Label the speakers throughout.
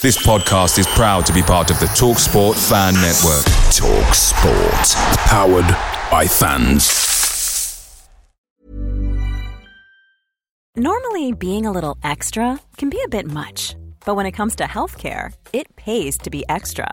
Speaker 1: This podcast is proud to be part of the TalkSport Fan Network.
Speaker 2: TalkSport. Powered by fans.
Speaker 3: Normally, being a little extra can be a bit much, but when it comes to healthcare, it pays to be extra.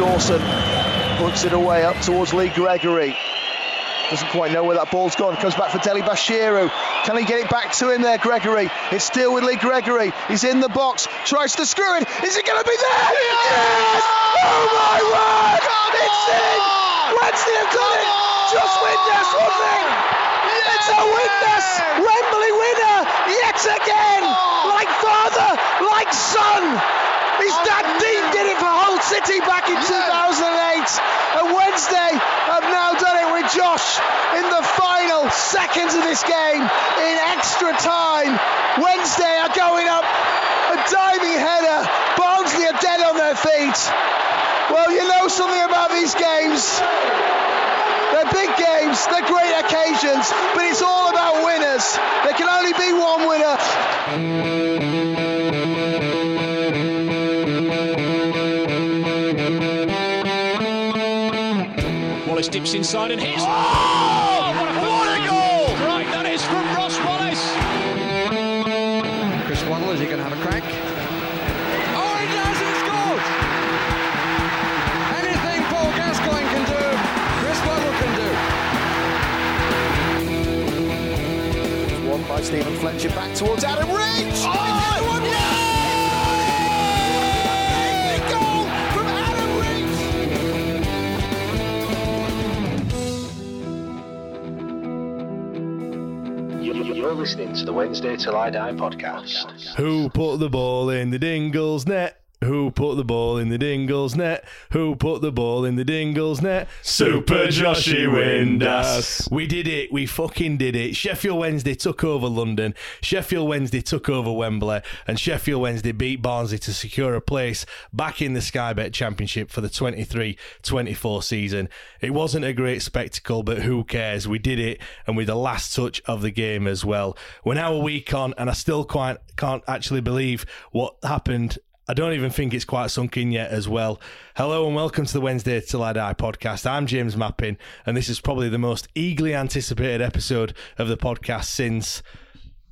Speaker 4: Dawson puts it away up towards Lee Gregory. Doesn't quite know where that ball's gone. Comes back for Dele Bashiru. Can he get it back to him there, Gregory? It's still with Lee Gregory. He's in the box. Tries to screw it. Is it going to be there? Yes! Oh my word! It's in! Wednesday have done it! Josh Windass, wasn't it? It's a Windass! Wembley winner yet again! Like father, like son! His dad Dean did it for Hull City back in 2008, and Wednesday have now done it with Josh in the final seconds of this game in extra time. Wednesday are going up a diving header. Barnsley are dead on their feet. Well, you know something about these games. They're big games, they're great occasions, but it's all about winners. There can only be one winner.
Speaker 5: Wallace dips inside and hits. Oh, what a, what a goal! Right, that is from Ross Wallace.
Speaker 6: Chris Waddle, is he going to have a crack? Oh, he does! He scores! Anything Paul Gascoigne can do, Chris Waddle can do.
Speaker 4: One by Steven Fletcher back towards Adam Reach. Oh,
Speaker 7: listening to the Wednesday Till I Die podcast.
Speaker 8: Who put the ball in the Dingles net? Who put the ball in the Dingles net? Who put the ball in the Dingles net? Super Joshy Windass. We did it. We fucking did it. Sheffield Wednesday took over London. Sheffield Wednesday took over Wembley. And Sheffield Wednesday beat Barnsley to secure a place back in the Sky Bet Championship for the 23 24 season. It wasn't a great spectacle, but who cares? We did it. And with the last touch of the game as well. We're now a week on, and I still quite can't actually believe what happened I don't even think it's quite sunk in yet as well. Hello and welcome to the Wednesday Till I Die podcast. I'm James Mappin, and this is probably the most eagerly anticipated episode of the podcast since.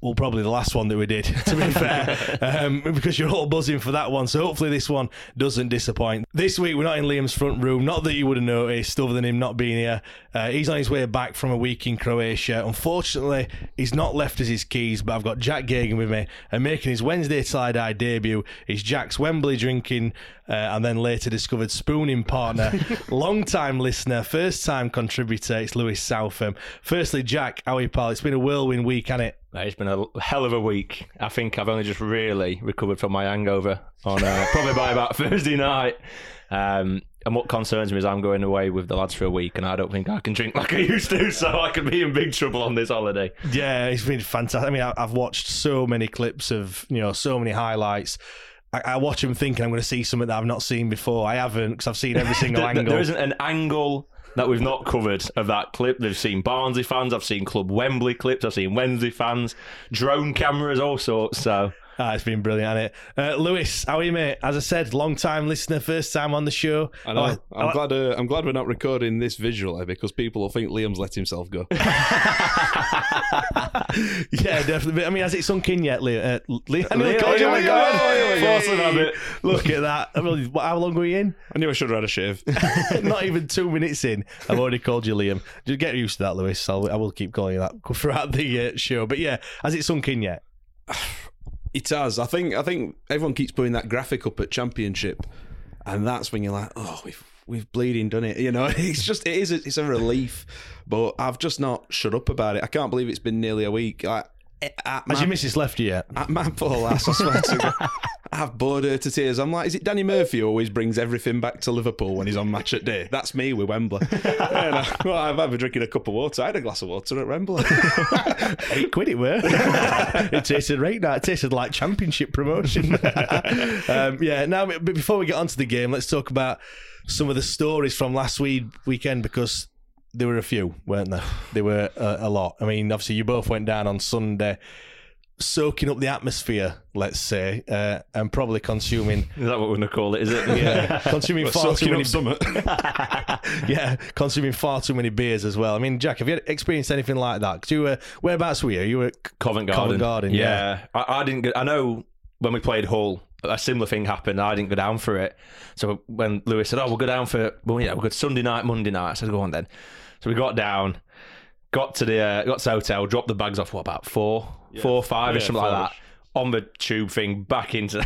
Speaker 8: Well, probably the last one that we did, to be fair, um, because you're all buzzing for that one. So hopefully this one doesn't disappoint. This week we're not in Liam's front room. Not that you would have noticed, other than him not being here. Uh, he's on his way back from a week in Croatia. Unfortunately, he's not left us his keys, but I've got Jack Gagan with me and making his Wednesday Till I Die debut is Jack's Wembley drinking uh, and then later discovered spooning partner, long time listener, first time contributor. It's Lewis Southam. Firstly, Jack, how are you, pal? It's been a whirlwind week, hasn't it?
Speaker 9: It's been a hell of a week. I think I've only just really recovered from my hangover on uh, probably by about Thursday night. Um, and what concerns me is I'm going away with the lads for a week, and I don't think I can drink like I used to, so I could be in big trouble on this holiday.
Speaker 8: Yeah, it's been fantastic. I mean, I- I've watched so many clips of, you know, so many highlights. I, I watch them thinking I'm going to see something that I've not seen before. I haven't because I've seen every single
Speaker 9: There-
Speaker 8: angle.
Speaker 9: There isn't an angle that we've not covered of that clip. They've seen Barnsley fans, I've seen Club Wembley clips, I've seen Wednesday fans, drone cameras, all sorts. So
Speaker 8: Ah, it's been brilliant, hasn't it? Uh, Lewis, how are you, mate? As I said, long time listener, first time on the show.
Speaker 10: I know.
Speaker 8: Oh,
Speaker 10: I'm
Speaker 8: I-
Speaker 10: glad. Uh, I'm glad we're not recording this visually because people will think Liam's let himself go.
Speaker 8: yeah, definitely. I mean, has it sunk in yet, Liam? Uh, Leo, I nearly
Speaker 9: Leo,
Speaker 8: called you
Speaker 9: here we
Speaker 8: Leo.
Speaker 9: go.
Speaker 8: Hey,
Speaker 9: Here we go. Force of habit.
Speaker 8: Look at that. I mean, how long were you in?
Speaker 10: I knew I should have had a shave.
Speaker 8: Not even two minutes in. I've already called you Liam. Just get used to that, Lewis. I'll, I will keep calling you that throughout the uh, show. But yeah, has it sunk in yet?
Speaker 10: It has. I think. I think everyone keeps putting that graphic up at Championship, and that's when you're like, oh, we've we've bleeding done it. You know, it's just it is. It's a relief, but I've just not shut up about it. I can't believe it's been nearly a week. At Eh, uh,
Speaker 8: Has
Speaker 10: my,
Speaker 8: your missus left you yet?
Speaker 10: at my poor I swear to God. I've bored her to tears. I'm like, is it Danny Murphy who always brings everything back to Liverpool when he's on match at day? That's me with Wembley. And I, well, I've had drinking a cup of water. I had a glass of water at Wembley.
Speaker 8: Eight quid it were. it tasted right now. It tasted like championship promotion. um, yeah. Now, before we get onto the game, let's talk about some of the stories from last week weekend because there were a few, weren't there? There were a, a lot. I mean, obviously, you both went down on Sunday. Soaking up the atmosphere, let's say, uh, and probably consuming,
Speaker 9: Is that what we're going to call it? Is it?
Speaker 8: yeah, consuming
Speaker 10: We're
Speaker 8: far too many, yeah, consuming far too many beers as well. I mean, Jack, have you experienced anything like that? 'Cause you were whereabouts were you? You were
Speaker 9: Covent Garden.
Speaker 8: Covent Garden,
Speaker 9: yeah. I, I didn't. Get, I know when we played Hull, a similar thing happened. I didn't go down for it. So when Lewis said, "Oh, we'll go down for well, yeah, we'll go Sunday night, Monday night," I said, "Go on then." So we got down, got to the uh, got to the hotel, dropped the bags off. What about four, four, five, or
Speaker 10: Yeah,
Speaker 9: something like that on the tube thing back into.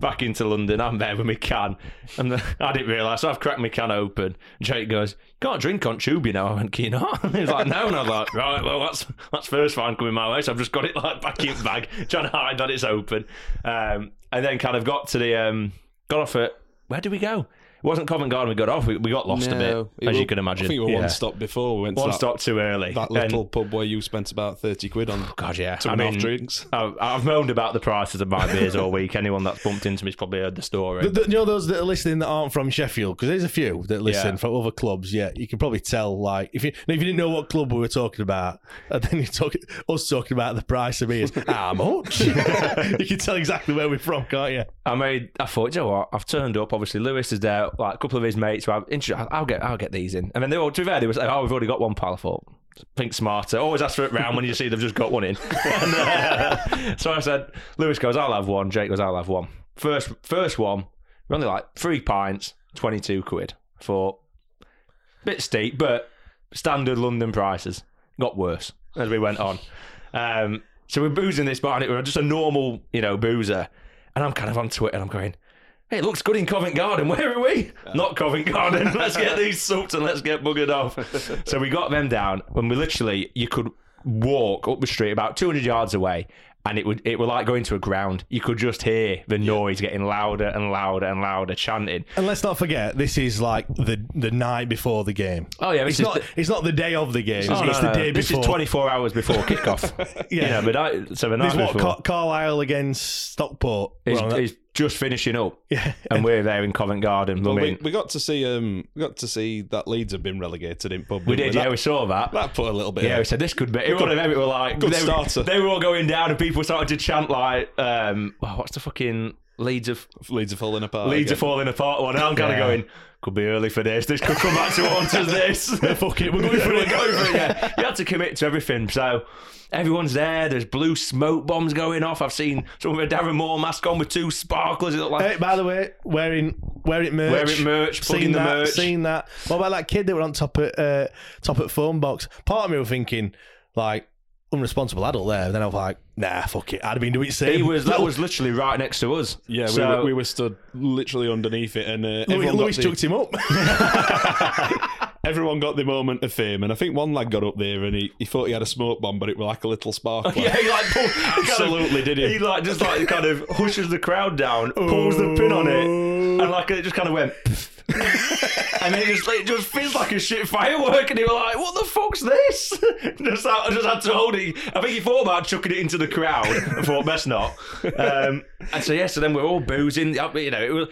Speaker 9: Back into London, I'm there with my can, and the, I didn't realise. So I've cracked my can open. Jake goes, "You "Can't drink on tube, you know." I went, "Can you not?" He's like, "No," and I was like, "Right, well, that's that's first fine coming my way." So I've just got it like back in the bag, trying to hide that it's open, um, and then kind of got to the um, got off at where do we go? It wasn't Covent Garden. We got off. We, we got lost a bit, as
Speaker 10: wa-
Speaker 9: you can imagine.
Speaker 10: I think we were
Speaker 9: Yeah.
Speaker 10: one stop before we went
Speaker 9: One
Speaker 10: to that,
Speaker 9: stop too early.
Speaker 10: that
Speaker 9: And-
Speaker 10: little pub where you spent about 30 quid on oh,
Speaker 9: God, yeah.
Speaker 10: two
Speaker 9: I
Speaker 10: and a half
Speaker 9: mean,
Speaker 10: drinks.
Speaker 9: I've, I've moaned about the prices of my beers all week. Anyone that's bumped into me's probably heard the story.
Speaker 8: The- the- you know those that are listening that aren't from Sheffield because there's a few that listen
Speaker 9: Yeah.
Speaker 8: from other clubs. Yeah, you can probably tell. Like if you if you didn't know what club we were talking about, and then you talk us talking about the price of beers, how much? you can tell exactly where we're from, can't you?
Speaker 9: I made. I thought, you know what? I've turned up. Obviously, Lewis is there. Like a couple of his mates. Who I'll get. I'll get these in. And then they all. To be fair, they was like, "Oh, we've already got one pal." I thought, think smarter. Always ask for it round when you see they've just got one in. And, uh, so I said, Lewis goes, "I'll have one." Jake goes, "I'll have one." First, first one. We're only like three pints, twenty two quid. For bit steep, but standard London prices. Got worse as we went on. Um, so we're boozing this bar, and it was just a normal, you know, boozer. And I'm kind of on Twitter, and I'm going, "Hey, it looks good in Covent Garden. Where are we? Not Covent Garden. let's get these suits and let's get buggered off." so we got them down, and we literally, you could walk up the street about 200 yards away. And it would it were like going to a ground. You could just hear the noise getting louder and louder and louder, chanting.
Speaker 8: And let's not forget, this is like the the night before the game.
Speaker 9: Oh yeah,
Speaker 8: It's not.
Speaker 9: the-
Speaker 8: It's not the day of the game.
Speaker 9: Oh,
Speaker 8: it's
Speaker 9: no,
Speaker 8: the
Speaker 9: no.
Speaker 8: day
Speaker 9: This
Speaker 8: before.
Speaker 9: is 24 hours before kickoff.
Speaker 8: Yeah.
Speaker 9: yeah, but I, so the night
Speaker 8: There's what
Speaker 9: before
Speaker 8: Car- Carlisle against Stockport.
Speaker 9: is,
Speaker 8: We're on that-
Speaker 9: is just finishing up,
Speaker 8: yeah.
Speaker 9: and we're there in Covent Garden.
Speaker 10: Well, we, we got to see um, we got to see that Leeds have been relegated in pub.
Speaker 9: we
Speaker 10: didn't
Speaker 9: yeah,
Speaker 10: That,
Speaker 9: we saw that.
Speaker 10: that put a little bit.
Speaker 9: Yeah, we said this could be. It was one of them. It were like
Speaker 10: Good
Speaker 9: they, were-
Speaker 10: starter.
Speaker 9: they were all going down, and people started to chant like, um, oh, "What's the fucking Leeds of
Speaker 10: Leeds are falling apart.
Speaker 9: Leeds are falling apart?" One, and I'm kind of going, "Could be early for this. This could come back to haunt us. This,
Speaker 8: Fuck it, we're going for it.
Speaker 9: going for it." Yeah, you had to commit to everything. So. Everyone's there. There's blue smoke bombs going off. I've seen some with a Darren Moore mask on with two sparklers. It looked like
Speaker 8: Hey, by the way, wearing wearing merch,
Speaker 9: Wearing merch, plugging the
Speaker 8: that,
Speaker 9: merch.
Speaker 8: Seen that. What about that kid that were on top at uh, top at phone box? Part of me was thinking like unresponsible adult there. Then I was like, nah, fuck it. I'd have been doing the same.
Speaker 9: he was. That was literally right next to us.
Speaker 10: Yeah, we, were, we were stood literally underneath it, and uh,
Speaker 8: Louis,
Speaker 10: everyone, got
Speaker 8: Louis
Speaker 10: the,
Speaker 8: chucked him up.
Speaker 10: everyone got the moment of fame. And I think one lad got up there and he, he thought he had a smoke bomb, but it was like a little sparkler.
Speaker 9: Yeah, he like pull, he kind of-
Speaker 10: Absolutely did he.
Speaker 9: He like just like kind of hushes the crowd down, pulls the pin on it, and like it just kind of went. And it just it just feels like a shit firework, and he was like, "What the fuck's this?" just I just had to hold it. I think he thought about chucking it into the crowd, and thought best not. Um, and so yeah, so then we're all boozing. You know, it was.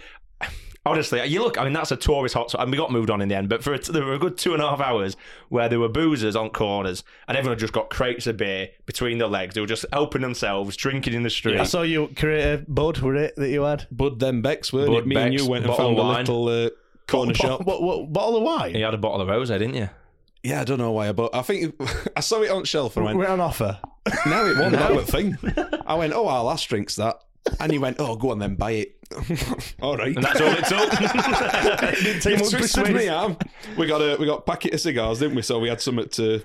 Speaker 9: Honestly, you look. I mean, that's a tourist hotspot, and we got moved on in the end. But for a, there were a good two and a half hours where there were boozers on corners, and everyone just got crates of beer between their legs. They were just helping themselves, drinking in the street.
Speaker 8: I saw you create a bud, were it that you had?
Speaker 10: Bud then Beck's, weren't
Speaker 9: Bud
Speaker 10: it? Me and you went and
Speaker 9: bottle
Speaker 10: found a little uh, corner
Speaker 8: What-
Speaker 10: shop.
Speaker 8: What, what, bottle of wine?
Speaker 9: You had a bottle of rose, didn't you?
Speaker 10: Yeah, I don't know why, but I think I saw it on shelf and I
Speaker 8: We're on offer.
Speaker 10: now it won't that thing. I went, oh, our last drink's that. And he went, oh, go on then, buy it. all right.
Speaker 9: And that's all it took.
Speaker 10: You twisted me arm. We got a we got a packet of cigars, didn't we? So we had something to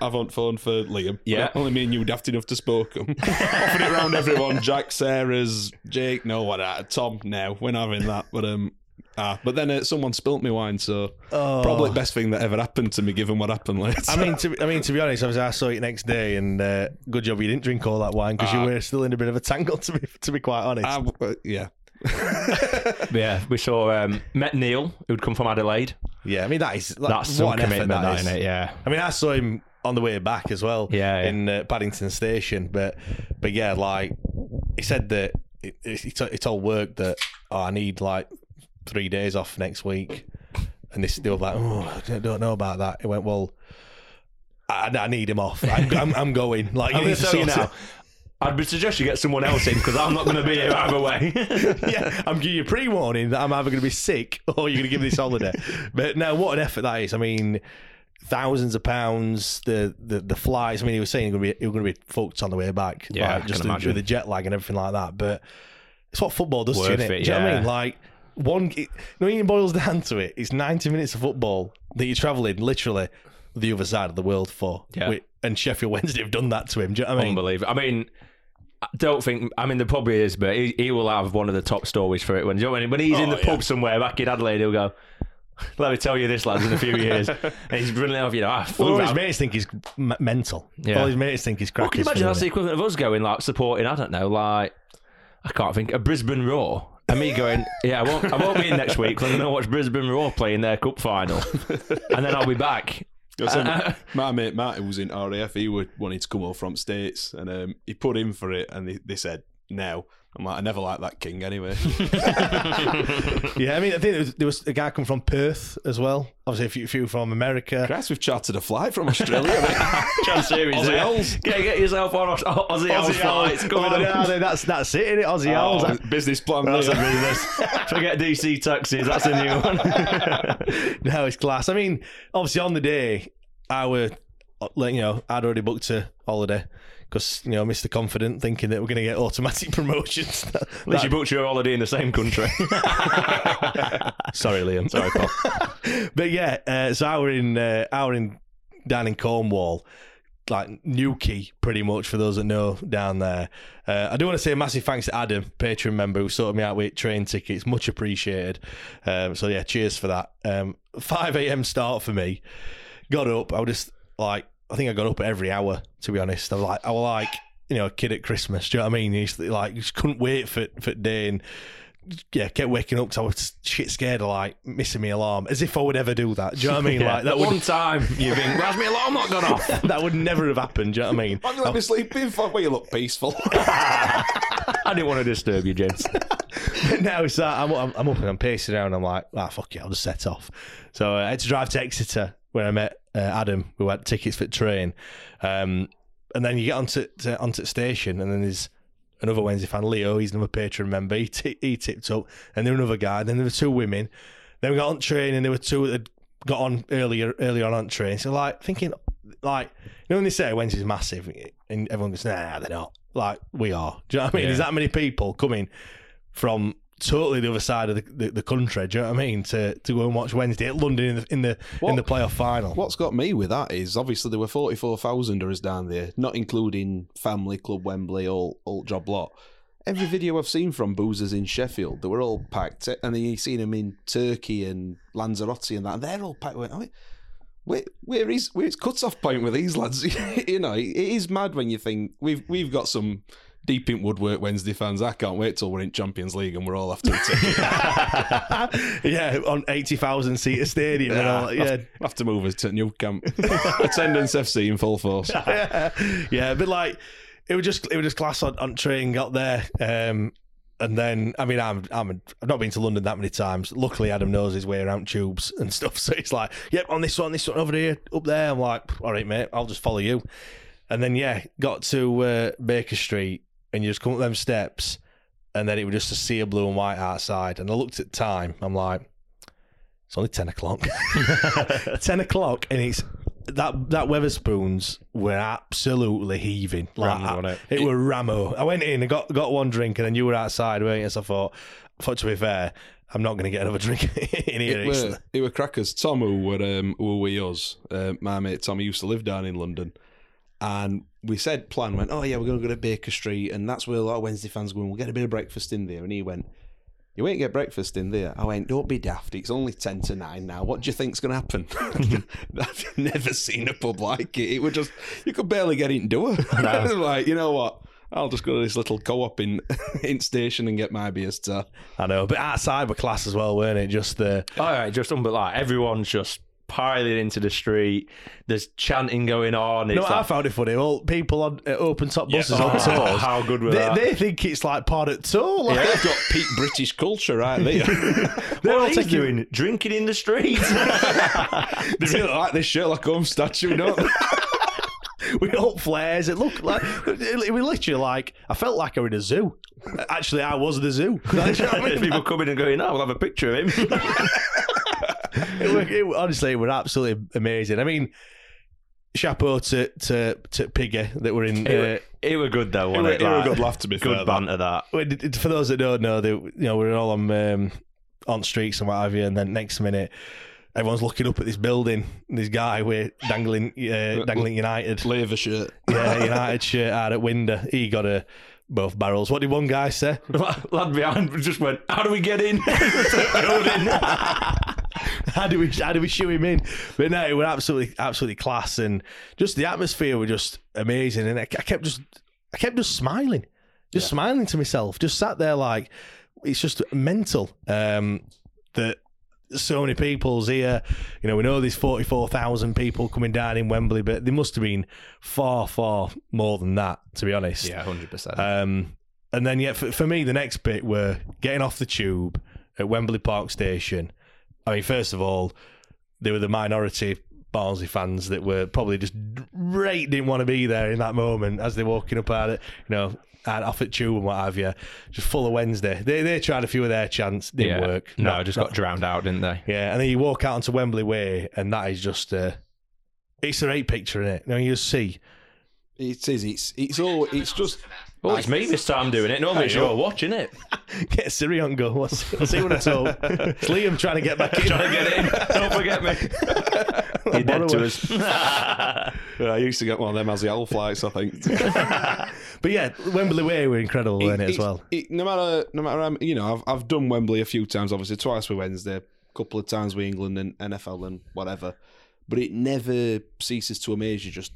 Speaker 10: have on phone for Liam.
Speaker 9: Yeah.
Speaker 10: only me and you daft enough to spoke 'em. Offered it round everyone. Jack, Sarah's, Jake, no what, uh, Tom. Now we're not having that, but um. Ah, but then uh, someone spilt me wine, so probably the best thing that ever happened to me, given what happened later.
Speaker 8: I mean, to, I mean, to be honest, obviously I saw it next day, and uh, good job you didn't drink all that wine because you
Speaker 10: Ah.
Speaker 8: were still in a bit of a tangle. To be, to be quite honest,
Speaker 10: I- uh, yeah,
Speaker 9: yeah, we saw um, met Neil, who'd come from Adelaide.
Speaker 8: yeah. I mean, that is like,
Speaker 9: That's some
Speaker 8: what an effort
Speaker 9: commitment,
Speaker 8: that
Speaker 9: that,
Speaker 8: is.
Speaker 9: innit? Yeah.
Speaker 8: I mean, I saw him on the way back as well.
Speaker 9: Yeah, yeah.
Speaker 8: in uh, Paddington Station, but but yeah, like he said that it, it, it, it all worked that oh, I need like three days off next week, and this they still like, oh, I don't know about that. He went, well, I, I need him off. I'm, I'm, I'm going. Like,
Speaker 9: I'm
Speaker 8: you
Speaker 9: going
Speaker 8: need
Speaker 9: to tell you now.
Speaker 8: it.
Speaker 9: I'd suggest you get someone else in because I'm not going to be here either way.
Speaker 8: yeah, I'm giving you a pre-warning that I'm either going to be sick or you're going to give me this holiday. but now, what an effort that is. I mean, thousands of pounds, the the, the flights. I mean, he was saying you're going to be you're going to be fucked on the way back.
Speaker 9: Yeah,
Speaker 8: like,
Speaker 9: I
Speaker 8: just
Speaker 9: can
Speaker 8: the-
Speaker 9: imagine.
Speaker 8: with the jet lag and everything like that. But it's what football does to you,
Speaker 9: Worth it,
Speaker 8: Do you know what I mean? Like one, it, know, it boils down to it, it's 90 minutes of football that you're travelling literally the other side of the world for.
Speaker 9: Yeah.
Speaker 8: Wi- And Sheffield Wednesday have done that to him. Do you know what I mean?
Speaker 9: Unbelievable. I mean, I don't think. I mean, there probably is, but he, he will have one of the top stories for it when you know, when, he's in
Speaker 8: Oh,
Speaker 9: the
Speaker 8: yeah.
Speaker 9: pub somewhere back in Adelaide. He'll go. Let me tell you this, lads. In a few years, and he's running off. You know, ah,
Speaker 8: Well, all
Speaker 9: flew
Speaker 8: his mates think he's m- mental.
Speaker 9: Yeah.
Speaker 8: All his mates think he's
Speaker 9: Well,
Speaker 8: crackers.
Speaker 9: can you imagine that's the equivalent of us going like supporting? I don't know, like I can't think a Brisbane Roar. And me going, yeah, I won't, I won't be in next week because I'm going to watch Brisbane Roar play in their cup final, and then I'll be back.
Speaker 10: So
Speaker 9: Uh,
Speaker 10: my mate Matt, who was in RAF, he would wanted to come over from States, and um, he put in for it, and they, they said no. I'm like, I never liked that king anyway.
Speaker 8: Yeah, I mean, I think there was, there was a guy come from Perth as well. Obviously, a few, few from America.
Speaker 10: Christ, we've chartered a flight from Australia. mate.
Speaker 9: Chance series
Speaker 10: Aussie
Speaker 9: there.
Speaker 10: Owls.
Speaker 9: Get, get yourself on Aus- Aussie, Owls flights coming
Speaker 8: oh,
Speaker 9: up.
Speaker 8: yeah, then that's that's it, innit? Aussie Owls.
Speaker 10: Oh, business plan.
Speaker 9: That's a business. Forget DC taxis. That's a new one.
Speaker 8: no, it's class. I mean, obviously on the day, I were, like, you know, I'd already booked a holiday because you know, Mr. Confident, thinking that we're going to get automatic promotions.
Speaker 9: At least you booked your holiday in the same country.
Speaker 8: Sorry, Liam. Sorry, Paul. but yeah, uh, so I were in, uh, I were in down in Cornwall, like Newquay, pretty much for those that know down there. Uh, I do want to say a massive thanks to Adam, Patreon member, who sorted me out with train tickets. Much appreciated. Um, so yeah, cheers for that. Um, 5 a.m. start for me. Got up. I was just like, I think I got up at every hour. To be honest, I was like, I was like, you know, a kid at Christmas. Do you know what I mean? You just, like, just couldn't wait for for the day and yeah, kept waking up because I was shit scared of like missing my alarm, as if I would ever do that. Do you know what I mean?
Speaker 9: Yeah,
Speaker 8: Like that
Speaker 9: that one
Speaker 8: would
Speaker 9: time you think, "Why's my alarm not gone off?"
Speaker 8: that would never have happened. Do you know what I mean?
Speaker 10: Why don't you let me sleep in? Fuck, well, you look peaceful.
Speaker 9: I didn't want to disturb you, James.
Speaker 8: no, so I'm, I'm, I'm up and I'm pacing around. I'm like, ah, fuck it, I'll just set off. So uh, I had to drive to Exeter where I met uh, Adam, who had tickets for the train. Um, and then you get onto to, onto the station, and then there's another Wednesday fan, Leo. He's another patron member. He, ti he tipped up, and there was another guy. Then there were two women. Then we got on train, and there were two that had got on earlier earlier on on the train. So like thinking, like you know when they say Wednesday's massive, and everyone goes, nah, they're not. Like we are. Do you know what I mean?
Speaker 9: Yeah.
Speaker 8: There's that many people coming from totally the other side of the, the, the country. Do you know what I mean? To to go and watch Wednesday at London in the in the in the playoff final.
Speaker 10: What's got me with that is obviously there were 44,000 of us down there, not including Family Club Wembley, all, all job lot. Every video I've seen from boozers in Sheffield, they were all packed. Eh, and then you've seen them in Turkey and Lanzarote and that, and they're all packed. I went, where, where is where's cut off point with these lads? you know, it is mad when you think we've we've got some deep in woodwork Wednesday fans. I can't wait till we're in Champions League and we're all after a ticket.
Speaker 8: yeah, on eighty thousand seater stadium and all. Yeah,
Speaker 10: I'll have to move us to Nou Camp. Attendance FC in full force.
Speaker 8: yeah, but like it was just it was just class on, on train. Got there, um, and then, I mean, I'm, I'm, I've not been to London that many times. Luckily, Adam knows his way around tubes and stuff. So it's like, yep, on this one, this one over here, up there. I'm like, all right, mate, I'll just follow you. And then, yeah, got to uh, Baker Street and you just come up them steps and then it was just a sea of blue and white outside. And I looked at time. I'm like, it's only 10 o'clock. 10 o'clock and it's that that Wetherspoons were absolutely heaving. Like,
Speaker 9: Rammed, wasn't
Speaker 8: it?
Speaker 9: it?
Speaker 8: were Ramo. I went in and got got one drink, and then you were outside, weren't you? So I thought, I thought to be fair, I'm not going to get another drink in here.
Speaker 10: It were, it were crackers. Tom, who were, um, who were with us, uh, my mate Tom, he used to live down in London. And we said, plan went, oh, yeah, we're going to go to Baker Street. And that's where a lot of Wednesday fans going, we'll get a bit of breakfast in there. And he went, you won't get breakfast in there. I went, don't be daft. It's only 10 to 9 now. What do you think's going to happen? I've never seen a pub like it. It was just, you could barely get into it. like, you know what? I'll just go to this little co-op in, in station and get my beers. So.
Speaker 8: I know, but outside were class as well, weren't it? Just the oh,
Speaker 9: All right, just unbelievable. Like, everyone's just piling into the street. There's chanting going on. It's
Speaker 8: No, I found it funny. All people on uh, open top buses
Speaker 9: Yeah.
Speaker 8: on
Speaker 9: Oh,
Speaker 8: tours.
Speaker 9: how good were
Speaker 8: they,
Speaker 9: that?
Speaker 8: They think it's like part of tour. Like,
Speaker 10: They've got peak British culture right there.
Speaker 8: they're all
Speaker 9: what he's
Speaker 8: taking
Speaker 9: doing? Drinking in the streets.
Speaker 10: they really like this Sherlock Holmes statue, don't they?
Speaker 8: with all flares. It looked like it, it was literally like I felt like I was in a zoo. Actually, I was the zoo. Do you know what I mean?
Speaker 9: People coming and going, oh, we'll have a picture of him.
Speaker 8: It, were- it, honestly, it were absolutely amazing. I mean, chapeau to to, to Piggy that were in.
Speaker 9: it,
Speaker 8: Uh,
Speaker 9: were, it were good though, wasn't
Speaker 10: were-
Speaker 9: it?
Speaker 10: it were
Speaker 9: Like,
Speaker 10: good laugh, to be
Speaker 9: good
Speaker 10: fair,
Speaker 9: banter that.
Speaker 8: it- for those that don't know, they, you know, we're all on um, on streets and what have you, and then next minute. Everyone's looking up at this building. This guy with dangling, uh, dangling United,
Speaker 10: Leather shirt.
Speaker 8: yeah, United shirt out at window. He got a both barrels. What did one guy say?
Speaker 9: Lad behind just went, how do we get in?
Speaker 8: how do we how do we shoe him in? But no, it was absolutely absolutely class, and just the atmosphere was just amazing. And I, I kept just I kept just smiling, just smiling to myself, just sat there like it's just mental um, that so many people's here. You know, we know there's forty four thousand people coming down in Wembley, but there must have been far far more than that, to be honest.
Speaker 9: yeah, 100%.
Speaker 8: Um, and then, yeah, for, for me, the next bit were getting off the tube at Wembley Park Station. I mean, first of all, they were the minority Barnsley fans that were probably just right didn't want to be there in that moment as they're walking up at it, you know, out off at tube and what have you. Just full of Wednesday. They they tried a few of their chants, didn't
Speaker 9: yeah.
Speaker 8: work.
Speaker 9: No,
Speaker 8: Not-
Speaker 9: just
Speaker 8: not-
Speaker 9: got drowned out, didn't they?
Speaker 8: yeah, and then you walk out onto Wembley Way, and that is just uh, it's a great picture in it. You know, you just see
Speaker 10: It is. It's it's all. It's just.
Speaker 9: Oh, it's me this time doing it. Normally it's your watch, isn't it?
Speaker 8: get Siri on go. We'll see, we'll see what it's Liam trying to get back in.
Speaker 9: Trying to get in. Don't forget me. You're dead to us.
Speaker 10: Yeah, I used to get one of them as the owl flights. I think.
Speaker 8: But yeah, Wembley Way were incredible, weren't it, as well?
Speaker 10: it- no matter, no matter, um, you know, I've I've done Wembley a few times. Obviously, twice with Wednesday, a couple of times with England and NFL and whatever. But it never ceases to amaze you. Just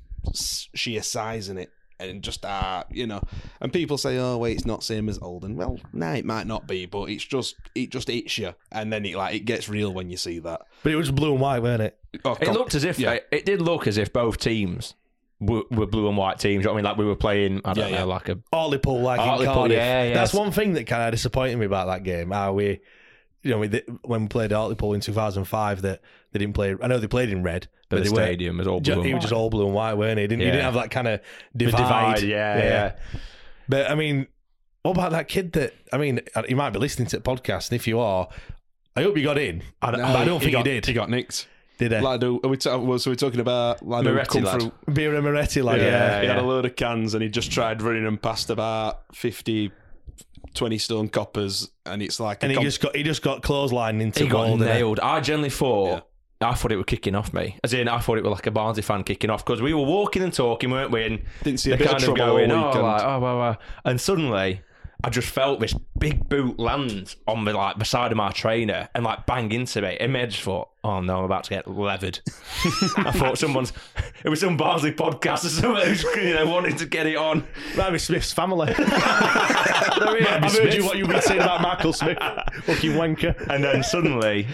Speaker 10: sheer size in it, and just ah, you know. And people say, "Oh, wait, it's not same as Oldham." Well, no, it might not be, but it's just it just hits you, and then it like it gets real when you see that.
Speaker 8: But it was blue and white, weren't it?
Speaker 10: Oh,
Speaker 9: It looked as if
Speaker 10: yeah.
Speaker 9: it, did look as if both teams were, were blue and white teams. You know what I mean, like we were playing. I don't
Speaker 10: Yeah,
Speaker 9: know,
Speaker 10: yeah.
Speaker 9: like a
Speaker 8: Hartlepool, like in Cardiff.
Speaker 9: yeah, yeah.
Speaker 8: That's one thing that kind of disappointed me about that game. How we, you know, when we played Hartlepool in 2005, that they didn't play. I know they played in red,
Speaker 9: but
Speaker 8: but
Speaker 9: the
Speaker 8: they
Speaker 9: stadium was all blue
Speaker 8: ju-
Speaker 9: and
Speaker 8: it was just all blue and white, weren't it? Didn't, You
Speaker 9: Yeah.
Speaker 8: didn't have that kind of
Speaker 9: The
Speaker 8: divide.
Speaker 9: yeah, yeah.
Speaker 8: But I mean, what about that kid that? I mean, uh, you might be listening to the podcast, and if you are, I hope you got in. I, don't-
Speaker 10: No,
Speaker 8: but I don't
Speaker 10: he
Speaker 8: think
Speaker 10: got,
Speaker 8: you did.
Speaker 10: He got nicked.
Speaker 8: did he?
Speaker 10: Lad, who- are we ta- well, so we're talking about lad who'd
Speaker 9: Moretti lad.
Speaker 10: through.
Speaker 8: Beer and Moretti, like
Speaker 10: Yeah,
Speaker 8: yeah,
Speaker 10: he had a load of cans and he just tried running them past about 50, 20 stone coppers, and it's like a
Speaker 8: and he
Speaker 10: com-
Speaker 8: just got he just got clotheslined into
Speaker 9: He got
Speaker 8: goal, didn't
Speaker 9: nailed. I generally thought. I thought it was kicking off me. As in, I thought it was like a Barnsley fan kicking off because we were walking and talking, weren't we? And
Speaker 10: Didn't see a
Speaker 9: they're
Speaker 10: bit of
Speaker 9: kind
Speaker 10: trouble all
Speaker 9: going, oh, like, oh, wow, wow. And suddenly, I just felt this big boot land on the like beside of my trainer and like bang into me. And I just thought, oh no, I'm about to get levered. I thought someone's, it was some Barnsley podcast or something who's you know wanting to get it on.
Speaker 8: Might be Smith's family.
Speaker 9: There he is.
Speaker 8: I've heard you what you've been saying about Michael Smith. Fucking wanker.
Speaker 9: And then suddenly,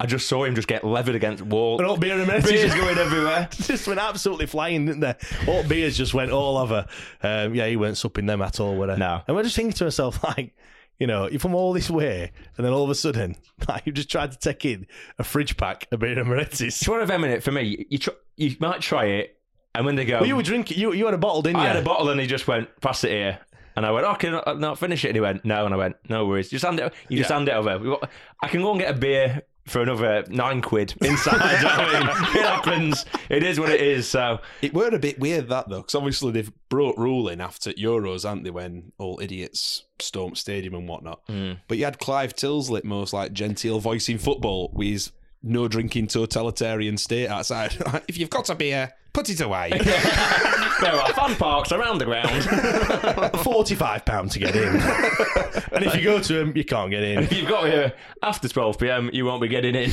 Speaker 9: I just saw him just get levered against wall.
Speaker 8: And all beer and
Speaker 9: Beers
Speaker 8: just-
Speaker 9: going everywhere.
Speaker 8: just went absolutely flying, didn't they? All beers just went all over. Um, yeah, he weren't supping them at all, were they?
Speaker 9: No.
Speaker 8: And we're just thinking to ourselves, like, You know, you're from all this way, and then all of a sudden, like, you just tried to take in a fridge pack of beer and Moretti's.
Speaker 9: It's one of them, innit? For me, you tr- you might try it, and when they go,
Speaker 8: Well, you were drinking. You you had a bottle, didn't you?
Speaker 9: I had a bottle, and he just went, pass it here. And I went, oh, can I not finish it? And he went, no. And I went, no worries. Just hand it. You just
Speaker 8: Yeah.
Speaker 9: hand it over. I can go and get a beer for another nine quid inside. Do you know what I mean? It happens. It is what it is. So
Speaker 10: It were a bit weird that though, because obviously they've brought ruling after Euros, haven't they? When all idiots stormed stadium and whatnot. Hmm. But you had Clive Tyldesley, most like genteel voice in football, with his no drinking totalitarian state outside. if you've got a beer, put it away.
Speaker 9: there are fun parks around the ground.
Speaker 8: Forty-five pound to get in, and if you go to them, you can't get in.
Speaker 9: if you've got here after 12 p.m., you won't be getting in.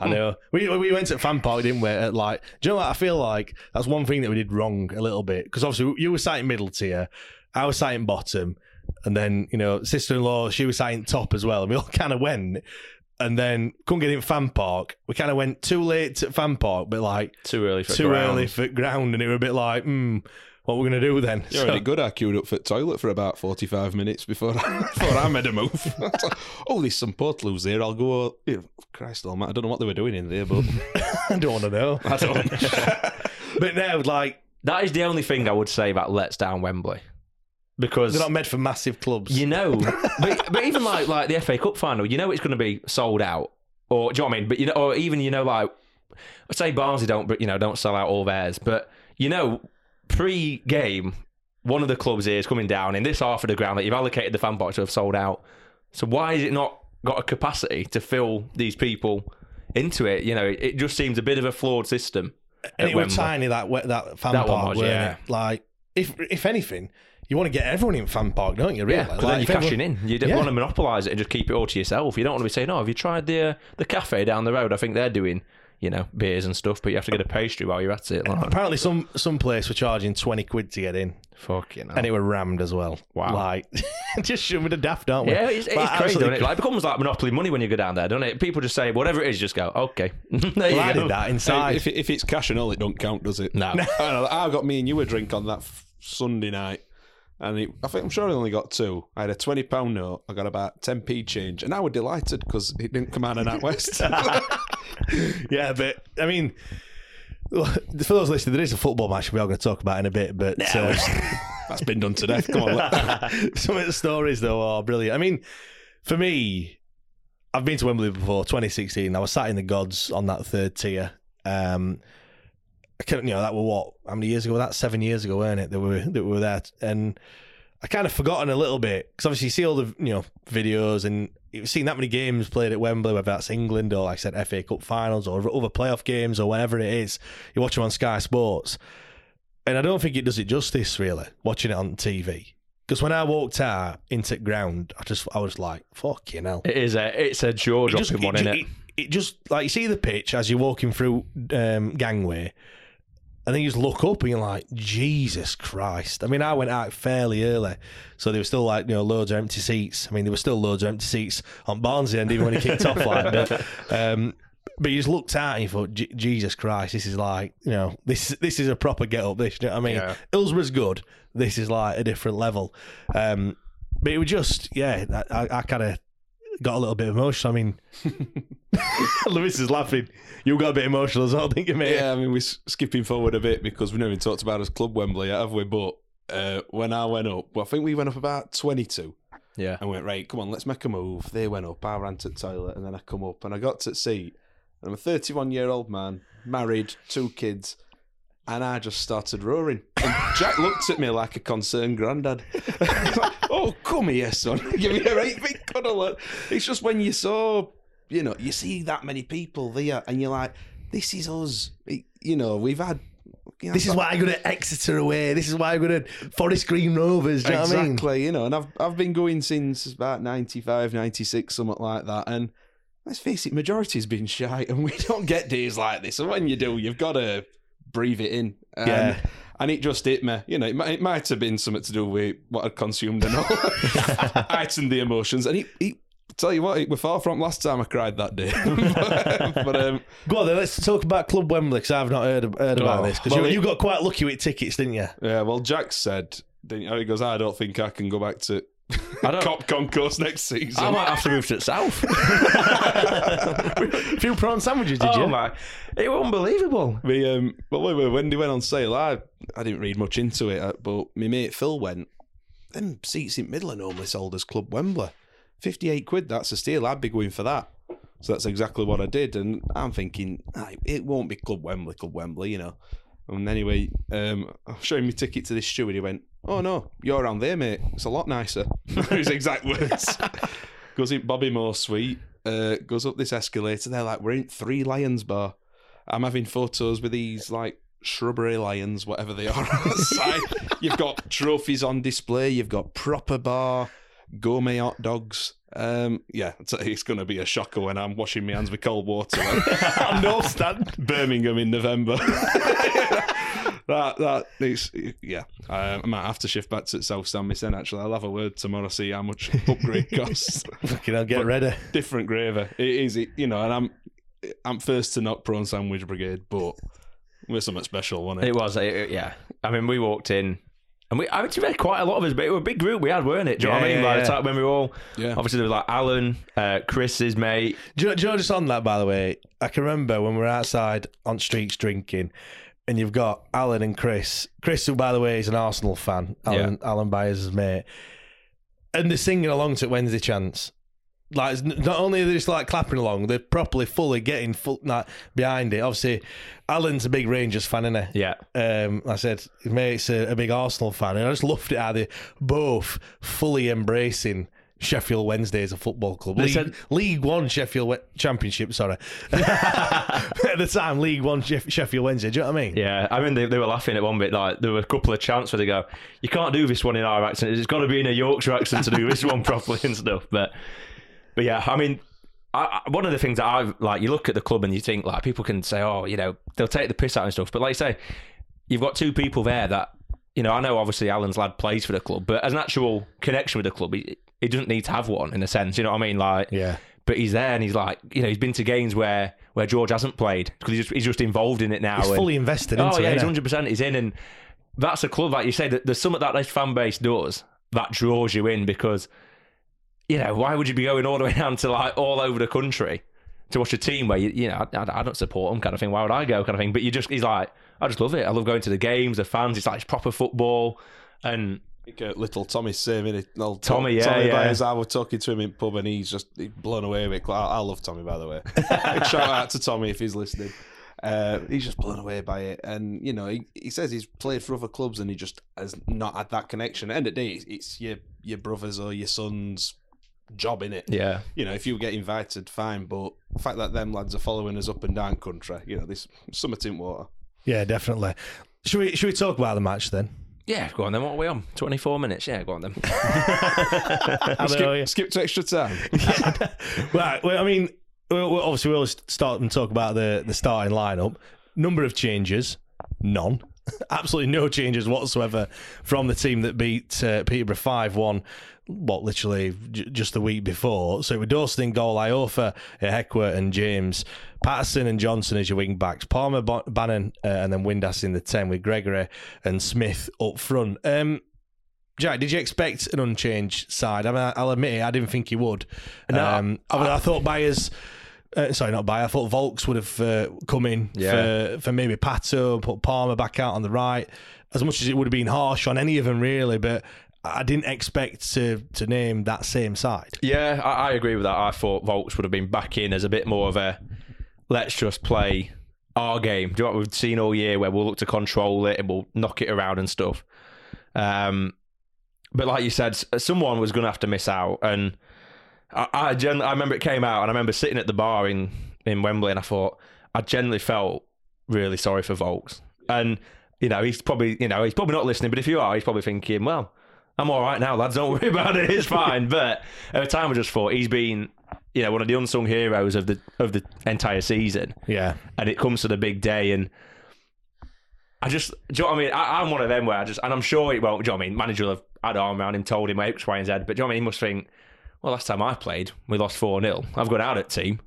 Speaker 8: I know. We we went to a Fan Park, didn't we? At like, do you know what? I feel like that's one thing that we did wrong a little bit because obviously you were sat in middle tier, I was sat in bottom, and then you know sister-in-law she was sat in top as well, and we all kind of went. And then couldn't get in Fan Park. We kind of went too late to Fan Park, but like
Speaker 9: Too early for
Speaker 8: too
Speaker 9: ground.
Speaker 8: early for ground, and it was a bit like, hmm, what we're gonna do then?
Speaker 10: You're
Speaker 8: So-
Speaker 10: already good. I queued up for the toilet for about 45 minutes before I, before I made a move. Like, oh, there's some portaloos there. I'll go. Yeah, Christ almighty. I don't know what they were doing in there, but
Speaker 8: I don't want to know.
Speaker 10: I don't.
Speaker 8: But now, like,
Speaker 9: That is the only thing I would say about Let's Down Wembley. Because
Speaker 8: they're not made for massive clubs.
Speaker 9: You know, but, but even like like the FA Cup final, you know it's going to be sold out, or do you know what I mean? But you know, or even you know, like I say Barnsley don't, but you know, don't sell out all theirs, but you know, pre-game, one of the clubs here is coming down in this half of the ground that you've allocated the fan box to have sold out. So why is it not got a capacity to fill these people into it? You know, it, it just seems a bit of a flawed system.
Speaker 8: and it was tiny that that fan
Speaker 9: That
Speaker 8: park,
Speaker 9: was, yeah.
Speaker 8: it? Like, if if anything, you want to get everyone in fan park, don't you? Really?
Speaker 9: Yeah, because
Speaker 8: Like,
Speaker 9: then you're cashing
Speaker 8: everyone-
Speaker 9: in. You don't
Speaker 8: Yeah.
Speaker 9: want to monopolise it and just keep it all to yourself. You don't want to be saying, "Oh, have you tried the uh, the cafe down the road? I think they're doing, you know, beers and stuff, but you have to get a pastry while you're at it." Like,
Speaker 8: Apparently, some some place were charging twenty quid to get in,
Speaker 9: fuck you know.
Speaker 8: and it were rammed as well.
Speaker 9: Wow.
Speaker 8: Like, just shove me the daft, don't we?
Speaker 9: yeah, it's, it's
Speaker 8: Like,
Speaker 9: crazy,
Speaker 8: absolutely
Speaker 9: doesn't it? Like, it becomes like monopoly money when you go down there, doesn't it? People just say whatever it is, just go, okay. there
Speaker 8: Well,
Speaker 9: you
Speaker 8: I
Speaker 9: go.
Speaker 8: did that inside.
Speaker 10: if, if it's cash and all, it don't count, does it?
Speaker 9: No.
Speaker 10: I, know, I got me and you a drink on that f- Sunday night, and it, I think I'm sure I only got two. I had a twenty pound note. I got about ten p change, and I was delighted because it didn't come out of that west.
Speaker 8: yeah, but I mean, for those listening, there is a football match we are going to talk about in a bit. But uh,
Speaker 10: That's been done to death. Come on,
Speaker 8: some of the stories though are brilliant. I mean, for me, I've been to Wembley before. 2016, I was sat in the gods on that third tier. Um, I can't, you know, that were what? How many years ago? That seven years ago, weren't it? That we were that we were there, and I kind of forgotten a little bit because obviously you see all the you know videos and you've seen that many games played at Wembley, whether that's England or like I said FA Cup finals or other playoff games or whatever it is. You watch them on Sky Sports, and I don't think it does it justice really watching it on TV. Because when I walked out into ground, I just I was like, "Fucking hell!"
Speaker 9: It is a it's a jaw dropping one,
Speaker 8: it,
Speaker 9: isn't it?
Speaker 8: it, it just like you see the pitch as you're walking through um, gangway, and then you just look up and you're like, Jesus Christ! I mean, I went out fairly early, so there were still like you know loads of empty seats. I mean, there were still loads of empty seats on Barnsley end even when he kicked off like that. Um, but you just looked out and you thought, Jesus Christ, this is like you know this this is a proper get up. This, you know what I mean?
Speaker 9: Yeah.
Speaker 8: Hillsborough's good. This is like a different level. Um, but it was just yeah, I, I, I kind of got a little bit emotional. I mean, Lewis is laughing. You got a bit emotional as well, didn't you, mate?
Speaker 10: yeah, I mean, we're skipping forward a bit because we've never even talked about as Club Wembley, yet, have we? But uh, when I went up, well, I think we went up about 22.
Speaker 9: Yeah.
Speaker 10: and went right. Come on, let's make a move. They went up. I ran to the toilet, and then I come up, and I got to the seat. And I'm a 31 year old man, married, two kids, and I just started roaring. And Jack looked at me like a concerned granddad. oh, come here, son. Give me a right big cuddle. It's just when you saw, you know, you see that many people there, and you're like, this is us. It- you know, we've had. you know,
Speaker 8: This is why I go to Exeter away. This is why I go to Forest Green Rovers. Do you know what I mean?
Speaker 10: exactly, you know, and I've I've been going since about 95, 96, something like that. And let's face it, majority's been shy, and we don't get days like this. And when you do, you've got to breathe it in. And,
Speaker 8: Yeah.
Speaker 10: And it just hit me. You know, it might, it might have been something to do with what I'd consumed and all. heightened the emotions. And it, it, tell you what, it was far from last time I cried that day. but, but, um,
Speaker 8: Go on then, let's talk about Club Wembley because I've not heard, heard about
Speaker 10: Oh,
Speaker 8: this. Because
Speaker 10: well,
Speaker 8: you, you got quite lucky with tickets, didn't you?
Speaker 10: Yeah, well, Jack said, didn't you? he goes, I don't think I can go back to
Speaker 9: I don't.
Speaker 10: cop concourse next season.
Speaker 9: I might have to move to the south.
Speaker 8: A few prawn sandwiches, did
Speaker 9: oh
Speaker 8: you?
Speaker 9: my! It was unbelievable.
Speaker 10: Me, um, but wait, wait, when they went on sale, I I didn't read much into it, uh, but my mate Phil went. Them seats in middle are normally sold as Club Wembley. Fifty-eight quid. That's a steal. I'd be going for that. So that's exactly what I did, and I'm thinking "Ah, it won't be Club Wembley, Club Wembley, you know. And anyway, um, I'm showing me ticket to this steward. He went, "Oh no, you're around there, mate. It's a lot nicer." His exact words. goes in Bobby Moore Suite. Uh, goes up this escalator. They're like, "We're in Three Lions Bar." I'm having photos with these like shrubbery lions, whatever they are outside. You've got trophies on display. You've got proper bar, gourmet hot dogs. Um, yeah, it's, it's going to be a shocker when I'm washing my hands with cold water.
Speaker 8: On no stand.
Speaker 10: Birmingham in November. That that is yeah. Um, I might have to shift back to South Stand myself. Actually, I'll have a word tomorrow. See how much upgrade costs.
Speaker 8: Fucking hell, get
Speaker 10: But
Speaker 8: ready.
Speaker 10: Different gravy. It is, it, you know, and I'm I'm first to knock prawn sandwich brigade, but we're something special, wasn't it?
Speaker 9: It was, it, it- yeah. I mean, we walked in, and we, I mean, to be quite a lot of us, but it was a big group we had, weren't it? Do you know what I mean?
Speaker 8: yeah,
Speaker 9: Like,
Speaker 8: yeah.
Speaker 9: the time when we were all,
Speaker 10: Yeah.
Speaker 9: obviously, there was like Alan, uh, Chris's mate.
Speaker 8: Do you, do you know, just on that, by the way, I can remember when we were outside on streets drinking, and you've got Alan and Chris. Chris, who, by the way, is an Arsenal fan, Alan, Alan Byers' is mate. And they're singing along to Wednesday Chance. Like, not only are they just like clapping along, they're properly fully getting full, like, behind it. Obviously, Alan's a big Rangers fan, isn't he?
Speaker 9: Yeah.
Speaker 8: Um, I said mate's a, a big Arsenal fan, and I just loved it how they both fully embracing Sheffield Wednesday as a football club.
Speaker 9: They
Speaker 8: League,
Speaker 9: said-
Speaker 8: League One Sheffield We- Championship, sorry. At the time, League One Sheff- Sheffield Wednesday. Do you know what I mean?
Speaker 9: Yeah, I mean, they, they were laughing at one bit. Like, there were a couple of chants where they go, You can't do this one in our accent. It's got to be in a Yorkshire accent to do this one properly and stuff. But, but yeah, I mean, I, I, one of the things that I like, you look at the club and you think, like, people can say, Oh, you know, they'll take the piss out and stuff. But like you say, you've got two people there that, you know, I know obviously Alan's lad plays for the club, but as an actual connection with the club, he, he doesn't need to have one in a sense. You know what I mean? Like,
Speaker 8: Yeah.
Speaker 9: but he's there and he's like, you know, he's been to games where where George hasn't played because he's just, he's just involved in it now.
Speaker 8: He's
Speaker 9: and-
Speaker 8: fully invested
Speaker 9: Oh yeah,
Speaker 8: it.
Speaker 9: he's hundred percent. He's in, and that's a club like you say. That there's something that this fan base does that draws you in because you know why would you be going all the way down to like all over the country to watch a team where you you know I, I don't support them kind of thing. Why would I go kind of thing? But you just he's like I just love it. I love going to the games, the fans. It's like it's proper football and.
Speaker 10: Like, little Tommy's saying it. Old
Speaker 9: Tommy, yeah,
Speaker 10: Tommy
Speaker 9: yeah.
Speaker 10: Byers, I was talking to him in pub and he's just he's blown away with it. I, I love Tommy, by the way. Shout out to Tommy if he's listening. Uh, he's just blown away by it, and you know he, he says he's played for other clubs and he just has not had that connection. End of the day, it's, it's your your brother's or your son's job in it.
Speaker 9: Yeah.
Speaker 10: You know, if you get invited, fine. But the fact that them lads are following us up and down country, you know, this summer tint water.
Speaker 8: Yeah, definitely. Should we should we talk about the match then?
Speaker 9: Yeah, go on then. What are we on? 24 minutes. Yeah, go on then.
Speaker 8: How
Speaker 10: skip,
Speaker 8: about you?
Speaker 10: skip to extra time.
Speaker 8: Right. Well, I mean, well, well, obviously, we'll start and talk about the the starting lineup. Number of changes, none. Absolutely no changes whatsoever from the team that beat uh, Peterborough five one. What literally j- just the week before. So with Dawson in goal, Iorfa, Ihiekwe, and James Paterson and Johnson as your wing backs, Palmer, Bannan, uh, and then Windass in the ten with Gregory and Smith up front. Um, Jack, did you expect an unchanged side? I mean, I'll admit it, I didn't think you would.
Speaker 9: No,
Speaker 8: um, I, mean, I thought Byers, uh, sorry, not Byers, I thought Vaulks would have uh, come in
Speaker 9: Yeah.
Speaker 8: for, for maybe Pato, put Palmer back out on the right. As much as it would have been harsh on any of them, really, but I didn't expect to to name that same side.
Speaker 9: Yeah, I, I agree with that. I thought Vaulks would have been back in as a bit more of a let's just play our game. Do you know what we've seen all year where we'll look to control it and we'll knock it around and stuff. Um, but like you said, someone was going to have to miss out, and I, I, I remember it came out, and I remember sitting at the bar in in Wembley, and I thought I generally felt really sorry for Vaulks, and you know he's probably you know he's probably not listening, but if you are, he's probably thinking, well. I'm all right now, lads. Don't worry about it. It's fine. But at the time, I just thought he's been, you know, one of the unsung heroes of the of the entire season.
Speaker 8: Yeah.
Speaker 9: And it comes to the big day, and I just, do you know what I mean? I, I'm one of them where I just, and I'm sure it won't. Do you know what I mean? Manager will have had arm around him, told him X, Y, and Z. But do you know what I mean? He must think, well, last time I played, we lost four 0 I've gone out at team.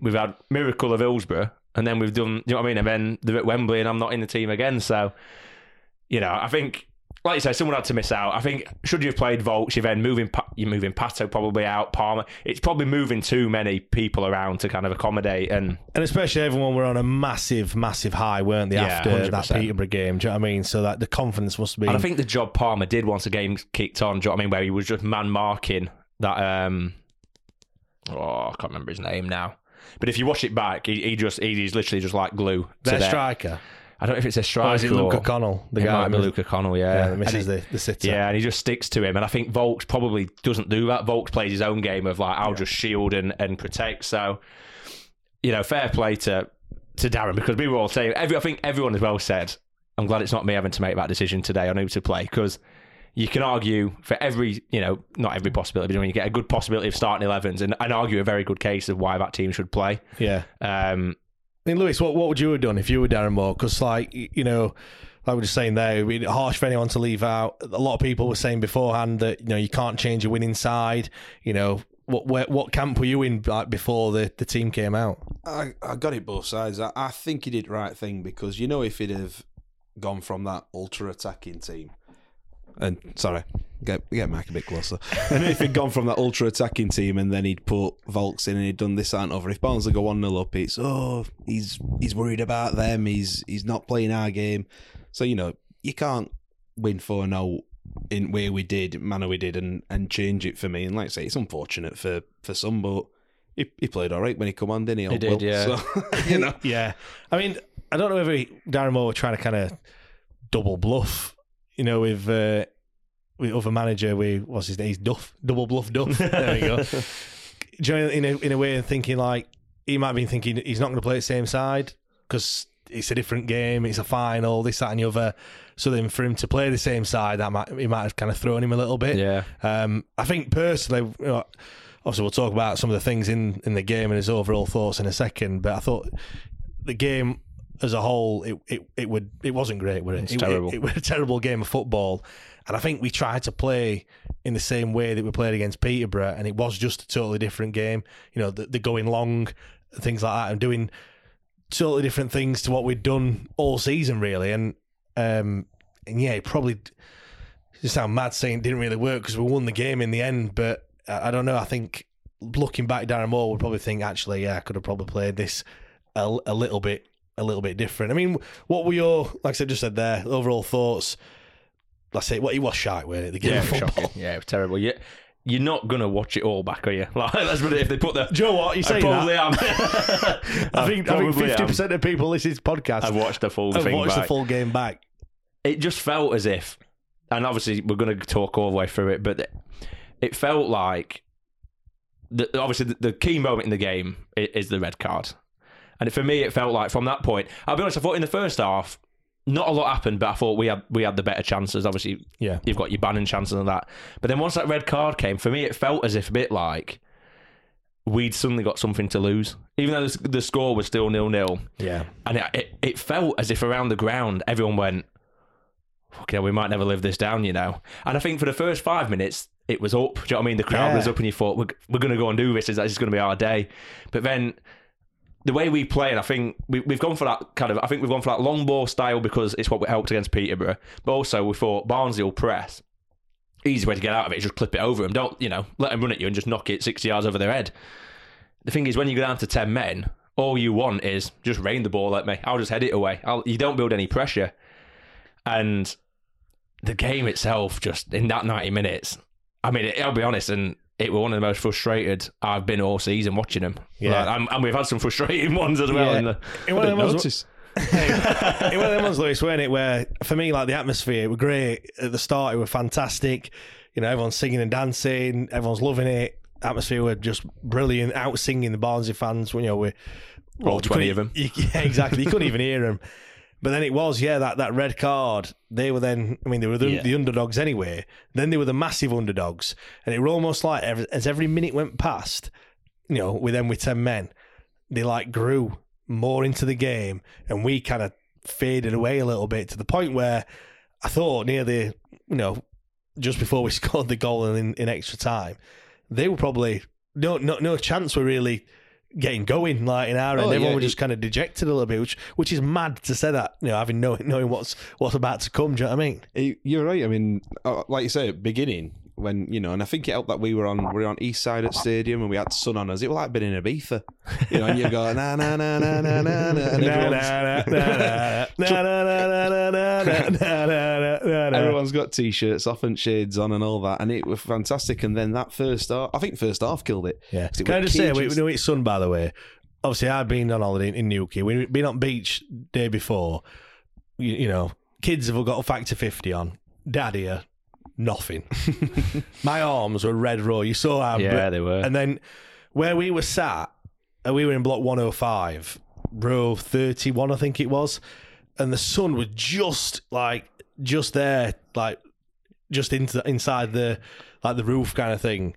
Speaker 9: We've had miracle of Hillsborough, and then we've done. Do you know what I mean? And then they're at Wembley, and I'm not in the team again. So, you know, I think like you say, someone had to miss out. I think should you have played Vaulks, you're then moving, you're moving Pato probably out, Palmer. It's probably moving too many people around to kind of accommodate and
Speaker 8: and especially everyone were on a massive, massive high, weren't they?
Speaker 9: Yeah,
Speaker 8: after
Speaker 9: 100%.
Speaker 8: that Peterborough game, do you know what I mean? So that the confidence must be.
Speaker 9: And I think the job Palmer did once the game kicked on, do you know what I mean, where he was just man marking that. um Oh, I can't remember his name now. But if you watch it back, he, he just he's literally just like glue. to
Speaker 8: their
Speaker 9: their-
Speaker 8: striker.
Speaker 9: I don't know if it's a striker
Speaker 8: is it Luca Connell?
Speaker 9: The
Speaker 8: The
Speaker 9: guy might be Luca Connell, yeah.
Speaker 8: Yeah, misses
Speaker 9: he-
Speaker 8: the, the sitter.
Speaker 9: Yeah, and he just sticks to him. And I think Vaulks probably doesn't do that. Vaulks plays his own game of like, I'll just shield and, and protect. So, you know, fair play to to Darren because we were all saying, every, I think everyone as well said, I'm glad it's not me having to make that decision today on who to play because you can argue for every, you know, not every possibility, but when you get a good possibility of starting 11s and, and argue a very good case of why that team should play.
Speaker 8: Yeah.
Speaker 9: Um,
Speaker 8: I mean, Lewis, what, what would you have done if you were Darren Moore? Because, like, you know, like we were just saying there, it'd be harsh for anyone to leave out. A lot of people were saying beforehand that, you know, you can't change your winning side. You know, what where, what camp were you in like before the, the team came out?
Speaker 10: I, I got it both sides. I, I think he did right thing because you know if he'd have gone from that ultra attacking team, and sorry, get get Mike a bit closer. and if he'd gone from that ultra attacking team and then he'd put Vaulks in and he'd done this that, and over, if Barnsley go one 0 up, it's oh he's he's worried about them. He's he's not playing our game. So you know you can't win four 0 in where we did, manner we did, and and change it for me. And like I say, it's unfortunate for for some, but. He, he played all right when he come on, didn't he?
Speaker 9: He did,
Speaker 10: Will?
Speaker 9: yeah.
Speaker 10: So, you know,
Speaker 8: yeah. I mean, I don't know if he, Darren Moore were trying to kind of double bluff, you know, with uh, with other manager. We what's his name? He's Duff, double bluff Duff. there we go. Do you know, in a in a way, of thinking like he might have been thinking he's not going to play the same side because it's a different game, it's a final, this that and the other. So then for him to play the same side, that might he might have kind of thrown him a little bit.
Speaker 9: Yeah.
Speaker 8: Um, I think personally, you know, obviously we'll talk about some of the things in, in the game and his overall thoughts in a second. But I thought the game as a whole, it it, it would it wasn't great, was it?
Speaker 9: It's
Speaker 8: it,
Speaker 9: terrible.
Speaker 8: It, it was a terrible game of football, and I think we tried to play in the same way that we played against Peterborough, and it was just a totally different game. You know, the, the going long, things like that, and doing totally different things to what we'd done all season, really. And um, and yeah, it probably it sound mad saying it didn't really work because we won the game in the end, but I I don't know. I think looking back, Darren Moore would probably think actually, yeah, I could have probably played this a, a little bit, a little bit different. I mean, what were your, like I said just said there, overall thoughts? Let's say, what he was shy with it, the game
Speaker 9: yeah,
Speaker 8: of football.
Speaker 9: shocking. Yeah, it was terrible. You, you're not gonna watch it all back, are you? Like, let's put it. If they put the,
Speaker 8: Do you know what? You say
Speaker 9: probably
Speaker 8: that.
Speaker 9: am.
Speaker 8: I think I think fifty percent of people listening to this podcast
Speaker 9: I've watched the full thing
Speaker 8: watched
Speaker 9: back.
Speaker 8: the full game back.
Speaker 9: it just felt as if, and obviously we're going to talk all the way through it, but it, it felt like, the, obviously the, the key moment in the game is the red card, and for me it felt like from that point. I'll be honest, I thought in the first half. Not a lot happened, but I thought we had we had the better chances. Obviously,
Speaker 8: Yeah.
Speaker 9: you've got your banning chances and that. But then once that red card came, for me, it felt as if a bit like we'd suddenly got something to lose, even though the, the score was still nil nil.
Speaker 8: Yeah.
Speaker 9: And it, it, it felt as if around the ground, everyone went, okay, we might never live this down, you know. And I think for the first five minutes, it was up. Do you know what I mean? The crowd
Speaker 8: Yeah.
Speaker 9: was up, and you thought, we're, we're going to go and do this. Is This is going to be our day. But then the way we play, and I think we, we've gone for that kind of, I think we've gone for that long ball style because it's what we helped against Peterborough. But also, we thought Barnsley will press. Easy way to get out of it is just clip it over them. Don't, you know, let them run at you and just knock it 60 yards over their head. The thing is, when you go down to 10 men, all you want is just rain the ball at me. I'll just head it away. I'll, you don't build any pressure. And the game itself, just in that 90 minutes, I mean, I'll be honest, and it was one of the most frustrated I've been all season watching them.
Speaker 8: Yeah.
Speaker 9: Like, and, and we've had some frustrating ones as well.
Speaker 8: Yeah.
Speaker 9: In the,
Speaker 8: In one of them ones-
Speaker 10: notice.
Speaker 8: it one of them ones, Lewis, weren't it? Where for me, like the atmosphere, it was great at the start. It was fantastic. You know, everyone's singing and dancing. Everyone's loving it. Atmosphere were just brilliant. Out singing the Barnsley fans. When you know, we
Speaker 9: All
Speaker 8: you
Speaker 9: 20 of them.
Speaker 8: you- yeah, exactly. You couldn't even hear them. But then it was, yeah, that, that red card. They were then, I mean, they were the,
Speaker 9: Yeah.
Speaker 8: the underdogs anyway. Then they were the massive underdogs, and it were almost like every, as every minute went past, you know, with them with ten men, they like grew more into the game, and we kind of faded away a little bit to the point where I thought near the, you know, just before we scored the goal in, in extra time, they were probably no no no chance were really getting going like in our end.
Speaker 10: Oh,
Speaker 8: Everyone
Speaker 10: yeah,
Speaker 8: was just kind of dejected a little bit, which which is mad to say that. You know, having knowing knowing what's what's about to come. Do you know what I mean?
Speaker 10: You- You're right. I mean, uh, like you say, at beginning when you know, and I think it helped that we were on we were on East Side at Stadium and we had sun on us. It was like being in Ibiza, you know. And you go na na na na na na na, and everyone's, everyone's got t-shirts off and shades on and all that, and it was fantastic. And then that first half, I think first half killed it.
Speaker 8: Yeah.
Speaker 10: it
Speaker 8: Can I just say, we, know it's sun, by the way. Obviously, I've been on holiday in, in Newquay. We've been on beach day before. You, you know, kids have got a factor 50 on. Dad here, nothing. My arms were red raw. You saw how.
Speaker 9: Yeah, they were.
Speaker 8: And then where we were sat, uh, we were in block 105, row 31, I think it was. And the sun was just like, just there, like, just into inside the like the roof kind of thing.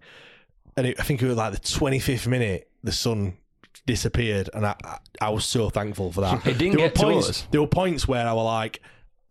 Speaker 8: And it, I think it was like the 25th minute, the sun disappeared, and I I, I was so thankful for that.
Speaker 9: It didn't
Speaker 8: there
Speaker 9: get
Speaker 8: were
Speaker 9: to us.
Speaker 8: There were points where I was like.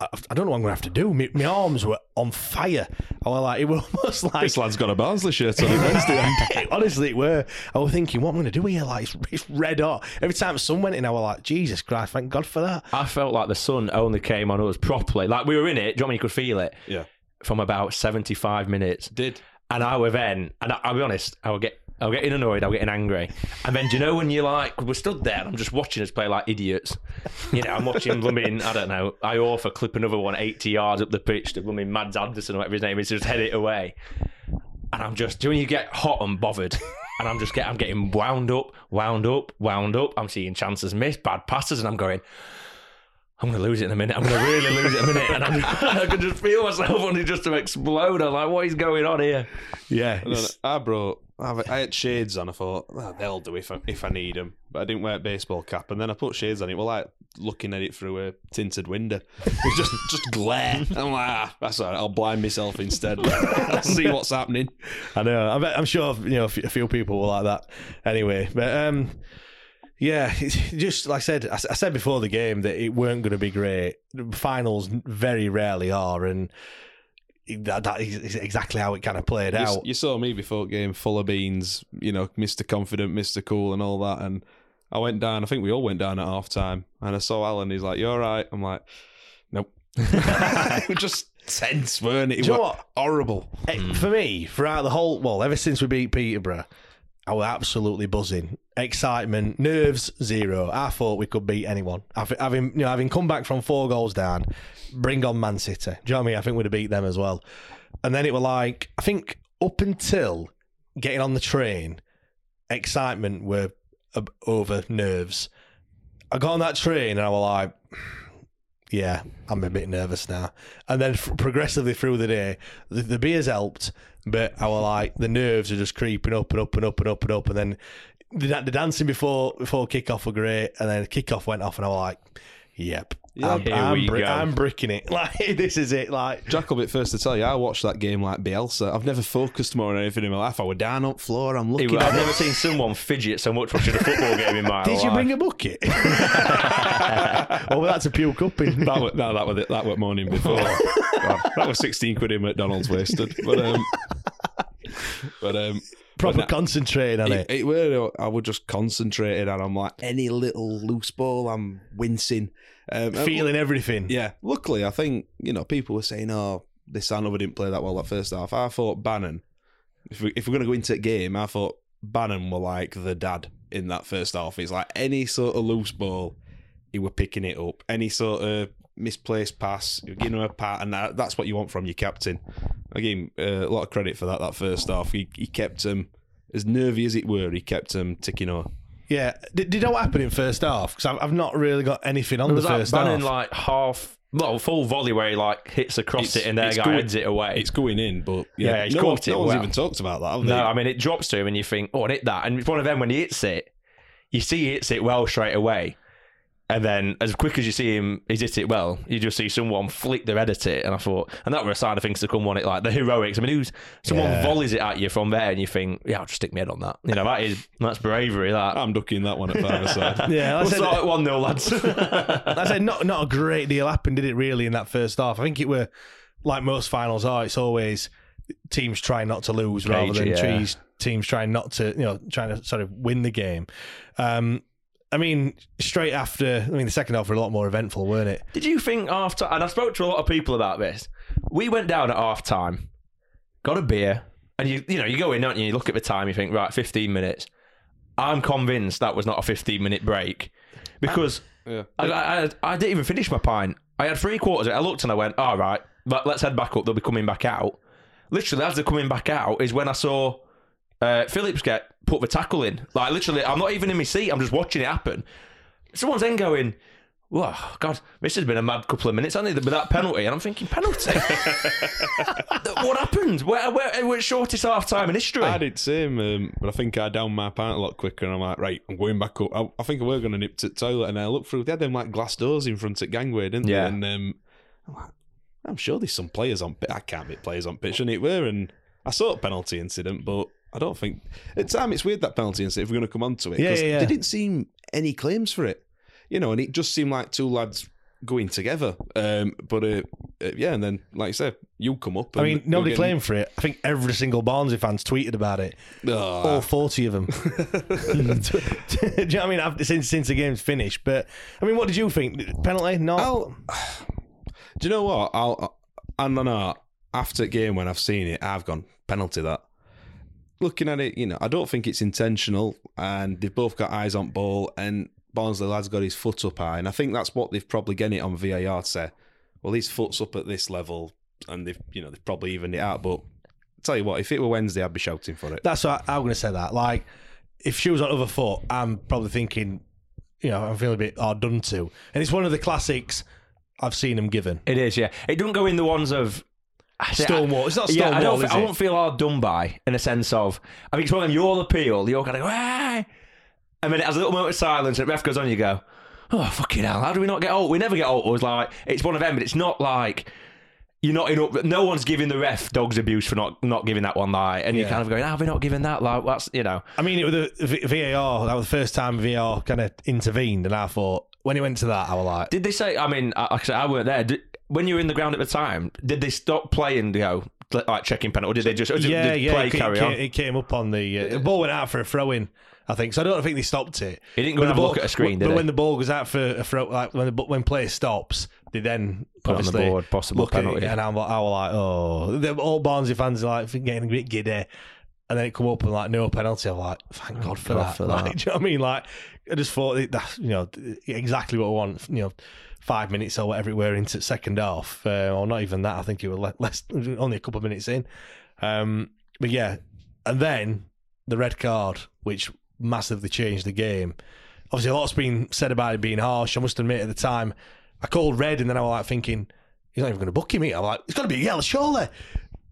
Speaker 8: I I don't know what I'm going to have to do. My, my arms were on fire. I was like, it was almost like
Speaker 10: This lad's got a Barnsley shirt on. Wednesday.
Speaker 8: Honestly, it were. I was thinking, what am I going to do here? Like, it's, it's red hot. Every time the sun went in, I was like, Jesus Christ, thank God for that.
Speaker 9: I felt like the sun only came on us properly. Like we were in it. Do you know what I mean? You could feel it
Speaker 10: yeah,
Speaker 9: from about 75 minutes.
Speaker 10: did.
Speaker 9: And I were then, and I, I'll be honest, I will get, I was getting annoyed, I was getting angry. And then, do you know when you're like, we're stood there and I'm just watching us play like idiots? You know, I'm watching blooming, I don't know, Iorfa clip another one 80 yards up the pitch to blooming Mads Andersen or whatever his name is, just head it away. And I'm just, do you get hot and bothered? And I'm just getting, I'm getting wound up, wound up, wound up. I'm seeing chances missed, bad passes, and I'm going, I'm going to lose it in a minute. I'm going to really lose it in a minute. And I'm I can just feel myself wanting just to explode. I'm like, what is going on here?
Speaker 8: Yeah.
Speaker 10: I, don't. I brought. I I had shades on. I thought "Oh, they'll do if I, if I need them, but I didn't wear a baseball cap. And then I put shades on. It was like looking at it through a tinted window. It was just just glare. I'm like, ah, that's all right. I'll blind myself instead. I'll see what's happening.
Speaker 8: I know. I bet, I'm sure you know a few- a few people were like that. Anyway, but um, yeah, just like I said. I, said before the game that it weren't going to be great. Finals very rarely are, and that, that is exactly how it kind of played
Speaker 10: You,
Speaker 8: out.
Speaker 10: you saw me before game, full of beans. You know, Mister Confident, Mister Cool, and all that. And I went down. I think we all went down at half time. And I saw Alan. He's like, You're all right?" I'm like, "Nope." it was just tense, weren't it? It was horrible.
Speaker 8: Eh, For me, throughout the whole, well, ever since we beat Peterborough, I was absolutely buzzing. Excitement, nerves zero. I thought we could beat anyone. Having, you know, having come back from four goals down, bring on Man City. Do you know what I mean? I think we'd have beat them as well. And then it were like, I think up until getting on the train, excitement were over nerves. I got on that train and I was like, yeah, I'm a bit nervous now. And then f- progressively through the day, the, the beers helped, but I was like, the nerves are just creeping up and up and up and up and up. And then the, the dancing before before kickoff were great, and then kickoff went off, and I was like, yep, I'm,
Speaker 9: Here
Speaker 8: I'm,
Speaker 9: we
Speaker 8: bri-
Speaker 9: go.
Speaker 8: I'm bricking it. Like this is it. Like
Speaker 10: Jack will be first to tell you, I watched that game like Bielsa. I've never focused more on anything in my life. I were down up floor. I'm looking
Speaker 9: I've
Speaker 10: at
Speaker 9: never seen someone fidget so much watching a football game in my life.
Speaker 8: Did
Speaker 9: life.
Speaker 8: you bring a bucket? oh, well, that's a puke up in.
Speaker 10: that. Was, no, that was it. That was morning before. That was 16 quid in McDonald's wasted. But um, but um,
Speaker 8: Proper
Speaker 10: but
Speaker 8: concentrating on
Speaker 10: it,
Speaker 8: it.
Speaker 10: it were. I would just concentrated, and I'm like any little loose ball, I'm wincing. Um,
Speaker 8: Feeling everything.
Speaker 10: Yeah. Luckily, I think you know people were saying, "Oh, this Hanover didn't play that well that first half." I thought Bannan. If we if we're going to go into the game, I thought Bannan were like the dad in that first half. It's like any sort of loose ball, he were picking it up. Any sort of misplaced pass, you give him a pat, and that, that's what you want from your captain. I give him uh, a lot of credit for that. That first half, he he kept him as nervy as it were. He kept him ticking on.
Speaker 8: Yeah. Did, did that happen in first half? Because I've, I've not really got anything on
Speaker 9: There
Speaker 8: the
Speaker 9: was that
Speaker 8: first
Speaker 9: Bannan
Speaker 8: half.
Speaker 9: like half, well, full volley where he like hits across
Speaker 10: It's-
Speaker 9: it and their
Speaker 10: it's
Speaker 9: guy
Speaker 10: going-
Speaker 9: heads it away.
Speaker 10: It's going in, but yeah,
Speaker 9: Yeah, he's
Speaker 10: no, one,
Speaker 9: caught it
Speaker 10: no one's
Speaker 9: well.
Speaker 10: even talked about that. Have they?
Speaker 9: No, I mean it drops to him and you think, oh, and hit that, and it's one of them when he hits it, you see he hits it well straight away, and then as quick as you see him, he's hit it well. You just see someone flick their head at it, and I thought, and that were a sign of things to come on it, like the heroics. I mean, who's someone
Speaker 8: Yeah.
Speaker 9: volleys it at you from there, and you think, yeah, I'll just stick my head on that. You know, that is that's bravery. That
Speaker 10: I'm ducking that one at five aside.
Speaker 8: Yeah, I
Speaker 9: we'll
Speaker 8: said,
Speaker 9: start at one 0 lads.
Speaker 8: I said not not a great deal happened, did it really, in that first half? I think it were like most finals are. It's always teams trying not to lose rather than
Speaker 9: Cagey, yeah.
Speaker 8: teams teams trying not to, you know, trying to sort of win the game. Um, I mean, straight after, I mean, the second half were a lot more eventful, weren't it?
Speaker 9: Did you think after? And I spoke to a lot of people about this. We went down at half time, got a beer, and you you know you go in, don't you? You look at the time, you think right, fifteen minutes. I'm convinced that was not a fifteen minute break because
Speaker 10: Yeah.
Speaker 9: I, I, I, I didn't even finish my pint. I had three quarters. of it. I looked and I went, all right, but let's head back up. They'll be coming back out. Literally, as they're coming back out, is when I saw uh, Phillips get put the tackle in. Like literally, I'm not even in my seat. I'm just watching it happen. Someone's then going, "Whoa, God, this has been a mad couple of minutes, hasn't it? With that penalty." And I'm thinking, penalty? what happened? Where, where, we're shortest half time in history.
Speaker 10: I did same, um, but I think I downed my pint a lot quicker, and I'm like, right, I'm going back up. I, I think we're going to nip to the toilet, and I look through. They had them like glass doors in front at gangway, didn't
Speaker 9: Yeah.
Speaker 10: they? And um, I'm like, I'm sure there's some players on. pitch. I can't be players on pitch, and it were. And I saw a penalty incident, but I don't think at time it's weird that penalty incident. If we're going to come on to it,
Speaker 8: Yeah,
Speaker 10: 'cause
Speaker 8: yeah, yeah.
Speaker 10: there didn't seem any claims for it, you know, and it just seemed like two lads going together. Um, but uh, uh, yeah, and then like I said, you come up.
Speaker 8: I
Speaker 10: and
Speaker 8: mean,
Speaker 10: you're
Speaker 8: nobody
Speaker 10: getting-
Speaker 8: claimed for it. I think every single Barnsley fans tweeted about it.
Speaker 10: Oh,
Speaker 8: All 40 of them. Do you know what I mean? After, since, since the game's finished. But, I mean, what did you think? Penalty? No.
Speaker 10: I'll, do you know what? I'll, I don't know. After the game, when I've seen it, I've gone penalty that. Looking at it, you know, I don't think it's intentional, and they've both got eyes on ball, and Barnsley lad's got his foot up high, and I think that's what they've probably getting it on VAR to say, well, his foot's up at this level, and they've, you know, they've probably evened it out. But tell you what, if it were Wednesday, I'd be shouting for it.
Speaker 8: That's what I'm going to say that. Like, if she was on other foot, I'm probably thinking, you know, I'm feeling a bit hard done to. And it's one of the classics I've seen them given.
Speaker 9: It is, yeah. It doesn't go in the ones of
Speaker 8: Stonewall. It's not
Speaker 9: Yeah, I don't.
Speaker 8: is
Speaker 9: I
Speaker 8: it?
Speaker 9: won't feel hard done by in a sense of. I think it's one of them. You'll appeal. You're kind of go, and then it has a little moment of silence. And the ref goes on. You go, "Oh fucking hell! How do we not get out? We never get out." It was like it's one of them, but it's not like. You're not in up. No one's giving the ref dogs abuse for not not giving that one like, and you're
Speaker 8: Yeah.
Speaker 9: kind of going, "How have we not given that?" Like, that's you know.
Speaker 8: I mean, it was the V- VAR. That was the first time VAR kind of intervened, and I thought when it went to that, I was like,
Speaker 9: Did they say? I mean, I- like I said, I weren't there. Did, when you were in the ground at the time, did they stop playing? You know, like checking penalty, or did they just? Or did,
Speaker 8: yeah,
Speaker 9: did
Speaker 8: yeah.
Speaker 9: play
Speaker 8: it,
Speaker 9: carry
Speaker 8: it,
Speaker 9: on?
Speaker 8: it came up on the, uh, the ball went out for a throw in. I think so. I don't think they stopped it.
Speaker 9: He didn't go
Speaker 8: When
Speaker 9: and have
Speaker 8: the
Speaker 9: a
Speaker 8: ball-
Speaker 9: look at a screen,
Speaker 8: But
Speaker 9: did he?
Speaker 8: when the ball goes out for a throw, like when the when play stops, they then
Speaker 9: Put on the board, possible
Speaker 8: it,
Speaker 9: penalty.
Speaker 8: and I'm, I was like, oh, the, all Barnsley fans are like getting a bit giddy, and then it come up and like no penalty. I'm like, thank God for
Speaker 9: God
Speaker 8: that.
Speaker 9: for
Speaker 8: Like,
Speaker 9: that.
Speaker 8: do you know what I mean? Like, I just thought that's you know exactly what I want. You know. Five minutes or whatever it were into second half, uh, or not even that. I think it was less, only a couple of minutes in. Um, but yeah, and then the red card, which massively changed the game. Obviously, a lot's been said about it being harsh. I must admit, at the time, I called red, and then I was like thinking, he's not even going to book him. I'm like, it's got to be a yellow, surely.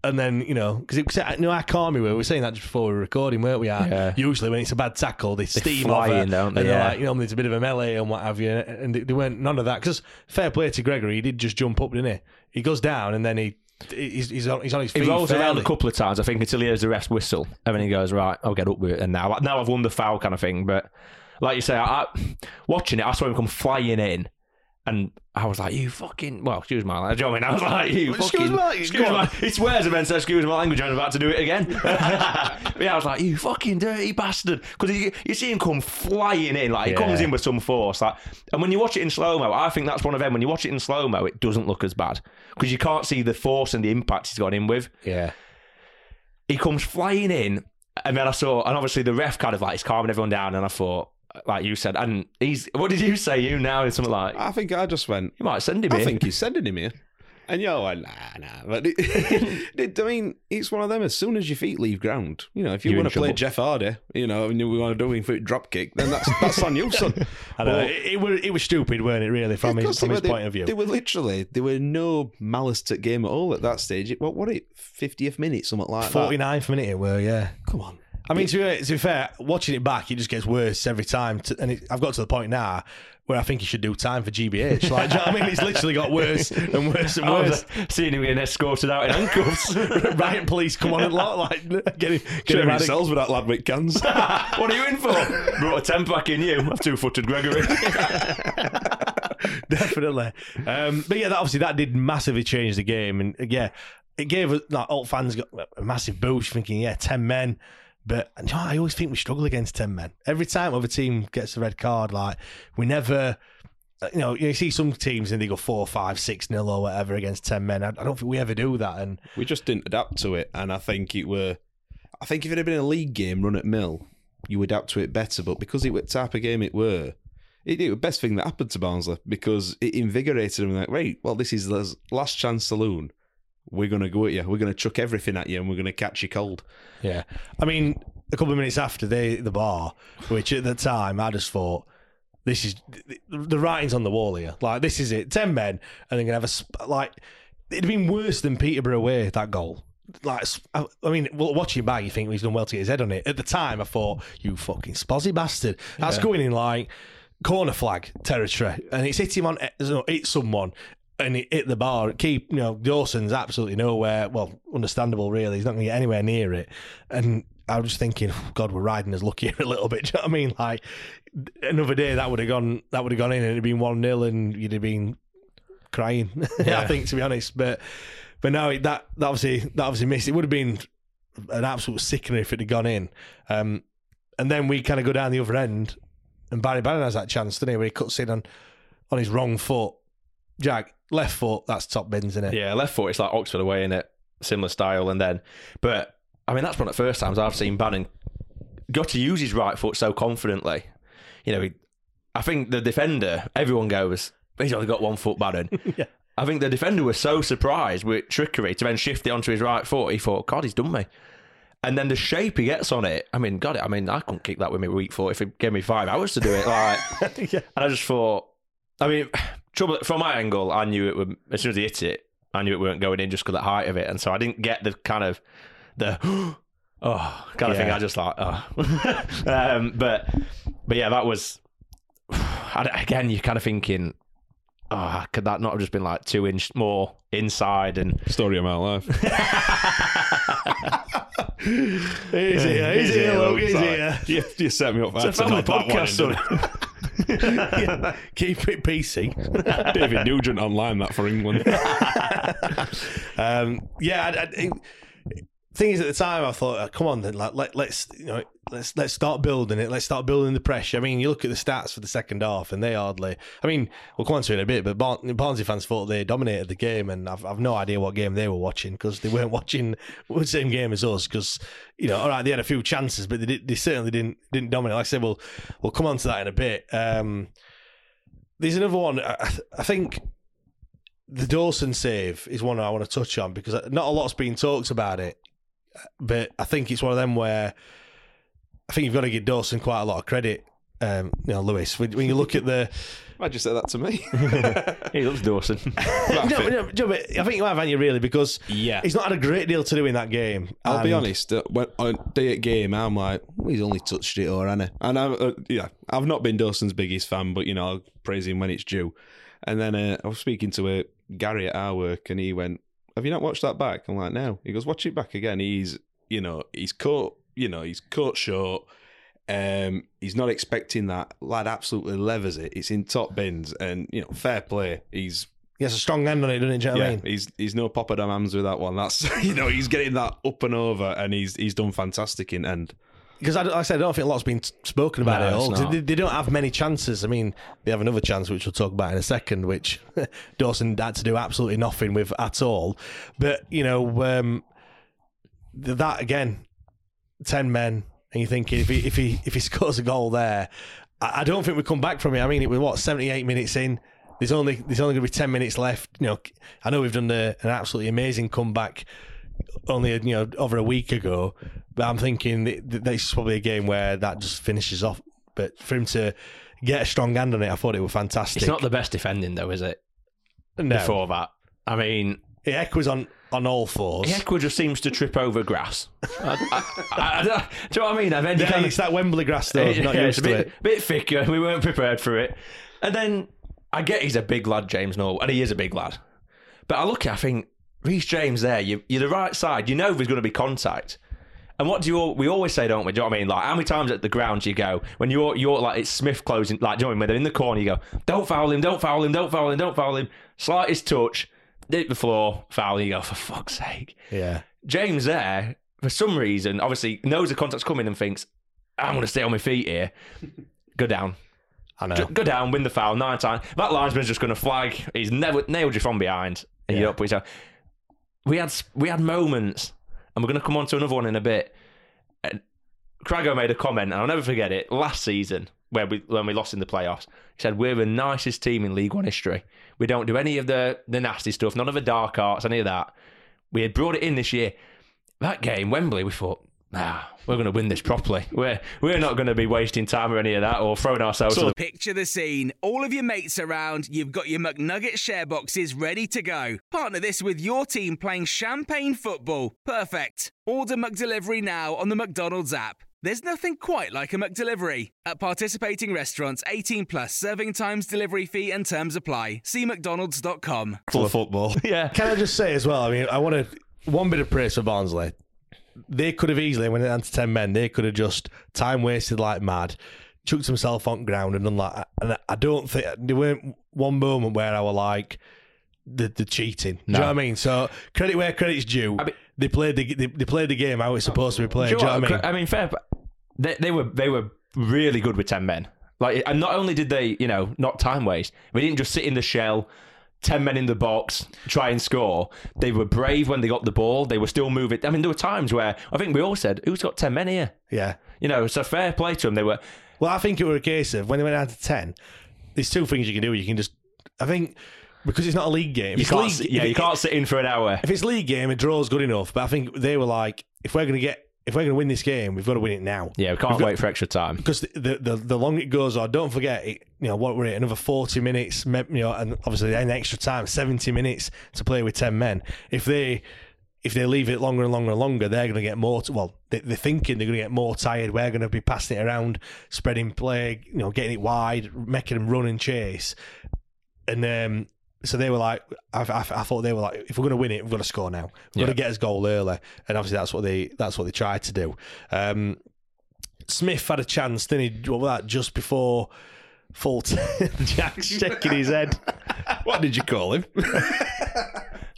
Speaker 8: And then you know, because it you know calm we were. Saying that just before we were recording, weren't we?
Speaker 9: Yeah.
Speaker 8: Usually, when it's a bad tackle, they, steam
Speaker 9: fly
Speaker 8: over,
Speaker 9: in, don't they?
Speaker 8: and they're
Speaker 9: Yeah.
Speaker 8: like, you know, there's a bit of a melee and what have you. And they, they weren't none of that. Because fair play to Gregory, he did just jump up, didn't he? He goes down, and then he he's, he's on he's on his
Speaker 9: He
Speaker 8: feet.
Speaker 9: rolls around a couple of times, I think, until he hears the ref whistle, and then he goes, "Right, I'll get up with it." And now, now I've won the foul kind of thing. But like you say, I, I- watching it, I saw him come flying in, and I was like, "You fucking well, excuse my language." You know what I mean? I was like, "You
Speaker 8: Excuse
Speaker 9: fucking."
Speaker 8: my language,
Speaker 9: excuse my. He swears and then says, "Excuse my language." I'm about to do it again. Yeah, I was like, "You fucking dirty bastard!" Because you, you see him come flying in, like he comes in with some force, like. And when you watch it in slow mo, I think that's one of them. When you watch it in slow mo, it doesn't look as bad because you can't see the force and the impact he's gone in with
Speaker 8: Yeah.
Speaker 9: he comes flying in, and then I saw, and obviously the ref kind of like is calming everyone down, and I thought, like you said, and he's, what did you say? You now is something like,
Speaker 10: I think I just went.
Speaker 9: you might send him
Speaker 10: I
Speaker 9: in.
Speaker 10: think he's sending him here. And you're like, nah, nah. But it, it- I mean, it's one of them. As soon as your feet leave ground, you know, if you
Speaker 9: You're
Speaker 10: want to play. Jeff Hardy, you know, and we want to do him foot drop kick, then that's that's on you, son.
Speaker 8: I know.
Speaker 10: But-
Speaker 8: It, it, was, it was stupid, weren't it, really, from his, from his
Speaker 10: were-
Speaker 8: point
Speaker 10: they-
Speaker 8: of view?
Speaker 10: There were literally there were no malice to game at all at that stage. What what it fiftieth minute, something like that.
Speaker 8: 49th minute it were, yeah.
Speaker 10: Come on.
Speaker 8: I mean, to be, to be fair, watching it back, it just gets worse every time. To, and it, I've got to the point now where I think he should do time for GBH. Like, do you know what I mean? It's literally got worse and worse and worse.
Speaker 9: seeing him getting escorted out in handcuffs.
Speaker 8: Riot police come on and lot, like, get him, get him out
Speaker 10: cells with that lad with cans.
Speaker 9: what are you in for? Brought a ten pack in you. I've two footed Gregory.
Speaker 8: Definitely. Um, but yeah, that, obviously that did massively change the game, and yeah, it gave us like all fans got a massive boost, thinking yeah, ten men, But you know, I always think we struggle against ten men. Every time other team gets a red card, like we never. uh, You know, you see some teams and they go four, five, six nil or whatever against ten men. I, I don't think we ever do that. And
Speaker 10: We just didn't adapt to it, and I think it were. I think if it had been a league game run at Mill, you would adapt to it better. But because it was type of game it were, it, it was the best thing that happened to Barnsley because it invigorated them. Like, right, well, this is the last chance saloon. We're gonna go at you. We're gonna chuck everything at you, and we're gonna catch you cold.
Speaker 8: Yeah, I mean, a couple of minutes after they the bar, which at the time I just thought this is the writing's on the wall here. Like this is it, ten men, and they're gonna have a sp- like it'd been worse than Peterborough away that goal. Like I I mean, watching back, you think he's done well to get his head on it. At the time, I thought you fucking spozzy bastard. That's
Speaker 9: Yeah.
Speaker 8: going in like corner flag territory, and it's hit him on hit someone. And it hit the bar. Keep you know Dawson's absolutely nowhere. Well, understandable, really. He's not going to get anywhere near it. And I was just thinking, oh, God, we're riding us lucky here a little bit. Do you know what I mean? Like another day that would have gone that would have gone in and it'd been one 0 and you'd have been crying.
Speaker 9: Yeah.
Speaker 8: I think to be honest, but but no, it- that that obviously that obviously missed. It would have been an absolute sickener if it had gone in. Um, and then we kind of go down the other end, and Barry Bannan has that chance, doesn't he? Where he cuts in on on his wrong foot. Jack left foot, that's top bins, isn't it?
Speaker 9: Yeah, left foot. It's like Oxford away in it, similar style. And then, but I mean, that's one of the first times I've seen Bannan got to use his right foot so confidently. You know, he, I think the defender, everyone goes, he's only got one foot, Bannan.
Speaker 8: Yeah.
Speaker 9: I think the defender was so surprised with trickery to then shift it onto his right foot. He thought, God, he's done me. And then the shape he gets on it, I mean, God, it, I mean, I couldn't kick that with my weak foot if it gave me five hours to do it. Like,
Speaker 8: yeah.
Speaker 9: and I just thought, I mean, trouble from my angle, I knew it would as soon as he hit it, I knew it weren't going in just because of the height of it, and so I didn't get the kind of the oh kind of thing. I just like oh, um, but but yeah, that was I again. You're kind of thinking, oh, could that not have just been like two inch more inside and
Speaker 10: Story of my life.
Speaker 8: He's here, he's here, look, he's here.
Speaker 10: You, you set me up for
Speaker 9: It's a family podcast.
Speaker 8: Keep it PC.
Speaker 10: David Nugent online that for England.
Speaker 8: um, yeah, I, I, thing is, at the time, I thought, uh, come on, then, like, let, let's you know, let's let's start building it. Let's start building the pressure. I mean, you look at the stats for the second half, and they hardly. I mean, we'll come on to it in a bit, but Barn- Barnsley fans thought they dominated the game, and I've, I've no idea what game they were watching because they weren't watching the same game as us. Because you know, all right, they had a few chances, but they did, they certainly didn't didn't dominate. Like I said, we'll we'll come on to that in a bit. Um, there's another one. I, I think the Dawson save is one I want to touch on because not a lot's been talked about it, but I think it's one of them where I think you've got to give Dawson quite a lot of credit. Um, you know, Lewis, when, when you look at the,
Speaker 10: Why'd you say that to me?
Speaker 9: he loves Dawson.
Speaker 8: no, no, no, but I think you have, haven't you, really? Because
Speaker 10: Yeah.
Speaker 8: he's not had a great deal to do in that game.
Speaker 10: I'll be honest. Uh, when on day at game, I'm like, well, he's only touched it, or Anna. And I, uh, yeah, I've not been Dawson's biggest fan, but you know, I'll praise him when it's due. And then uh, I was speaking to uh, Gary at our work, and he went, "Have you not watched that back?" I'm like, "No." He goes, "Watch it back again." He's, you know, he's caught, you know, he's caught short. Um, he's not expecting that. Lad absolutely levers it. It's in top bins, and you know, fair play. He's
Speaker 8: He has a strong hand on it, doesn't he? Do you know what I
Speaker 10: yeah,
Speaker 8: mean?
Speaker 10: he's he's no Papa Hams with that one. That's you know he's getting that up and over, and he's he's done fantastic in end.
Speaker 8: Because I, like I said, I don't think a lot's been spoken about
Speaker 9: No,
Speaker 8: it all. They, they don't have many chances. I mean, they have another chance, which we'll talk about in a second, which Dawson had to do absolutely nothing with at all. But, you know, um, that again, 10 men, and you think if he, if he, if he scores a goal there, I, I don't think we come back from it. I mean, it was what, 78 minutes in? There's only there's only going to be 10 minutes left. You know, I know we've done the, an absolutely amazing comeback only you know over a week ago. But I'm thinking th- th- this is probably a game where that just finishes off. But for him to get a strong hand on it, I thought it was fantastic.
Speaker 9: It's not the best defending though, is it?
Speaker 8: no.
Speaker 9: Before that, I mean,
Speaker 8: It echoes on on all fours.
Speaker 9: Ihiekwe just seems to trip over grass. I, I, I, do you know what I mean? I then you
Speaker 8: Yeah,
Speaker 9: kind
Speaker 8: it's that Wembley grass though.
Speaker 9: Yeah,
Speaker 8: not
Speaker 9: it's
Speaker 8: used
Speaker 9: a
Speaker 8: to
Speaker 9: bit,
Speaker 8: it.
Speaker 9: bit thicker. We weren't prepared for it. And then I get he's a big lad, James Noel, and he is a big lad. But I look at, I think Reece James there. You, you're the right side. You know there's going to be contact. And what do you? al- We always say, don't we? Do you know what I mean? Like how many times at the ground do you go when you're you're like it's Smith closing, like do you know what I mean? When they're in the corner, you go, don't foul him, don't foul him, don't foul him, don't foul him. Slightest touch, hit the floor, foul. You go for fuck's sake.
Speaker 8: Yeah.
Speaker 9: James there, for some reason, obviously knows the contact's coming and thinks, I'm going to stay on my feet here. Go down.
Speaker 8: I know.
Speaker 9: Go down, win the foul, nine times. That linesman's just going to flag. He's never nailed you from behind. And you
Speaker 8: Yeah.
Speaker 9: don't put yourself. We had we had moments, and we're going to come on to another one in a bit. And Crago made a comment, and I'll never forget it. Last season, where we when we lost in the playoffs, he said we're the nicest team in League One history. We don't do any of the the nasty stuff, none of the dark arts, any of that. We had brought it in this year. That game, Wembley, we thought, nah, we're going to win this properly. We're we're not going to be wasting time or any of that, or throwing ourselves. to the
Speaker 11: Picture the scene. All of your mates around, you've got your McNugget share boxes ready to go. Partner this with your team playing champagne football. Perfect. Order McDelivery now on the McDonald's app. There's nothing quite like a McDelivery. At participating restaurants, 18 plus serving times, delivery fee, and terms apply. See McDonald's.com.
Speaker 8: Full of football.
Speaker 9: Yeah.
Speaker 8: Can I just say as well? I mean, I want to one bit of praise for Barnsley. They could have easily, when it down to ten men, they could have just time wasted like mad, chucked himself on ground and done that. And I- I don't think there weren't one moment where I were like the the cheating. Do you know what I mean? So credit where credit's due. they played the they, they played the game how it's supposed to be played.
Speaker 9: Do
Speaker 8: Do
Speaker 9: you
Speaker 8: you know
Speaker 9: know
Speaker 8: what I mean?
Speaker 9: I mean, fair. They, they were they were really good with ten men. Like, and not only did they, you know, not time waste. We didn't just sit in the shell, ten men in the box, try and score. They were brave when they got the ball. They were still moving. I mean, there were times where I think we all said, "Who's got ten men here?"
Speaker 8: Yeah.
Speaker 9: You know, it's a fair play to them. They were.
Speaker 8: Well, I think it were a case of when they went down to ten. There's two things you can do. You can just, I think, because it's not a league game.
Speaker 9: You can't,
Speaker 8: league,
Speaker 9: sit- yeah, you
Speaker 8: it-
Speaker 9: can't sit in for an hour.
Speaker 8: If it's league game, a draw's good enough. But I think they were like, if we're going to get, if we're going to win this game, we've got to win it now.
Speaker 9: Yeah, we can't
Speaker 8: We've got-
Speaker 9: wait for extra time.
Speaker 8: because the, the the longer it goes on, don't forget it. You know what we're at another forty minutes. You know, and obviously then extra time, seventy minutes to play with ten men. If they if they leave it longer and longer and longer, they're going to get more. Well, they, they're thinking they're going to get more tired. We're going to be passing it around, spreading play. You know, getting it wide, making them run and chase. And um, so they were like, I, I, I thought they were like, if we're going to win it, we've got to score now. We've
Speaker 9: Yeah.
Speaker 8: got to get us goal early, and obviously that's what they that's what they tried to do. Um, Smith had a chance, didn't he? What was that just before full time? Jack's shaking his head.
Speaker 10: What did you call him?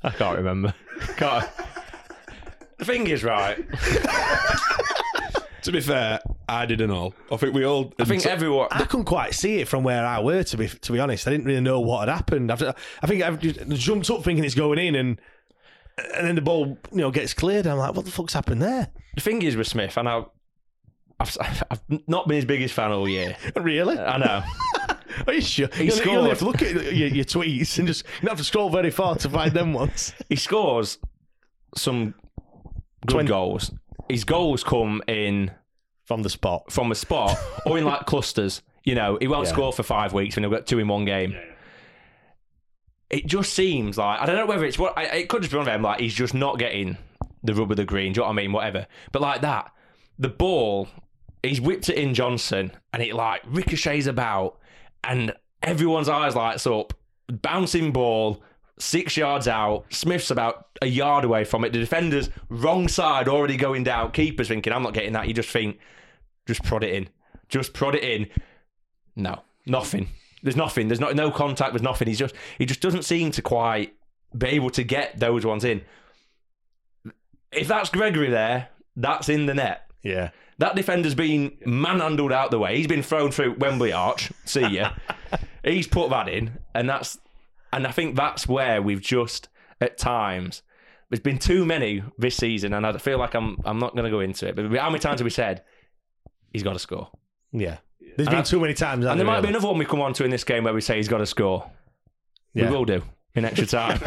Speaker 9: I can't remember. Can't. The thing is, right?
Speaker 10: To be fair, I didn't all. I think we all.
Speaker 9: I think everyone.
Speaker 8: I couldn't quite see it from where I were. To be to be honest, I didn't really know what had happened. After, I think I just jumped up thinking it's going in, and and then the ball you know gets cleared. I'm like, what the fuck's happened there?
Speaker 9: The thing is with Smith, and I, I've, I've not been his biggest fan all year.
Speaker 8: Really?
Speaker 9: I know.
Speaker 8: Are you sure?
Speaker 9: He
Speaker 8: you, only, you only have to look at your, your tweets and just you don't have to scroll very far to find them ones.
Speaker 9: he scores some good
Speaker 8: Twen-
Speaker 9: goals. His goals come in
Speaker 8: from the spot,
Speaker 9: from a spot, or in like clusters. You know, he won't
Speaker 8: Yeah.
Speaker 9: score for five weeks when he'll get two in one game. It just seems like I don't know whether it's what it could just be one of them. Like he's just not getting the rub of the green. Do you know what I mean? Whatever. But like that, the ball, he's whipped it in Johnson, and it like ricochets about, and everyone's eyes lights up. Bouncing ball, six yards out. Smith's about a yard away from it. The defender's wrong side already going down. Keeper's thinking, I'm not getting that. You just think, just prod it in. Just prod it in. No, nothing. There's nothing. There's not no contact. There's nothing. He's just he just doesn't seem to quite be able to get those ones in. If that's Gregory there, that's in the net.
Speaker 8: Yeah.
Speaker 9: That defender's been manhandled out the way. He's been thrown through Wembley Arch. See ya. He's put that in, and that's and I think that's where we've just at times there's been too many this season, and I feel like I'm I'm not going to go into it. But how many times have we said he's got to score?
Speaker 8: Yeah. There's
Speaker 9: And
Speaker 8: been
Speaker 9: I-
Speaker 8: too many times.
Speaker 9: And there might be another one we come on to in this game where we say he's got to score.
Speaker 8: Yeah.
Speaker 9: We will do in extra time.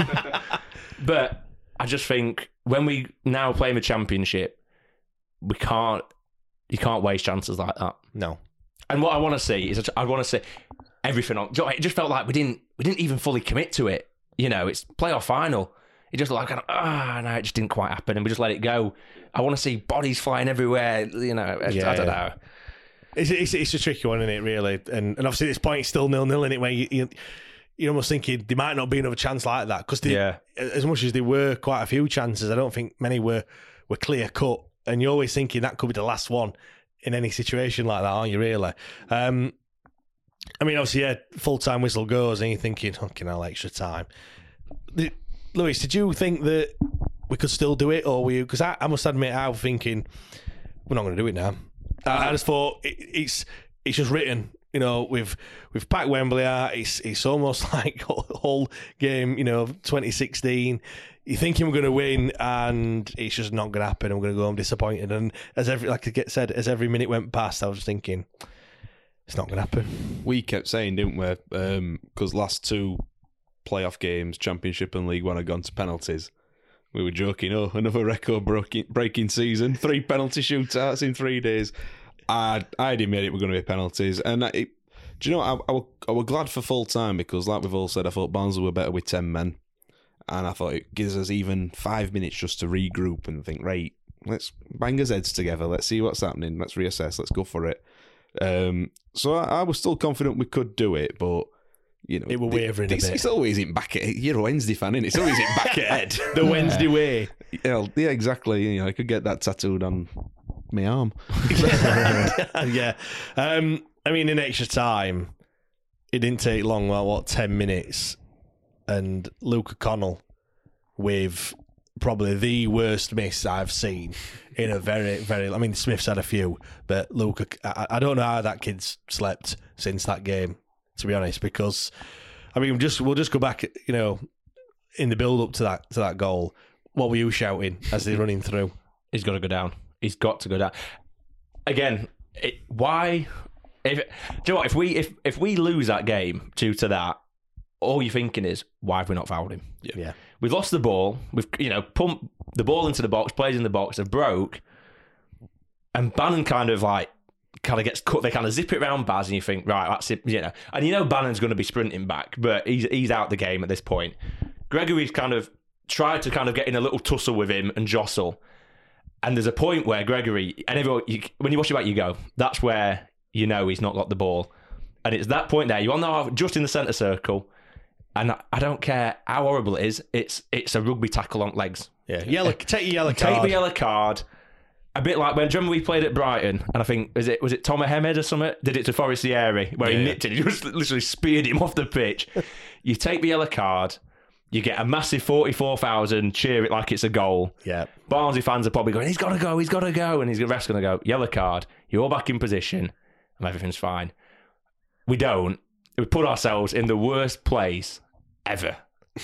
Speaker 9: but I just think when we now play in the championship, we can't. You can't waste chances like that.
Speaker 8: No.
Speaker 9: And what I want to see is I want to see everything on. do you know what, It just felt like we didn't we didn't even fully commit to it. You know, it's playoff final. It just looked like ah no, it just didn't quite happen, and we just let it go. I want to see bodies flying everywhere. You know, I,
Speaker 8: Yeah,
Speaker 9: I don't
Speaker 8: yeah.
Speaker 9: know.
Speaker 8: It's, it's, it's a tricky one, isn't it, really? And, and obviously, at this point, it's still nil nil, in it, where you, you, you're almost thinking there might not be another chance like that. Because
Speaker 9: Yeah.
Speaker 8: as much as there were quite a few chances, I don't think many were, were clear cut. And you're always thinking that could be the last one in any situation like that, aren't you, really? Um, I mean, obviously, yeah, full time whistle goes, and you're thinking, fucking hell, extra time. The- Lewis, did you think that we could still do it, or were you? because I, I must admit I was thinking we're not going to do it now. I, I just thought it, it's it's just written. You know, we've we've packed Wembley out. It's it's almost like whole game. You know, 2016. You're thinking we're going to win, and it's just not going to happen. We're going to go home disappointed. And as every like I said, as every minute went past, I was thinking it's not going to happen.
Speaker 10: We kept saying, didn't we? Um, because last two playoff games, Championship and League One, had gone to penalties. We were joking, oh, another record breaking season, three penalty shootouts in three days. I I didn't admit it were going to be penalties, and it, do you know I, I, were, I were glad for full time because, like we've all said, I thought Barnsley were better with ten men, and I thought it gives us even five minutes just to regroup and think, right, let's bang our heads together, let's see what's happening, let's reassess, let's go for it. Um, so I, I was still confident we could do it, but you know,
Speaker 8: it were wavering
Speaker 10: it's,
Speaker 8: a bit.
Speaker 10: It's always in back at you're a Wednesday fan, is It's always in back at head.
Speaker 8: the Wednesday way.
Speaker 10: Yeah, yeah, exactly. You know, I could get that tattooed on my arm.
Speaker 8: yeah. Um, I mean, in extra time, it didn't take long. Well, what ten minutes, and Luca Connell with probably the worst miss I've seen in a very, very. I mean, Smith's had a few, but Luke, I, I don't know how that kid's slept since that game. To be honest, because I mean, just we'll just go back. You know, in the build up to that to that goal, what were you shouting as they're running through?
Speaker 9: He's got to go down. He's got to go down. Again, it, why? If do you know what? If we if if we lose that game due to that, all you're thinking is why have we not fouled him?
Speaker 8: Yeah. yeah.
Speaker 9: We've lost the ball. We've you know pumped the ball into the box. Players in the box have broke, and Bannan kind of like kind of gets cut. They kind of zip it around Baz, and you think, right, that's it. You know, and you know Bannan's going to be sprinting back, but he's he's out the game at this point. Gregory's kind of tried to kind of get in a little tussle with him and jostle. And there's a point where Gregory and everyone, you, when you watch it back, you go, that's where you know he's not got the ball. And it's that point there. You all know just in the centre circle, and I don't care how horrible it is. It's it's a rugby tackle on legs.
Speaker 8: Yeah, yellow. Take your yellow card.
Speaker 9: Take the yellow card a bit like when remember we played at Brighton, and I think was it was it Tomer Hemed or something did it to Forestieri where yeah. he nicked it, he just literally speared him off the pitch. you take the yellow card, you get a massive forty four thousand, cheer it like it's a goal.
Speaker 8: Yeah,
Speaker 9: Barnsley fans are probably going, he's got to go, he's got to go, and he's the rest going to go yellow card. You're all back in position, and everything's fine. We don't. We put ourselves in the worst place ever,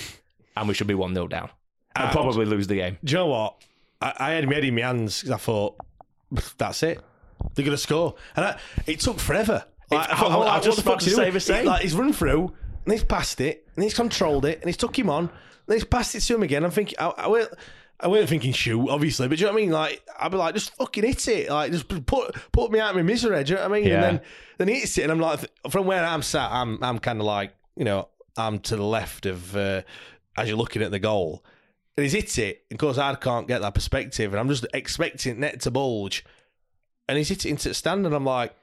Speaker 9: and we should be one 0 down and, and probably lose the game.
Speaker 8: Do you know what? I, I had my in my hands because I thought, that's it. They're going to score. And I, it took forever.
Speaker 9: Like, I, I, I, I just about to say the same.
Speaker 8: Like, he's run through, and he's passed it, and he's controlled it, and he's took him on, and he's passed it to him again. I'm thinking, I, I, weren't, I weren't thinking shoot, obviously, but do you know what I mean? Like, I'd be like, just fucking hit it. Like, just put put me out of my misery, do you know what I mean? Yeah. And then, then he hits it, and I'm like, from where I'm sat, I'm, I'm kind of like, you know, I'm to the left of, uh, as you're looking at the goal and he's hit it. Of course, I can't get that perspective, and I'm just expecting net to bulge, and he's hit it into the stand, and I'm like,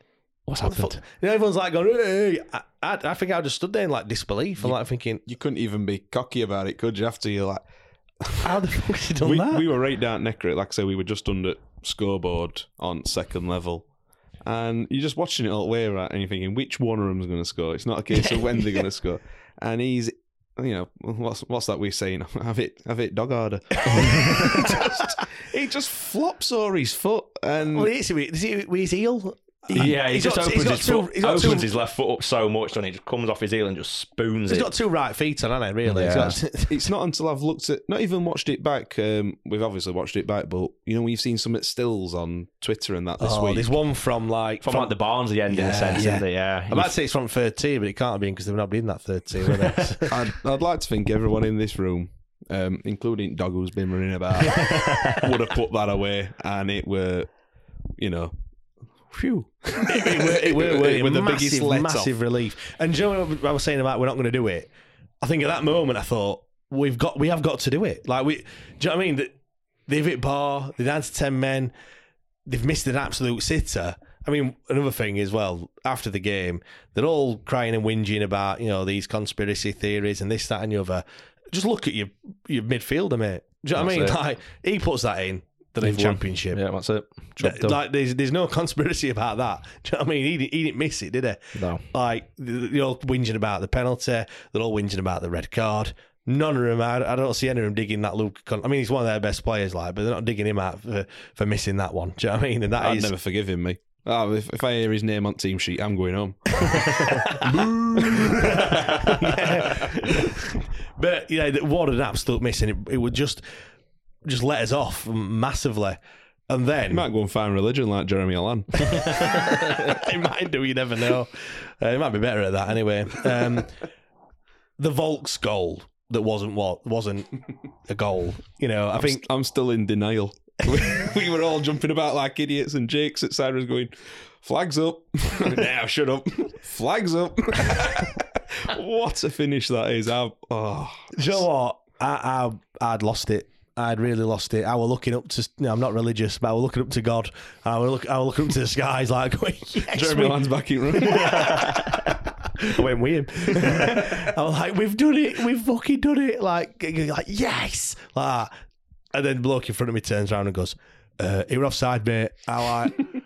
Speaker 9: "What's what happened?"
Speaker 8: You know, everyone's like going, hey. I, I, I, think I just stood there in like disbelief. I'm like thinking,
Speaker 10: you couldn't even be cocky about it, could you? After you're like,
Speaker 8: how the fuck has he done
Speaker 10: we,
Speaker 8: that?
Speaker 10: We were right down Necker. Like I say, we were just under scoreboard on second level. And you're just watching it all the way around and you're thinking, which one of them's going to score? It's not a case of when they're going to score. And he's you know, what's what's that we saying? Have it, have it, dog harder. he, just, he just flops over his foot and.
Speaker 8: Well, is he with his heel?
Speaker 9: Yeah, he just got, opens, his, two, foot, opens two, his left foot up so much, and he just comes off his heel and just spoons
Speaker 8: he's
Speaker 9: it.
Speaker 8: He's got two right feet on, hasn't he, really?
Speaker 10: Yeah. Got, it's not until I've looked at, not even watched it back, um, we've obviously watched it back, but, you know, we've seen some stills on Twitter and that this
Speaker 8: oh,
Speaker 10: week.
Speaker 8: there's one from, like...
Speaker 9: From, from like the Barnsley end, yeah, in a sense, yeah. isn't it? Yeah.
Speaker 8: I might say it's from third team, but it can't have been because they've not been that third team,
Speaker 10: I'd, I'd like to think everyone in this room um, including Dog who's been running about, would have put that away, and it were, you know, phew.
Speaker 8: it, were, it, with the biggest massive relief. And you know what I was saying about we're not going to do it? I think at that moment I thought we've got we have got to do it. Like we, do you know what I mean? They've hit bar. They're down to ten men. They've missed an absolute sitter. I mean, another thing as well. After the game, they're all crying and whinging about you know these conspiracy theories and this, that, and the other. Just look at your your midfielder, mate. Do you know what I mean? It. Like he puts that in the league championship.
Speaker 9: Yeah, that's it.
Speaker 8: like there's there's no conspiracy about that. Do you know what I mean? He didn't, he didn't miss it, did he?
Speaker 9: No.
Speaker 8: Like they're all whinging about the penalty. They're all whinging about the red card. None of them. I, I don't see any of them digging that Luke. I mean, he's one of their best players, like, but they're not digging him out for, for missing that one. Do you know what I mean? And that
Speaker 10: I'd
Speaker 8: is-
Speaker 10: never forgive him, me. Oh, if, if I hear his name on team sheet, I'm going home.
Speaker 8: but yeah, what an absolute missing! It, it would just just let us off massively, and then
Speaker 10: You might go and find religion like Jeremy Allen.
Speaker 8: it might do. You never know. Uh, it might be better at that anyway. Um, the Vaulks goal that wasn't what wasn't a goal. You know, I
Speaker 10: I'm
Speaker 8: think
Speaker 10: st- I'm still in denial. we, we were all jumping about like idiots, and Jake's at side was going, "Flags up!" now shut up. Flags up. what a finish that is! I, oh,
Speaker 8: you know what? I, I I'd lost it. I'd really lost it. I was looking up to. You know, I'm not religious, but I was looking up to God. I was, look, I was looking up to the skies, like going, yes,
Speaker 10: Jeremy
Speaker 8: we-
Speaker 10: back in room.
Speaker 8: I went with him. I was like, we've done it. We've fucking done it. Like, like yes. Like that. And then the bloke in front of me turns around and goes, uh, you're offside, mate. I like,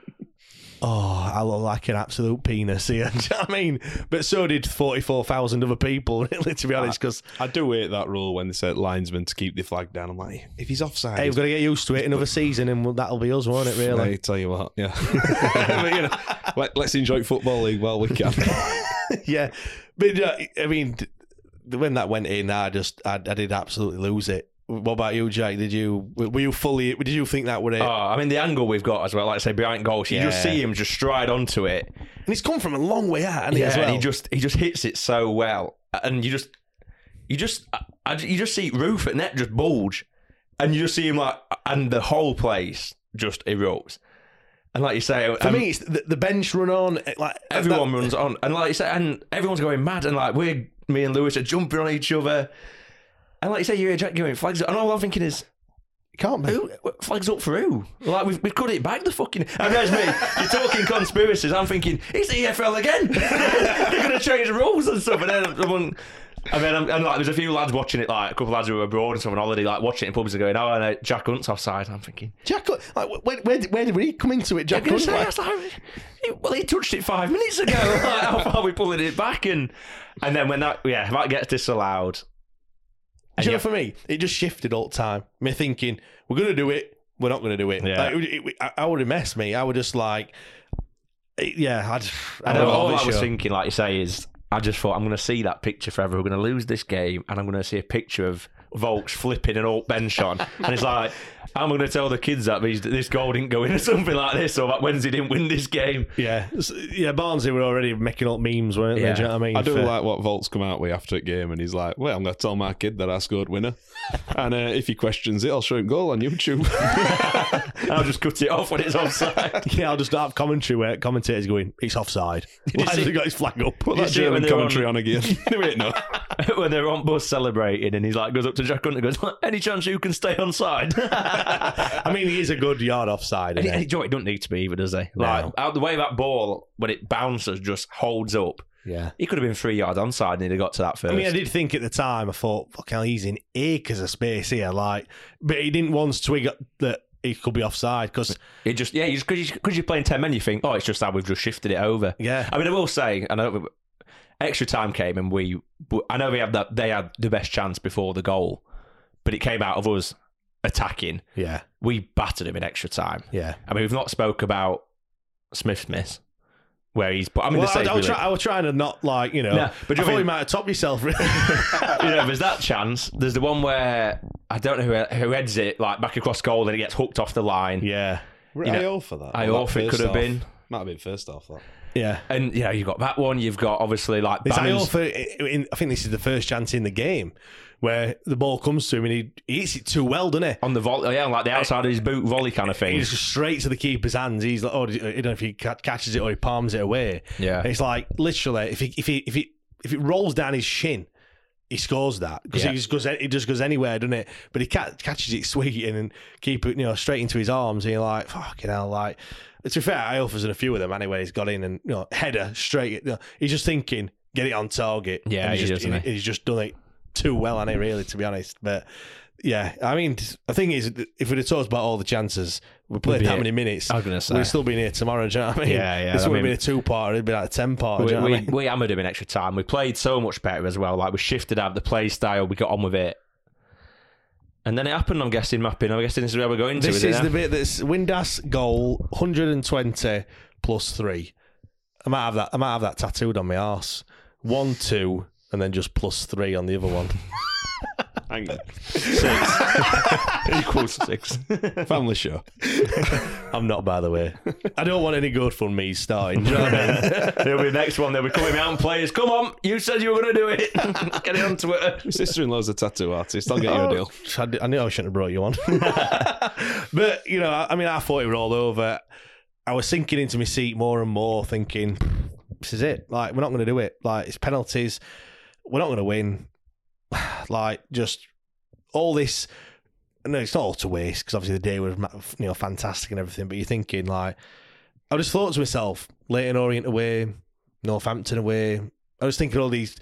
Speaker 8: oh, I look like an absolute penis here. Do you know what I mean? But so did 44,000 other people, really, to be honest, because
Speaker 10: I do hate that rule when they said linesman to keep the flag down. I'm like, if he's offside,
Speaker 8: hey, we've got to get used to it. Another season, and that'll be us, won't it, really?
Speaker 10: I tell you what, yeah. but, you know, let, us enjoy football league while we can.
Speaker 8: yeah. But, uh, I mean, when that went in, I just, I, I did absolutely lose it. What about you, Jake? Did you were you fully? Did you think that would it?
Speaker 9: Oh, I mean, the angle we've got as well, like I say, behind goals, you just
Speaker 8: Yeah.
Speaker 9: see him just stride onto it.
Speaker 8: and he's come from a long way out, and
Speaker 9: yeah,
Speaker 8: as well.
Speaker 9: and he just he just hits it so well, and you just you just I, I- you just see roof at net just bulge, and you just see him like, and the whole place just erupts. And like you say,
Speaker 8: For
Speaker 9: um,
Speaker 8: me, it's the, the bench run on. Like
Speaker 9: everyone runs on, and like you say, and everyone's going mad, and like we're me and Lewis are jumping on each other, and like you say, you hear Jack going flags, up, and all I'm thinking is.
Speaker 8: Can't be.
Speaker 9: Who flags up for who? Like we've, we've cut it back the fucking. And there's me. You're talking conspiracies. I'm thinking it's the EFL again. They're going to change the rules and stuff. And then someone. I mean, I'm, and like, there's a few lads watching it, like a couple of lads who were abroad and stuff on holiday, like watching it in pubs and going, "Oh, and, uh, Jack Hunt's offside." I'm thinking,
Speaker 8: Jack, like where, where, where did he come into it? Jack Hunt,
Speaker 9: say,
Speaker 8: like-
Speaker 9: like, well, he touched it five minutes ago. like, how far are we pulling it back? And and then when that, yeah, that gets disallowed.
Speaker 8: Do you know, for me, it just shifted all the time. Me thinking, we're going to do it, we're not going to do it.
Speaker 9: Yeah.
Speaker 8: Like, it, it- I, I would have messed me. I would just like, yeah, I'd,
Speaker 9: I know
Speaker 8: don't
Speaker 9: all
Speaker 8: know,
Speaker 9: I was
Speaker 8: sure.
Speaker 9: thinking, like you say, is I just thought I'm going to see that picture forever. We're going to lose this game, and I'm going to see a picture of Vaulks flipping an alt bench on, and it's like I'm going to tell the kids that these, this goal didn't go in or something like this, or that Wednesday didn't win this game.
Speaker 8: Yeah, S- yeah. Barnsley were already making up memes, weren't
Speaker 9: Yeah.
Speaker 8: they? Do you know what I mean?
Speaker 10: I do
Speaker 8: For-
Speaker 10: like what Vaulks's come out with after a game, and he's like, "Well, I'm going to tell my kid that I scored winner, and uh, if he questions it, I'll show him goal on YouTube."
Speaker 9: I'll just cut it off when it's offside.
Speaker 8: Yeah, I'll just have commentary where commentators going, "It's offside."
Speaker 9: you
Speaker 8: Why has he got his flag up?
Speaker 10: Put
Speaker 9: You
Speaker 10: that
Speaker 9: see it when
Speaker 10: German commentary
Speaker 9: on-
Speaker 10: on again. Wait, no.
Speaker 9: when they're on bus celebrating, and he's like goes up to Jack Hunt and goes, "Any chance you can stay on side?"
Speaker 8: I mean, he is a good yard offside.
Speaker 9: He,
Speaker 8: he?
Speaker 9: Doesn't need to be either, does he?
Speaker 8: No.
Speaker 9: Like out the way that ball when it bounces just holds up.
Speaker 8: Yeah.
Speaker 9: He could have been three yards onside and he'd have got to that first.
Speaker 8: I mean, I did think at the time, I thought, fuck hell, he's in acres of space here. Like, but he didn't once twig that he could be offside because,
Speaker 9: It just yeah, you just because you, are playing ten men, you think, oh, it's just that we've just shifted it over.
Speaker 8: yeah,
Speaker 9: I mean, I will say, I know extra time came and we, I know they had that they had the best chance before the goal, but it came out of us attacking.
Speaker 8: yeah,
Speaker 9: We battered him in extra time.
Speaker 8: yeah.
Speaker 9: I mean, we've not spoke about Smith miss where he's. But I mean,
Speaker 8: well,
Speaker 9: the
Speaker 8: I,
Speaker 9: save
Speaker 8: I, was try, I was trying to not like you know,
Speaker 9: No, but
Speaker 8: I
Speaker 9: you
Speaker 8: thought
Speaker 9: mean-
Speaker 8: you might have topped yourself.
Speaker 9: you know, there's that chance. There's the one where I don't know who who heads it like back across goal and it gets hooked off the line.
Speaker 8: yeah,
Speaker 9: You know,
Speaker 10: I all for that?
Speaker 9: I all for it could have been.
Speaker 10: Might have been first off That.
Speaker 8: yeah.
Speaker 9: And you know, you've got that one. You've got obviously like
Speaker 8: It's
Speaker 9: Bannan's-
Speaker 8: Iorfa, in, I think this is the first chance in the game where the ball comes to him and he, he hits it too well, doesn't he?
Speaker 9: on the volley, yeah, like the outside of his boot volley kind of thing.
Speaker 8: He just straight to the keeper's hands. He's like, oh, I don't know if he ca- catches it or he palms it away.
Speaker 9: Yeah.
Speaker 8: it's like literally, if he if he if he if it rolls down his shin, he scores that because
Speaker 9: Yeah.
Speaker 8: he just goes he just goes anywhere, doesn't it? But he ca- catches it sweet and keep it you know straight into his arms. And you're like, fucking hell, like. To be fair, Iorfa's in a few of them anyway. He's got in and you know header straight. You know, he's just thinking, get it on target.
Speaker 9: Yeah,
Speaker 8: and
Speaker 9: he
Speaker 8: he's just,
Speaker 9: doesn't he?
Speaker 8: he's just done it too well, and it really, to be honest. But yeah, I mean, the thing is, if we'd have talked about all the chances, we played that
Speaker 9: it.
Speaker 8: many minutes.
Speaker 9: I was gonna say.
Speaker 8: we'd still been here tomorrow. Do you know what I mean?
Speaker 9: Yeah, yeah,
Speaker 8: This would have been a two part. It'd be like a ten part.
Speaker 9: we,
Speaker 8: do you know
Speaker 9: we,
Speaker 8: I mean?
Speaker 9: we hammered him in extra time. We played so much better as well. Like we shifted out the play style. We got on with it. And then it happened. I'm guessing mapping. I'm guessing this is where we're going to.
Speaker 8: This is the bit that's Windass goal 120 plus three. I might have that. I might have that tattooed on my arse. One, two, and then just plus three on the other one.
Speaker 10: Hang on.
Speaker 9: Six equals six.
Speaker 10: Family show.
Speaker 8: I'm not, by the way. I don't want any GoFundMe starting. Do you know what I mean?
Speaker 9: There'll be the next one. They'll be coming out and players. Come on, you said you were going to do it. Get it on Twitter.
Speaker 10: My sister-in-law's a tattoo artist. I'll get you a oh. deal.
Speaker 8: I knew I shouldn't have brought you on. but, you know, I I mean, I thought it was all over. I was sinking into my seat more and more, thinking, this is it. Like, we're not going to do it. Like, it's penalties. We're not going to win. like, just all this. No, it's not all to waste because obviously the day was you know fantastic and everything. But you're thinking like, I just thought to myself, Leyton Orient away, Northampton away. I was thinking all these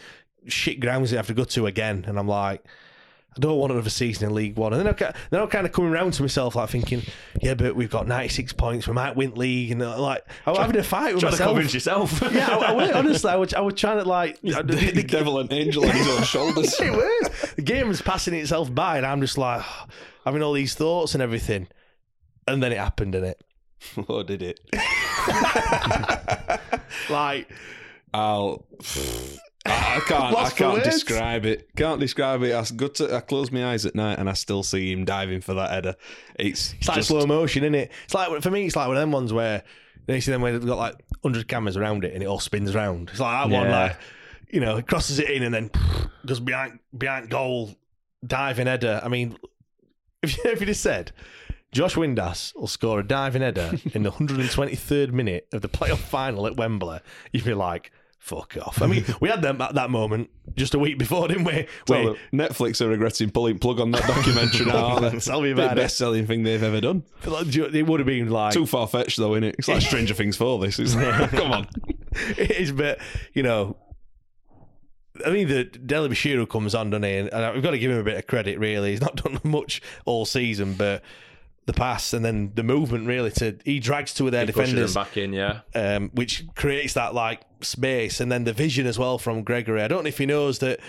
Speaker 8: shit grounds they have to go to again, and I'm like, I don't want another season in League One. And then I'm, then I'm kind of coming around to myself, like thinking, yeah, but we've got 96 points, we might win league, and uh, like I was having a fight with
Speaker 9: Trying to
Speaker 8: myself.
Speaker 9: convince yourself.
Speaker 8: yeah, I, I, was- honestly, I was, I was trying to like the, the-
Speaker 10: The devil and angel on his own shoulders.
Speaker 8: it was. The game was passing itself by, and I'm just like having all these thoughts and everything. And then it happened, didn't it?
Speaker 10: Oh, did it?
Speaker 8: Like,
Speaker 10: I'll. I I can't. I can't describe it. Can't describe it. I good to. I close my eyes at night and I still see him diving for that header. It's,
Speaker 8: it's like slow motion, isn't it? It's like for me, it's like one of them ones where you see them where they've got like hundred cameras around it and it all spins around. It's like that one, like you know, it crosses it in and then goes behind behind goal, diving header. I mean, if you, if you just said. Josh Windass will score a diving header in the 123rd minute of the playoff final at Wembley. You'd be like, fuck off. I mean, we had them at that moment just a week before, didn't we?
Speaker 10: Tell them, Netflix are regretting pulling plug on that documentary now. aren't they?
Speaker 8: Tell me
Speaker 10: Bit
Speaker 8: about it.
Speaker 10: best selling thing they've ever done.
Speaker 8: it would have been like
Speaker 10: Too far fetched though, innit? It's like Stranger Things for this. It's like, come on.
Speaker 8: it is, but you know, I mean, the Dele Bashiru comes on, doesn't he? And and we've got to give him a bit of credit. Really, he's not done much all season, but the pass and then the movement really to he drags two of their
Speaker 9: He pushes them
Speaker 8: defenders,
Speaker 9: back in, yeah.
Speaker 8: um, which creates that like space, and then the vision as well from Gregory. I don't know if he knows that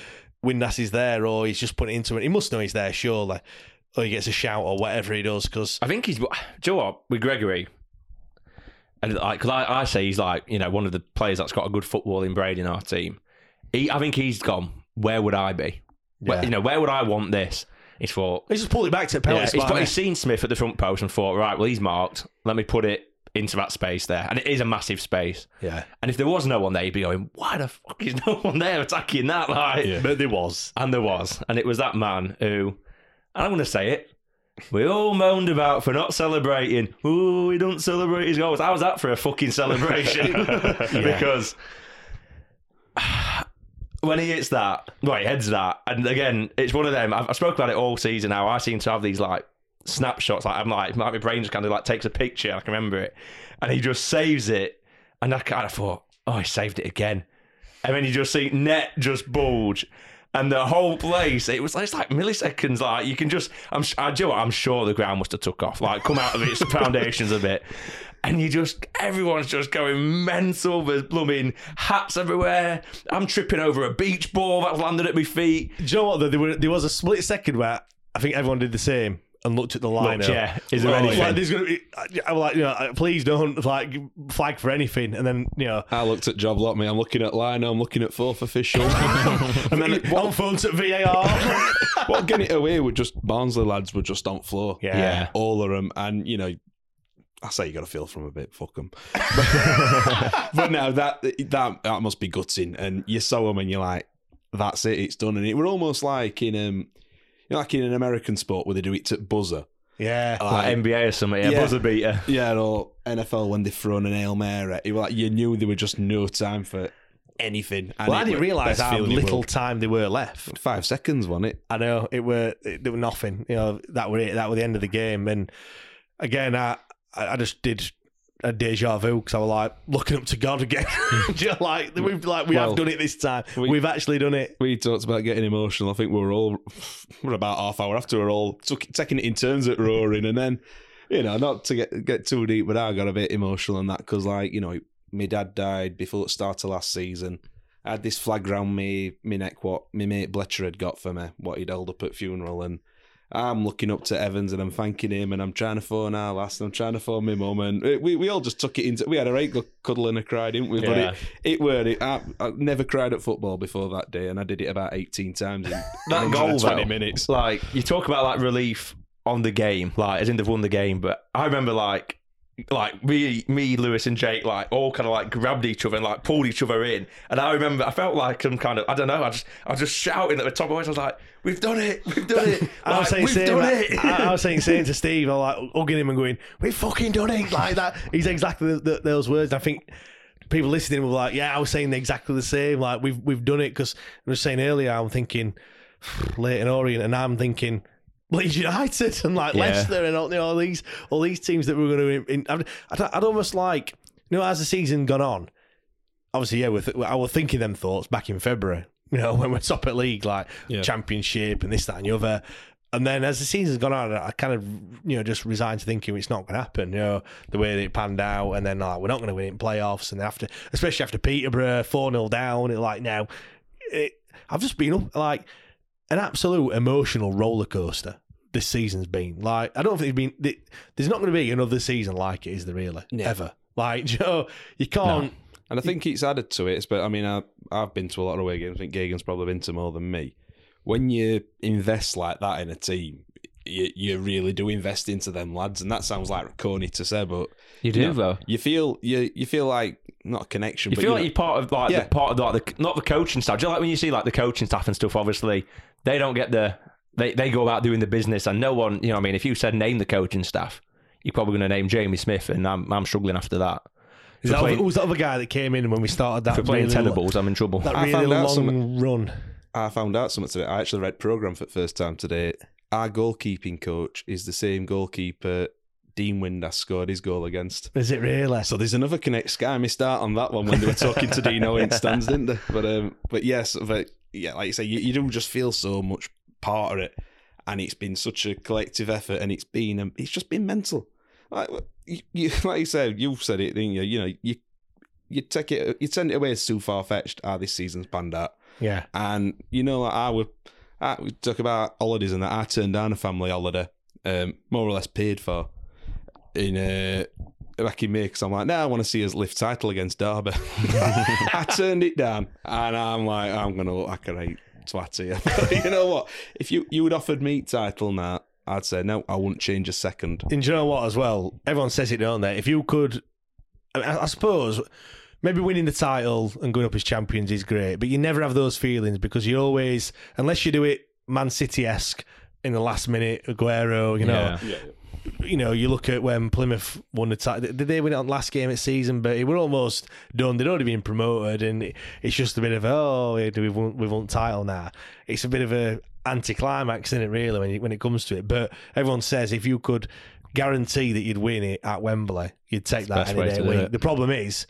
Speaker 8: Windass is there or he's just putting into it. He must know he's there, surely. Or he gets a shout or whatever he does because
Speaker 9: I think he's. Do you know what? With Gregory, and like, because I, I say he's like, you know, one of the players that's got a good footballing brain in our team. He, I think he's gone. Where would I be? Where,
Speaker 8: Yeah.
Speaker 9: you know, where would I want this? He's thought.
Speaker 8: he's just pulled it back to the
Speaker 9: Yeah,
Speaker 8: penalty
Speaker 9: he's,
Speaker 8: spot. hasn't
Speaker 9: he's seen Smith at the front post and thought, right, well, he's marked. Let me put it into that space there, and it is a massive space.
Speaker 8: yeah.
Speaker 9: And if there was no one there, he'd be going, why the fuck is no one there attacking that? Like,
Speaker 8: But there was.
Speaker 9: and there was. And it was that man who, and I'm going to say it, we all moaned about for not celebrating. Oh, he don't celebrate his goals. How's that for a fucking celebration? because when he hits that, well, he heads that. And again, it's one of them. I've, I spoke about it all season now. I seem to have these like snapshots. Like I'm like, my brain just kind of like takes a picture. I can remember it. And he just saves it. And I kind of thought, oh, he saved it again. And then you just see net just bulge. And the whole place, it was it's like milliseconds. Like you can just, I'm, I, do you know? I'm sure the ground must have took off, like come out of its foundations a bit, and you just, everyone's just going mental. There's blooming hats everywhere. I'm tripping over a beach ball that's landed at my feet.
Speaker 8: Do you know what? though? There, there was a split second where I think everyone did the same and looked at the lineup.
Speaker 9: yeah, is there
Speaker 8: Like,
Speaker 9: anything?
Speaker 8: Like, there's gonna be, I was like, you know, please don't like flag for anything. And then you know,
Speaker 10: I looked at job lot me. I'm looking at line. I'm looking at fourth official.
Speaker 8: and then on phones at VAR.
Speaker 10: what getting it away with just Barnsley lads were just on floor.
Speaker 8: Yeah.
Speaker 9: Yeah.
Speaker 10: all of them, and you know. I say you got to feel from a bit, fuck them. but no, that that that must be gutting, and you saw them, and you're like, "That's it, it's done." And it were almost like in um, you know, like in an American sport where they do it to buzzer,
Speaker 8: yeah.
Speaker 9: Like NBA or something, yeah,
Speaker 10: Yeah.
Speaker 9: buzzer beater.
Speaker 10: yeah, or NFL when they thrown an hail mary. It was like you knew there were just no time for anything. And
Speaker 8: well, I didn't realise how
Speaker 10: feeling in the
Speaker 8: little
Speaker 10: world.
Speaker 8: time there were left.
Speaker 10: Five seconds, wasn't it?
Speaker 8: I know it were it, there were nothing. You know that were it. That were the end of the game. And again, I I I just did a deja vu because I was like looking up to God again. Like we've like we
Speaker 10: Well,
Speaker 8: have done it this time.
Speaker 10: we-
Speaker 8: have actually done it.
Speaker 10: We talked about getting emotional. I think we were all we're about half hour after we're all took, taking it in turns at roaring, and then you know, not to get get too deep, but I got a bit emotional on that because, like, you know, my dad died before the start of last season. I had this flag round me, me neck, what my mate Bletcher had got for me, what he'd held up at funeral, and I'm looking up to Evans and I'm thanking him, and I'm trying to phone our last, and I'm trying to phone my mum, and we, we all just took it into. We had a right cuddle and a cry, didn't we? But
Speaker 9: Yeah.
Speaker 10: it it were it. I, I never cried at football before that day, and I did it about 18 times in
Speaker 9: that goal
Speaker 10: 120
Speaker 9: though,
Speaker 10: minutes.
Speaker 9: Like you talk about like relief on the game, like as in they've won the game. But I remember like like me, me, Lewis, and Jake, like all kind of like grabbed each other and like pulled each other in. And I remember I felt like some kind of I don't know. I just I was just shouting at the top of my voice. I was like, "We've done it! We've done it!
Speaker 8: I was saying,
Speaker 9: we've done
Speaker 8: I,
Speaker 9: it!"
Speaker 8: I, I was saying, saying to Steve, I'm like hugging him and going, "We've fucking done it!" Like that. He's exactly the, the, those words. I think people listening were like, "Yeah, I was saying exactly the same. Like we've we've done it." Because I was saying earlier, I'm thinking Leyton Orient, and I'm thinking. Leeds United and like
Speaker 9: Yeah.
Speaker 8: Leicester and all, you know, all these all these teams that we're going to. In, I'd, I'd, I'd almost like you know as the season gone on. Obviously, yeah, with I was thinking them thoughts back in February. You know when we're top at league, like
Speaker 10: Yeah.
Speaker 8: championship and this, that, and the other. And then as the season's gone on, I kind of you know just resigned to thinking it's not going to happen. You know the way that it panned out, and then like we're not going to win it in playoffs, and after especially after Peterborough four 0 down, it like now, it, I've just been up like an absolute emotional roller coaster. This season's been like I don't think it's been. There's not going to be another season like it, is there really? Ever like you know you can't.
Speaker 10: And I think it's added to it. But I mean, I, I've been to a lot of away games. I think Gagan's probably been to more than me. When you invest like that in a team, you, you really do invest into them lads. And that sounds like corny to say, but
Speaker 9: You do,
Speaker 10: know,
Speaker 9: though.
Speaker 10: You feel you you feel like not a connection.
Speaker 9: You
Speaker 10: but
Speaker 9: feel
Speaker 10: you
Speaker 9: like
Speaker 10: know-
Speaker 9: you're part of like
Speaker 10: Yeah.
Speaker 9: the part of like the not the coaching staff. Do you like when you see like the coaching staff and stuff? Obviously, they don't get the they they go about doing the business, and no one you know. what I mean, if you said name the coaching staff, you're probably going to name Jamie Smith, and I'm I'm struggling after that.
Speaker 8: Is that,
Speaker 9: playing-
Speaker 8: who was that other guy that came in when we started that
Speaker 9: For playing
Speaker 8: really
Speaker 9: tenables, I'm in trouble.
Speaker 8: That
Speaker 10: I
Speaker 8: really
Speaker 10: found out
Speaker 8: long
Speaker 10: something-
Speaker 8: run.
Speaker 10: I found out something today. I actually read program for the first time today. Our goalkeeping coach is the same goalkeeper Dean Windass scored his goal against.
Speaker 8: Is it really?
Speaker 10: So there's another connect. Sky missed out on that one when they were talking to Dino in stands, didn't they? But um, but yes, but yeah, like you say, you, you do just feel so much part of it, and it's been such a collective effort, and it's been um, it's just been mental. Like you, you like you said, you've said it, didn't you? You know, you you take it, you send it away as too far fetched. How this season's panned out.
Speaker 8: Yeah.
Speaker 10: And you know, like I would, I we talk about holidays and that. I turned down a family holiday, um, more or less paid for, in uh, back in May because I'm like, no, I want to see us lift title against Derby. I turned it down, and I'm like, I'm gonna look like a right twat here. But you know what? If you you had offered me title now, I'd say no. I wouldn't change a second.
Speaker 8: And do you know what, as well? Everyone says it, don't they? If you could, I, mean, I I suppose maybe winning the title and going up as champions is great, but you never have those feelings because you always, unless you do it Man City esque in the last minute, Aguero, you know.
Speaker 9: Yeah.
Speaker 8: You know, you look at when Plymouth won the title. Did they win it on last game of the season? But it were almost done. They'd already been promoted, and it- it's just a bit of oh, we've won, we've won title now. It's a bit of a anticlimax, isn't it? Really, when it, when it comes to it. But everyone says if you could guarantee that you'd win it at Wembley, you'd take that any day
Speaker 9: to
Speaker 8: of the
Speaker 9: do
Speaker 8: week. The problem is.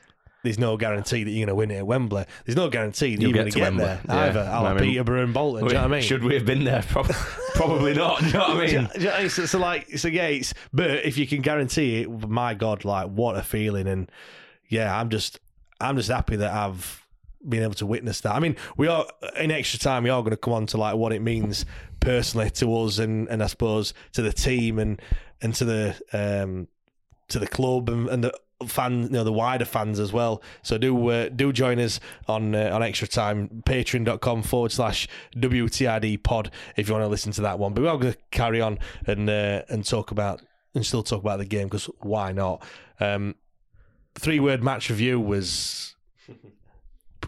Speaker 8: There's no guarantee that you're going to win it at Wembley. There's no guarantee that
Speaker 9: You'll
Speaker 8: you're going
Speaker 9: get
Speaker 8: to get
Speaker 9: Wembley.
Speaker 8: there
Speaker 9: Yeah.
Speaker 8: either. I like
Speaker 9: mean,
Speaker 8: Peterborough and Bolton. do you know what I mean?
Speaker 9: Should we have been there? Prob- Probably not. Do you know what I mean?
Speaker 8: You- do you know what I mean? So, so like, so yeah, it's, but if you can guarantee it, my God, like what a feeling! And yeah, I'm just, I'm just happy that I've been able to witness that. I mean, we are in extra time. We are going to come on to like what it means personally to us, and and I suppose to the team and and to the um to the club and, and the fan, you know, the wider fans as well. So do uh, do join us on uh, on extra time, patreon.com forward slash WTID pod if you want to listen to that one. But we are going to carry on and uh, and talk about and still talk about the game because why not? Um, three word match review was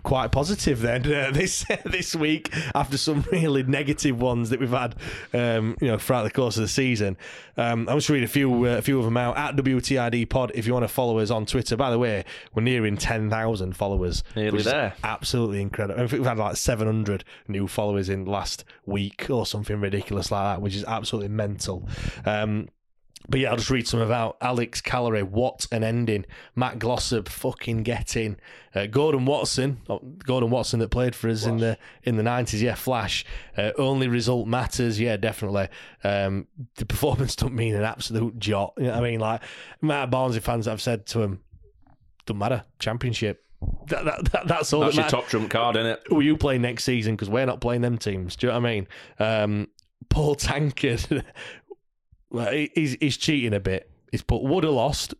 Speaker 8: quite positive then uh, this this week after some really negative ones that we've had um, you know throughout the course of the season. Um, I'm just read a few uh, a few of them out at WTID Pod if you want to follow us on Twitter. By the way, we're nearing ten thousand followers.
Speaker 9: Nearly there.
Speaker 8: Absolutely incredible. I think we've had like seven hundred new followers in last week or something ridiculous like that, which is absolutely mental. Um, but yeah, I'll just read some about Alex Callery. What an ending! Matt Glossop fucking getting uh, Gordon Watson. oh, Gordon Watson that played for us in the in the nineties. Yeah, Flash. Uh, only result matters. Yeah, definitely. Um, the performance don't mean an absolute jot. You know what I mean, like Matt Barnsley fans, I've said to him, don't matter. Championship. That, that, that, that's all.
Speaker 9: That's
Speaker 8: that
Speaker 9: your top trump card, isn't it?
Speaker 8: Will you play next season? Because we're not playing them teams. Do you know what I mean? Um, Paul Tankard, well, he's, he's cheating a bit. He's put would have lost,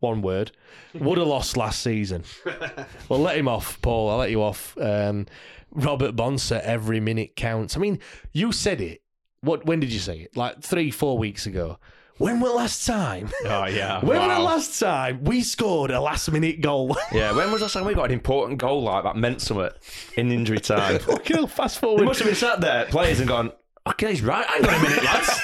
Speaker 8: one word, would have lost last season. well, let him off, Paul. I'll let you off. Um, Robert Bonser, every minute counts. I mean, you said it. What? When did you say it? Like three, four weeks ago. When was the last time?
Speaker 9: Oh yeah.
Speaker 8: When was the last time we scored a last minute goal?
Speaker 9: Yeah, when was the last time we got an important goal like that meant something in injury time?
Speaker 8: Fucking hell, fast
Speaker 9: They
Speaker 8: forward.
Speaker 9: must have been sat there, players, and gone, okay, he's right. Hang on a minute, lads.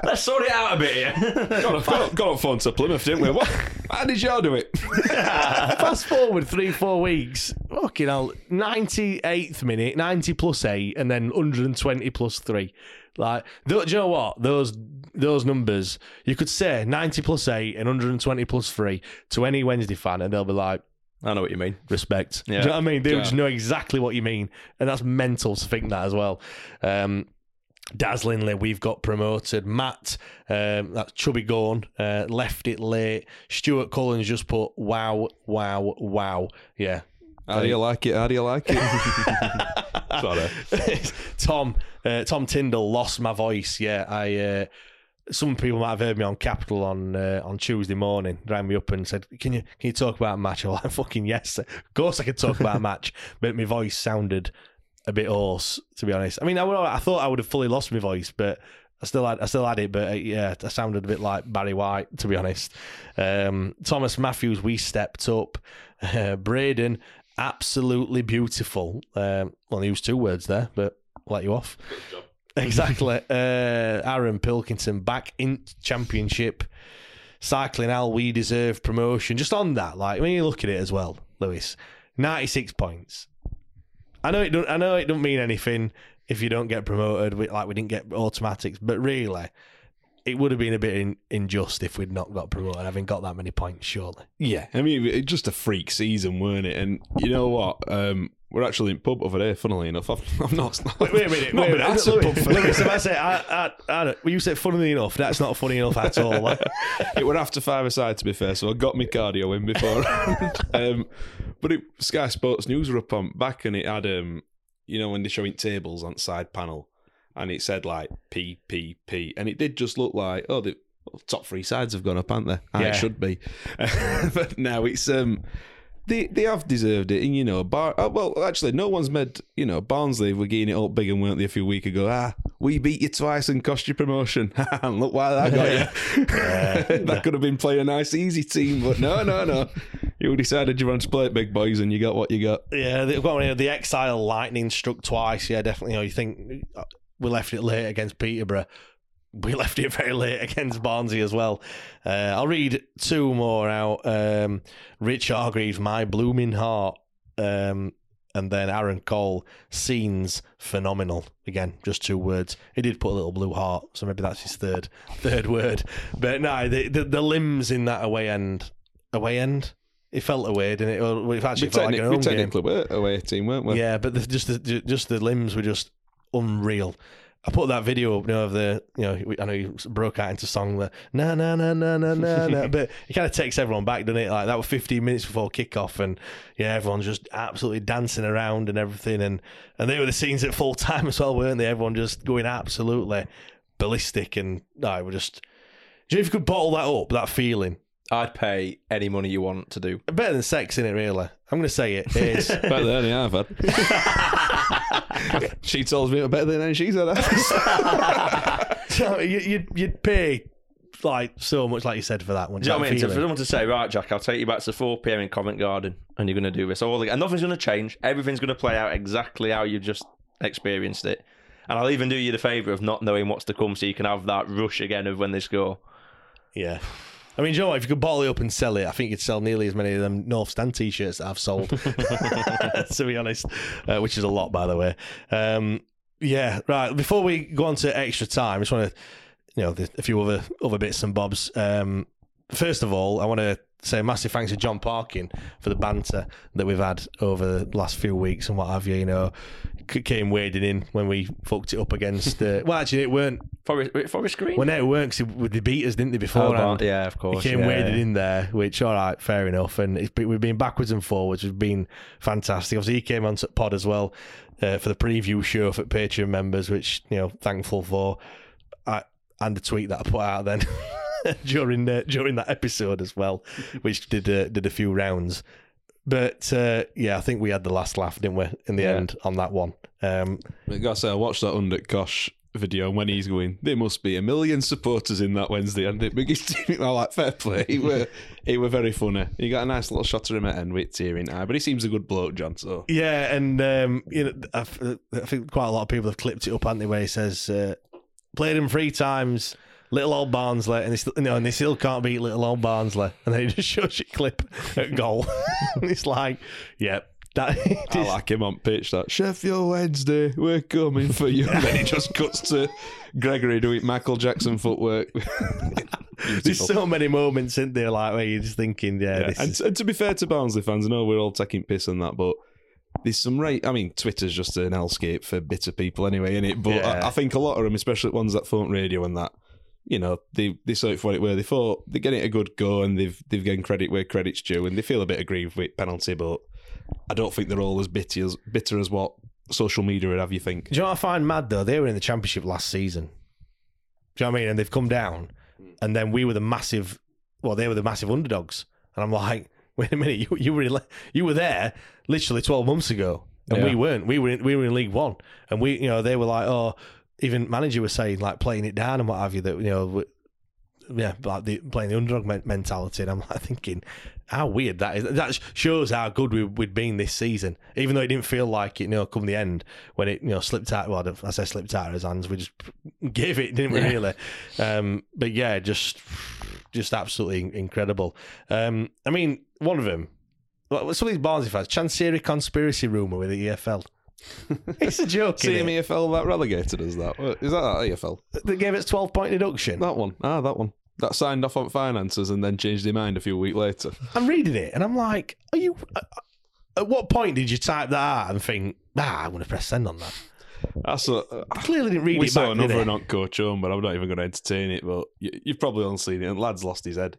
Speaker 9: Let's sort it out a bit here.
Speaker 10: got, on, got, got on phone to Plymouth, didn't we? What? How did y'all do it?
Speaker 8: Fast forward three, four weeks. Fucking hell. 98th minute, 90 plus 8, and then 120 plus 3. Like, do, do you know what? Those those numbers, you could say 90 plus 8 and 120 plus 3 to any Wednesday fan, and they'll be like,
Speaker 9: I know what you mean.
Speaker 8: respect.
Speaker 9: Yeah.
Speaker 8: Do you know what I mean? They
Speaker 10: Yeah.
Speaker 8: just know exactly what you mean. And that's mental to think that as well. Um, dazzlingly, we've got promoted. Matt, um, that's Chubby Gone, uh, left it late. Stuart Collins just put wow, wow, wow. Yeah.
Speaker 10: How do you like it? How do you like it? Sorry.
Speaker 8: Tom, uh, Tom Tyndall lost my voice. Yeah, I. Uh, some people might have heard me on Capital on uh, on Tuesday morning, rang me up and said, "Can you can you talk about a match?" I'm like, "Fucking yes, of course I could talk about a match," but my voice sounded a bit hoarse, to be honest. I mean, I, would- I thought I would have fully lost my voice, but I still had I still had it. But uh, yeah, I sounded a bit like Barry White, to be honest. Um, Thomas Matthews, we stepped up. Uh, Braden, absolutely beautiful. Um, well, he used two words there, but I'll let you off. Exactly. Uh, Aaron Pilkington back in championship. Cycling Al, we deserve promotion. Just on that, like when you look at it as well, Lewis, ninety six points. I know it don't. I know it don't mean anything if you don't get promoted. we- Like we didn't get automatics, but really, it would have been a bit in, unjust if we'd not got promoted, having got that many points. Surely.
Speaker 10: Yeah, I mean, it's just a freak season, weren't it? And you know what? Um, we're actually in pub over there. Funnily enough, I've, I've not.
Speaker 8: Wait, wait a minute.
Speaker 10: not
Speaker 8: wait a
Speaker 10: been
Speaker 8: minute.
Speaker 10: at a
Speaker 8: Lewis,
Speaker 10: pub for-
Speaker 8: Lewis, if I say, I, I, I don't, you said funnily enough, that's not funny enough at all.
Speaker 10: it were after five aside, to be fair, so I got my cardio in before. um, but it, Sky Sports News were up on back, and it had, um, you know, when they're showing tables on side panel, and it said like P P P, and it did just look like oh the top three sides have gone up, aren't they? And
Speaker 8: Yeah.
Speaker 10: It should be, but now it's um. They, they have deserved it, and you know, Bar. Uh, well, actually, no one's made. You know, Barnsley were getting it up big, and weren't they a few weeks ago? Ah, we beat you twice and cost you promotion. and look why that got you. that could have been playing a nice, easy team, but no, no, no. You decided you wanted to play it big boys, and you got what you got.
Speaker 8: Yeah, the, well, the Exile Lightning struck twice. Yeah, definitely. You, know, you think uh, we left it late against Peterborough. We left it very late against Barnsley as well. Uh, I'll read two more out. Um, Rich Hargreaves, My Blooming Heart. Um, and then Aaron Cole, Scenes Phenomenal. Again, just two words. He did put a little blue heart, so maybe that's his third third word. But no, the, the, the limbs in that away end. Away end? It felt away, didn't it? Well, it actually
Speaker 10: We,
Speaker 8: felt like an
Speaker 10: we
Speaker 8: home game.
Speaker 10: technically were away team, weren't we?
Speaker 8: Yeah, but the, just the just the limbs were just unreal. I put that video up, you know, of the, you know, I know you broke out into song, the na na na na na na na, but it kind of takes everyone back, doesn't it? Like that was 15 minutes before kickoff, and yeah, everyone's just absolutely dancing around and everything, and and they were the scenes at full time as well, weren't they? Everyone just going absolutely ballistic, and no, we're just. Do you know if you could bottle that up, that feeling?
Speaker 9: I'd pay any money you want to do.
Speaker 8: Better than sex, in it, really. I'm going to say it is.
Speaker 10: Better than any I've had. She tells me better than any she's had.
Speaker 8: So you, you'd, you'd pay like so much, like you said, for that one.
Speaker 9: Do you know what I mean?
Speaker 8: That
Speaker 9: for
Speaker 8: feeling.
Speaker 9: someone to say, right, Jack, I'll take you back to 4 p.m. in Covent Garden and you're going to do this. All the, and nothing's going to change. Everything's going to play out exactly how you just experienced it. And I'll even do you the favour of not knowing what's to come so you can have that rush again of when they score.
Speaker 8: Yeah. I mean, you know what? If you could bottle it up and sell it, I think you'd sell nearly as many of them North Stand t-shirts that I've sold. to be honest, uh, which is a lot, by the way. Um, yeah, right. Before we go on to extra time, I just want to you know, a few other other bits and bobs. Um, first of all, I want to say massive thanks to John Parkin for the banter that we've had over the last few weeks and what have you. You know, came wading in when we fucked it up against. Uh, well, actually, it weren't.
Speaker 9: Forest, Forest Green.
Speaker 8: Well, no, it weren't because they beat us, didn't they? Before,
Speaker 9: Oh, yeah, of course.
Speaker 8: he came
Speaker 9: yeah,
Speaker 8: waded
Speaker 9: yeah.
Speaker 8: in there, which all right, fair enough. And it's we've been backwards and forwards. We've been fantastic. Obviously, he came on to pod as well uh, for the preview show for Patreon members, which you know, thankful for. I, and the tweet that I put out then during uh, during that episode as well, which did uh, did a few rounds. But uh, yeah, I think we had the last laugh, didn't we? In the
Speaker 9: Yeah.
Speaker 8: end, on that one. Um,
Speaker 10: I gotta say, I watched that under Kosh video and when he's going, there must be a million supporters in that Wednesday and the biggest team. I'm like, fair play. He were, he were very funny. He got a nice little shot of him at end with tear in eye, but he seems a good bloke, John. So
Speaker 8: Yeah, and um, you know, I, f- I think quite a lot of people have clipped it up, haven't they? Where he says, uh, "Played him three times, little old Barnsley, and they still, you know, and they still can't beat little old Barnsley." And then he just shows you a clip at goal, and it's like, "Yeah, that."
Speaker 10: I like him on pitch. That Sheffield Wednesday, we're coming for you. And then he just cuts to Gregory doing Michael Jackson footwork.
Speaker 8: There's so many moments in there, like where you're just thinking, "Yeah,
Speaker 10: Yeah,
Speaker 8: this
Speaker 10: and,
Speaker 8: is-
Speaker 10: and to be fair to Barnsley fans, I know we're all taking piss on that, but there's some right. I mean, Twitter's just an hellscape for bitter people anyway, isn't it? But
Speaker 8: Yeah.
Speaker 10: I, I think a lot of them, especially ones that phone radio and that, you know, they they saw it for what it were. They thought they're getting a good go and they've they've given credit where credit's due, and they feel a bit aggrieved with penalty, but I don't think they're all as bitter as bitter as what social media would have you think.
Speaker 8: Do you know what I find mad though? They were in the championship last season. Do you know what I mean? And they've come down, and then we were the massive. Well, they were the massive underdogs, and I'm like, wait a minute, you you were in, you were there literally 12 months ago, and we weren't. We were in, we were in League One, and we you know they were like, oh, even manager was saying like playing it down and what have you that you know. yeah, like the, playing the underdog men- mentality, and I'm like thinking, how weird that is. That shows how good we, we'd been this season, even though it didn't feel like it. You know, come the end when it you know slipped out. Well, I say slipped out of his hands. We just gave it, didn't we?
Speaker 9: Yeah.
Speaker 8: Really? Um, but yeah, just just absolutely incredible. Um, I mean, one of them. Some of these Barnsley fans, Chancery conspiracy rumor with the EFL. it's a joke.
Speaker 10: See
Speaker 8: innit?
Speaker 10: him EFL that relegated as that. Is that that EFL?
Speaker 8: They gave its twelve point deduction.
Speaker 10: That one. Ah, that one. That signed off on finances and then changed their mind a few weeks later.
Speaker 8: I'm reading it and I'm like, are you? uh, At what point did you type that out and think, ah, I'm going to press send on that?
Speaker 10: That's a,
Speaker 8: I clearly didn't read
Speaker 10: we
Speaker 8: it We
Speaker 10: saw
Speaker 8: back,
Speaker 10: another
Speaker 8: I?
Speaker 10: not coach home, but I'm not even going to entertain it. But you, you've probably all seen it. And lad's lost his head.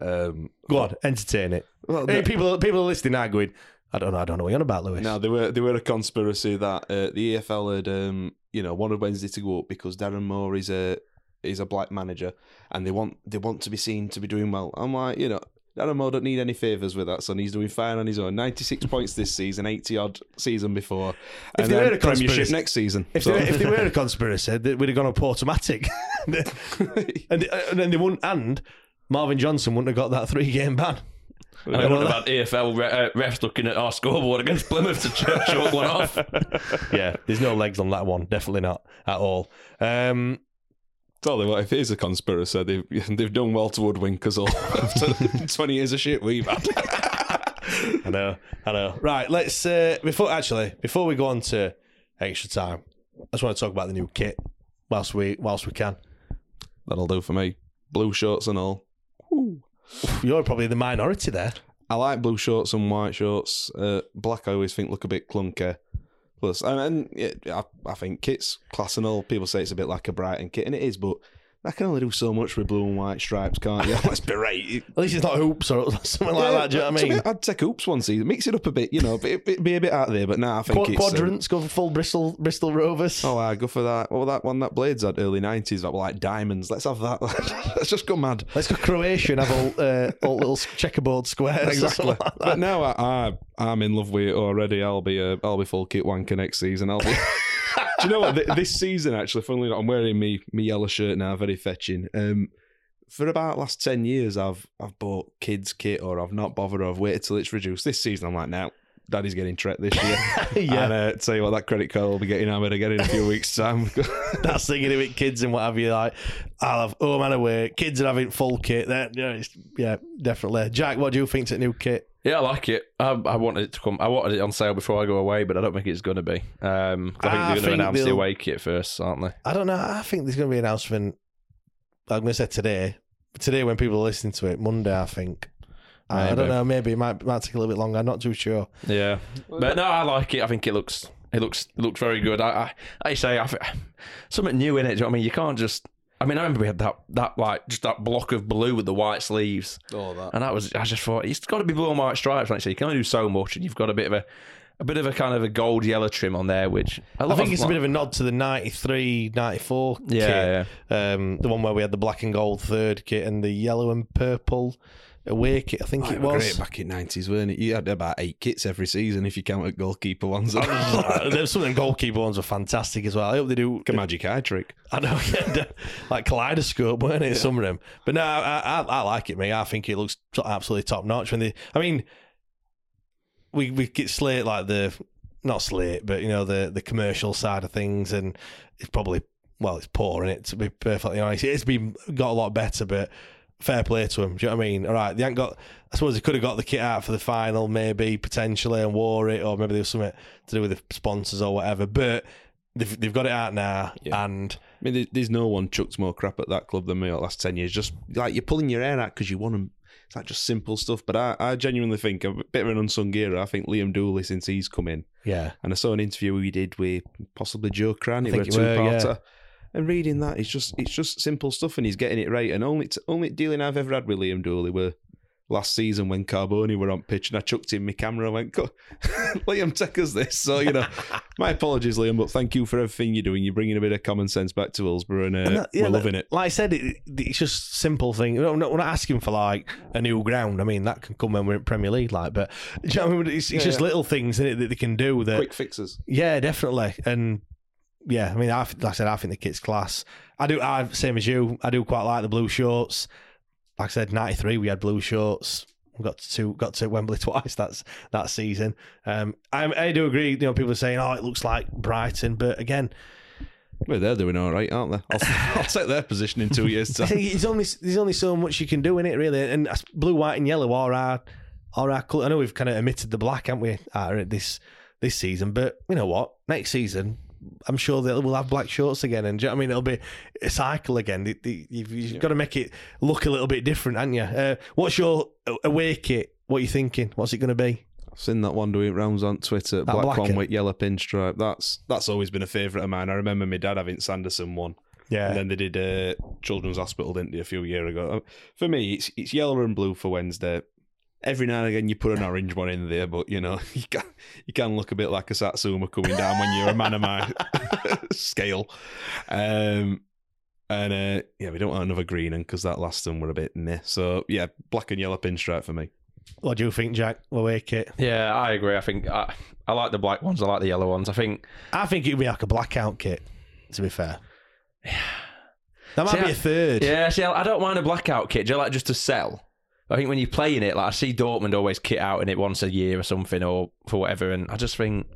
Speaker 10: Um,
Speaker 8: Go on, entertain it.
Speaker 10: Well,
Speaker 8: hey, people, people are listening now going, I don't know, I don't know what you're on about, Lewis.
Speaker 10: No, there were there were a conspiracy that uh, the EFL had um, you know wanted Wednesday to go up because Darren Moore is a is a black manager and they want they want to be seen to be doing well. I'm like, you know, Darren Moore don't need any favours with that, son. He's doing fine on his own. Ninety six points this season, eighty odd season before,
Speaker 8: If
Speaker 10: and
Speaker 8: they were a
Speaker 10: Premiership
Speaker 8: conspiracy-
Speaker 10: next season.
Speaker 8: If,
Speaker 10: So-
Speaker 8: they, if they were a conspiracy, they, we'd have gone up automatic. and, and then they wouldn't, and Marvin Johnson wouldn't have got that three game ban.
Speaker 9: And I wonder about EFL re- uh, refs looking at our scoreboard against Plymouth to ch- chalk one off.
Speaker 8: yeah, there's no legs on that one. Definitely not at all. Um,
Speaker 10: Tell you what, if it is a conspiracy, they've they've done well to hoodwink us all after twenty years of shit we've had.
Speaker 8: I know, I know. Right, let's uh, before actually before we go on to extra time, I just want to talk about the new kit whilst we whilst we can.
Speaker 10: That'll do for me. Blue shorts and all.
Speaker 8: You're probably the minority there.
Speaker 10: I like blue shorts and white shorts. Uh, black, I always think look a bit clunky. Plus, and, and yeah, I, I think kit's class and all. People say it's a bit like a Brighton kit, and it is, but that can only do so much with blue and white stripes, can't you? Let's be right.
Speaker 8: At least it's not hoops or something like that. Do you know what I mean?
Speaker 10: I'd take hoops one season, mix it up a bit, you know, be, be, be a bit out there. But now I think
Speaker 8: Quad-
Speaker 10: it's um,
Speaker 8: quadrants, go for full Bristol Bristol Rovers.
Speaker 10: Oh, I go for that. What was that one that Blades had early nineties that were like diamonds? Let's have that. Let's just go mad.
Speaker 8: Let's go Croatian. have all, uh, all little checkerboard squares.
Speaker 10: Exactly.
Speaker 8: like
Speaker 10: but now I, I I'm in love with it already. I'll be uh, I'll be full kit wanker next season. I'll be. Do you know what? This season, actually, funnily enough, I'm wearing me me yellow shirt now, very fetching. Um, for about last ten years, I've I've bought kids kit or I've not bothered or I've waited till it's reduced. This season, I'm like, now, Daddy's getting Trek this year.
Speaker 8: Yeah.
Speaker 10: And uh, tell you what, that credit card will be getting hammered again in a few weeks' time.
Speaker 8: That's thinking of it, kids and what have you. Like, I'll have home and away. Kids are having full kit. That, yeah, it's, yeah, definitely. Jack, what do you think to the new kit?
Speaker 9: Yeah, I like it. I, I wanted it to come. I wanted it on sale before I go away, but I don't think it's going to be. Um, 'cause I think
Speaker 8: I
Speaker 9: they're going to
Speaker 8: think
Speaker 9: announce the
Speaker 8: they'll-
Speaker 9: away kit first, aren't they?
Speaker 8: I don't know. I think there's going to be an announcement I'm going to say today. Today, when people are listening to it, Monday, I think. I, I don't know. Maybe it might might take a little bit longer. I'm not too sure.
Speaker 9: Yeah, but no, I like it. I think it looks it looks it looks very good. I I, I say I, something new in it. Do you know what I mean? You can't just. I mean, I remember we had that that like just that block of blue with the white sleeves,
Speaker 10: Oh, that.
Speaker 9: and that was. I just thought it's got to be blue and white stripes. Like so, you can only do so much, and you've got a bit of a. A bit of a kind of a gold yellow trim on there, which a
Speaker 8: I
Speaker 9: lot
Speaker 8: think
Speaker 9: of,
Speaker 8: it's a bit of a nod to the 93, 94
Speaker 9: Yeah,
Speaker 8: kit. Um, the one where we had the black and gold third kit and the yellow and purple away kit, I think
Speaker 10: Oh,
Speaker 8: it
Speaker 10: it was great back in nineties, weren't it? You had about eight kits every season if you counted goalkeeper ones.
Speaker 8: There's some of them goalkeeper ones were fantastic as well. I hope they do.
Speaker 10: a magic eye trick.
Speaker 8: I know, yeah, like kaleidoscope, weren't it? Some of them, but no, I, I, I like it, mate. I think it looks absolutely top notch. When they, I mean, we we get slate like the not slate, but you know the the commercial side of things, and it's probably well, it's poor in it to be perfectly honest. It's been got a lot better, but fair play to them. Do you know what I mean? All right, they ain't got. I suppose they could have got the kit out for the final, maybe potentially, and wore it, or maybe there was something to do with the sponsors or whatever. But they've they've got it out now, and
Speaker 10: I mean, there's no one chucked more crap at that club than me over the last 10 years. Just like you're pulling your hair out because you want them. It's like just simple stuff. But I, I genuinely think, a bit of an unsung hero, I think Liam Dooley, since he's come in,
Speaker 8: yeah,
Speaker 10: and I saw an interview he did with possibly Joe Crann, it
Speaker 8: I
Speaker 10: a
Speaker 8: think
Speaker 10: two-parter.
Speaker 8: yeah.
Speaker 10: And reading that, it's just it's just simple stuff, and he's getting it right. And only only dealing I've ever had with Liam Dooley were last season when Carboni were on pitch, and I chucked in my camera and went, Liam, take us this." So you know, my apologies, Liam, but thank you for everything you're doing. You're bringing a bit of common sense back to Hillsborough, and, uh,
Speaker 8: And that- yeah,
Speaker 10: we're loving it.
Speaker 8: Like I said, it, it's just simple thing. We're not, we're not asking for like a new ground. I mean, that can come when we're in Premier League, like. But you know I mean? It's, it's
Speaker 10: Yeah,
Speaker 8: just
Speaker 10: yeah.
Speaker 8: little things in it that they can do. That
Speaker 10: Quick fixes.
Speaker 8: yeah, definitely. And yeah, I mean, I, like I said, I think the kit's class. I do. I same as you. I do quite like the blue shorts. Like I said, ninety three, we had blue shorts. We got to got to Wembley twice. That's that season. Um, I, I do agree. You know, people are saying, "Oh, it looks like Brighton," but again,
Speaker 10: Well, they're doing all right, aren't they? I'll, I'll take their position in two years'
Speaker 8: I
Speaker 10: time.
Speaker 8: think there's only there's only so much you can do in it, really. And blue, white, and yellow are our are our colour. I know we've kind of omitted the black, haven't we, this this season? But you know what? Next season, I'm sure that we'll have black shorts again, and do you know what I mean? It'll be a cycle again. The- the- You've, you've got to make it look a little bit different, haven't you? Uh, what's your away kit? What are you thinking? What's it going to be?
Speaker 10: I've seen that one doing rounds on Twitter.
Speaker 8: That
Speaker 10: black one? with yellow pinstripe. That's that's always been a favourite of mine. I remember my dad having Sanderson one.
Speaker 8: Yeah.
Speaker 10: And then they did uh, Children's Hospital, didn't they, a few years ago? Uh, For me, it's it's yellow and blue for Wednesday. Every now and again, you put an orange one in there, but you know you can you can look a bit like a Satsuma coming down when you're a man of my scale. Um, and uh, yeah, we don't want another green one because that last one were a bit meh. So yeah, black and yellow pinstripe for me.
Speaker 8: What do you think, Jack? we Away kit?
Speaker 9: Yeah, I agree. I think I, I like the black ones. I like the yellow ones. I think
Speaker 8: I think it'd be like a blackout kit. To be fair, yeah. that might
Speaker 9: See,
Speaker 8: be
Speaker 9: I-
Speaker 8: a third.
Speaker 9: Yeah, see, I I don't mind a blackout kit. Do you like just to sell? I think when you're playing it, like I see Dortmund always kit out in it once a year or something, or for whatever, and I just think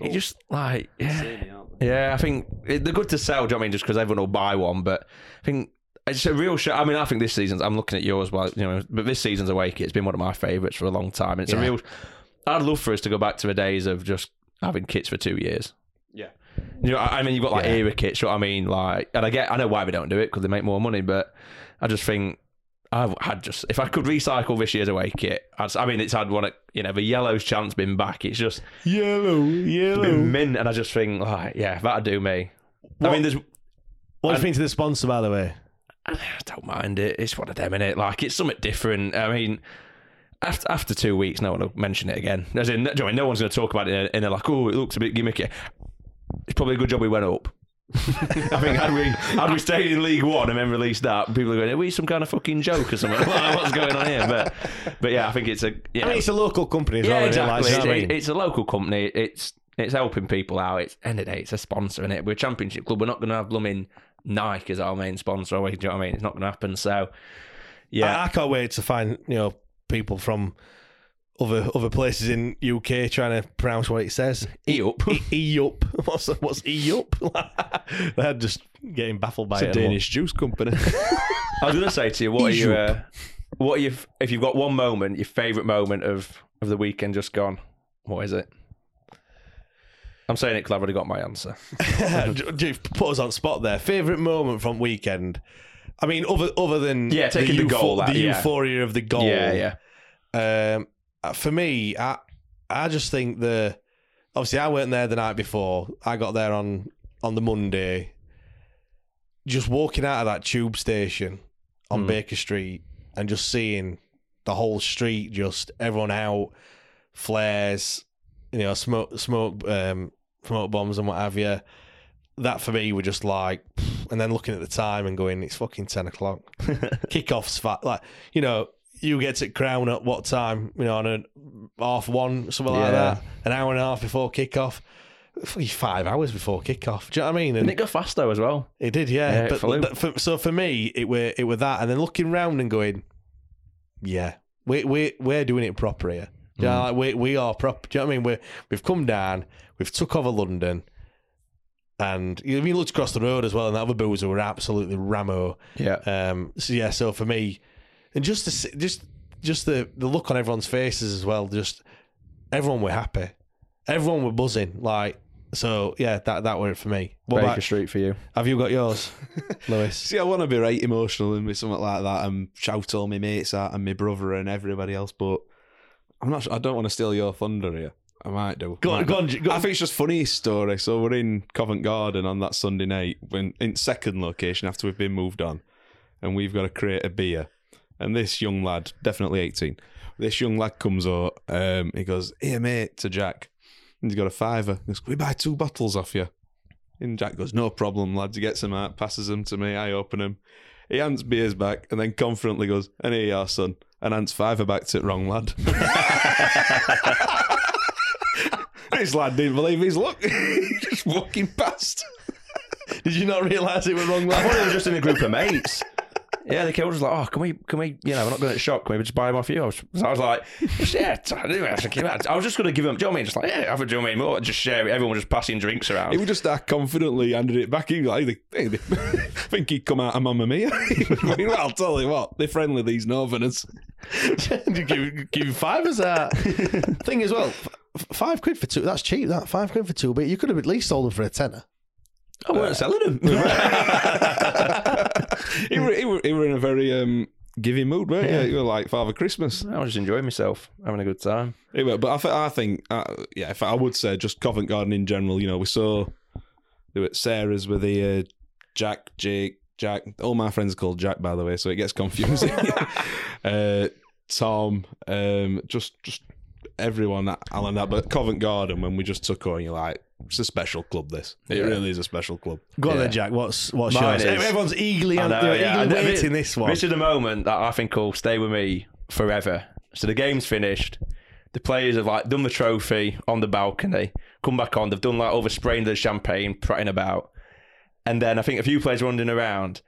Speaker 9: it just like yeah, yeah. I think it, they're good to sell. Do you know what I mean? Just because everyone will buy one, but I think it's a real show. I mean, I think this season's. I'm looking at yours, well, you know, but this season's away kit. It's been one of my favourites for a long time. It's a real. I'd love for us to go back to the days of just having kits for two years.
Speaker 10: Yeah.
Speaker 9: You know, I I mean, you've got like
Speaker 8: Yeah.
Speaker 9: era kits. You know what I mean? Like, and I get, I know why we don't do it because they make more money, but I just think I've had just if I could recycle this year's away kit, I'd, I mean, it's had one. Of you know, the yellow's chance been back. It's just
Speaker 8: Yellow, yellow.
Speaker 9: been mint, and I just think, oh, yeah, that'd do me. I mean, there's.
Speaker 8: What do you think to the sponsor, by the way?
Speaker 9: I don't mind it. It's one of them, innit? Like it's something different. I mean, after after two weeks, no one will mention it again. As in, do you know what I mean? no one's going to talk about it in a, in a like, oh, it looks a bit gimmicky. It's probably a good job we went up. I think had we had we stayed in League One and then released that, people are going, "Are we some kind of fucking joke or something? What's going on here?" But but yeah, I think it's a you
Speaker 8: I mean, it's a local company as
Speaker 9: yeah,
Speaker 8: well. isn't it? Like,
Speaker 9: exactly.
Speaker 8: you know what I
Speaker 9: It's,
Speaker 8: mean?
Speaker 9: it's a local company. It's it's helping people out. It's end of day, it's a sponsor in it. We're a championship club. We're not going to have blooming Nike as our main sponsor. Do you know what I mean? It's not going to happen. So yeah,
Speaker 8: I, I can't wait to find you know people from other other places in UK trying to pronounce what it says.
Speaker 9: E up.
Speaker 8: E, up. What's what's e up? They're just getting baffled by
Speaker 10: It's a
Speaker 8: it.
Speaker 10: Danish juice company.
Speaker 9: I was going to say to you, what are you? Uh, what are you? If you've got one moment, your favourite moment of of the weekend just gone, what is it? I'm saying it because I've already got my answer.
Speaker 8: You've put us on spot there. Favorite moment from weekend. I mean, other other than
Speaker 9: Yeah, taking the
Speaker 8: eupho-
Speaker 9: goal, that-
Speaker 8: the
Speaker 9: yeah.
Speaker 8: euphoria of the goal.
Speaker 9: Yeah,
Speaker 8: yeah. Um, for me, I I just think the obviously I weren't there the night before. I got there on on the Monday. Just walking out of that tube station on
Speaker 9: Hmm.
Speaker 8: Baker Street and just seeing the whole street, just everyone out, flares, you know, smoke, smoke, um, smoke bombs and what have you. That for me were just like, and then looking at the time and going, it's fucking ten o'clock. Kickoffs, fa- like you know, you get to Crown at what time? You know, on a half one, something like
Speaker 9: Yeah.
Speaker 8: that. An hour and a half before kickoff. Five hours before kickoff. Do you know what I mean?
Speaker 9: Didn't it go fast though as well?
Speaker 8: It did, yeah.
Speaker 9: Yeah, it
Speaker 8: but for, so for me, it were it were that, and then looking round and going, yeah, we we we're doing it proper here. Do you know,
Speaker 9: Mm.
Speaker 8: like we we are proper. Do you know what I mean? We we've come down, we've took over London, and you you looked across the road as well, and the other boozer were absolutely ramo.
Speaker 9: Yeah.
Speaker 8: Um. So yeah. So for me, and just to just just the the look on everyone's faces as well. Just everyone were happy. Everyone were buzzing. Like so. Yeah. That that were it for me. What
Speaker 9: Baker
Speaker 8: about-
Speaker 9: Street for you.
Speaker 8: have you got yours, Lewis?
Speaker 10: See, I want to be right emotional and with something like that and shout all my mates out and my brother and everybody else, but I'm not. Sure, I don't want to steal your thunder here. I might do.
Speaker 8: Go on,
Speaker 10: Might
Speaker 8: go
Speaker 10: do.
Speaker 8: on, go
Speaker 10: I think it's just funny story. So we're in Covent Garden on that Sunday night, when in second location after we've been moved on, and we've got to create a beer. And this young lad, definitely 18, this young lad comes out. Um, he goes, "Here, mate," to Jack, and he's got a fiver. He goes, "Can we buy two bottles off you?" And Jack goes, "No problem, lads." He gets them out, passes them to me. I open them. He hands beers back, and then confidently goes, "And here you are, son." And hands fiver back to it, wrong lad. this lad didn't believe his luck. just walking past.
Speaker 8: Did you not realise it was wrong?
Speaker 9: I thought it was just in a group of mates. Yeah, the kid was like, "Oh, can we, can we, you know, we're not going to shop. Can we just buy them off you?" I was, so I was like, "Yeah, I knew I was thinking about. I was just going to give them. Do you know what I mean? Just like, yeah, have a do you know what I mean? More, just share it. Everyone was just passing drinks around.
Speaker 10: He would just that confidently handed it back. He was like, hey, they- I think he'd come out of Mamma Mia. I mean, well, I'll tell you what, they're friendly, these Northerners.
Speaker 8: give, give fivers that thing as well. f- Five quid for two. That's cheap. That five quid for two. But you could have at least sold them for a tenner.
Speaker 9: I weren't uh, selling them.
Speaker 10: he, were, he, were, he were in a very um, giving mood, weren't you? You were like Father Christmas.
Speaker 9: I was just enjoying myself, having a good time.
Speaker 10: Were, but I, th- I think, uh, yeah, if I would say just Covent Garden in general, you know, we saw they were Sarah's with the uh, Jack, Jake, Jack. All my friends are called Jack, by the way, so it gets confusing. uh, Tom, um, just just everyone that Alan that, but Covent Garden when we just took on, you're like, it's a special club. This it
Speaker 9: Yeah.
Speaker 10: really is a special club.
Speaker 8: Go on
Speaker 9: Yeah.
Speaker 8: then, Jack. What's what's
Speaker 9: Mine
Speaker 8: yours?
Speaker 9: is-
Speaker 8: Everyone's eagerly,
Speaker 9: I know,
Speaker 8: they're
Speaker 9: yeah.
Speaker 8: eagerly waiting
Speaker 9: this,
Speaker 8: this one.
Speaker 9: This is the moment that I think will stay with me forever. So the game's finished. The players have like done the trophy on the balcony, come back on. They've done like overspraying the champagne, prattling about, and then I think a few players running around,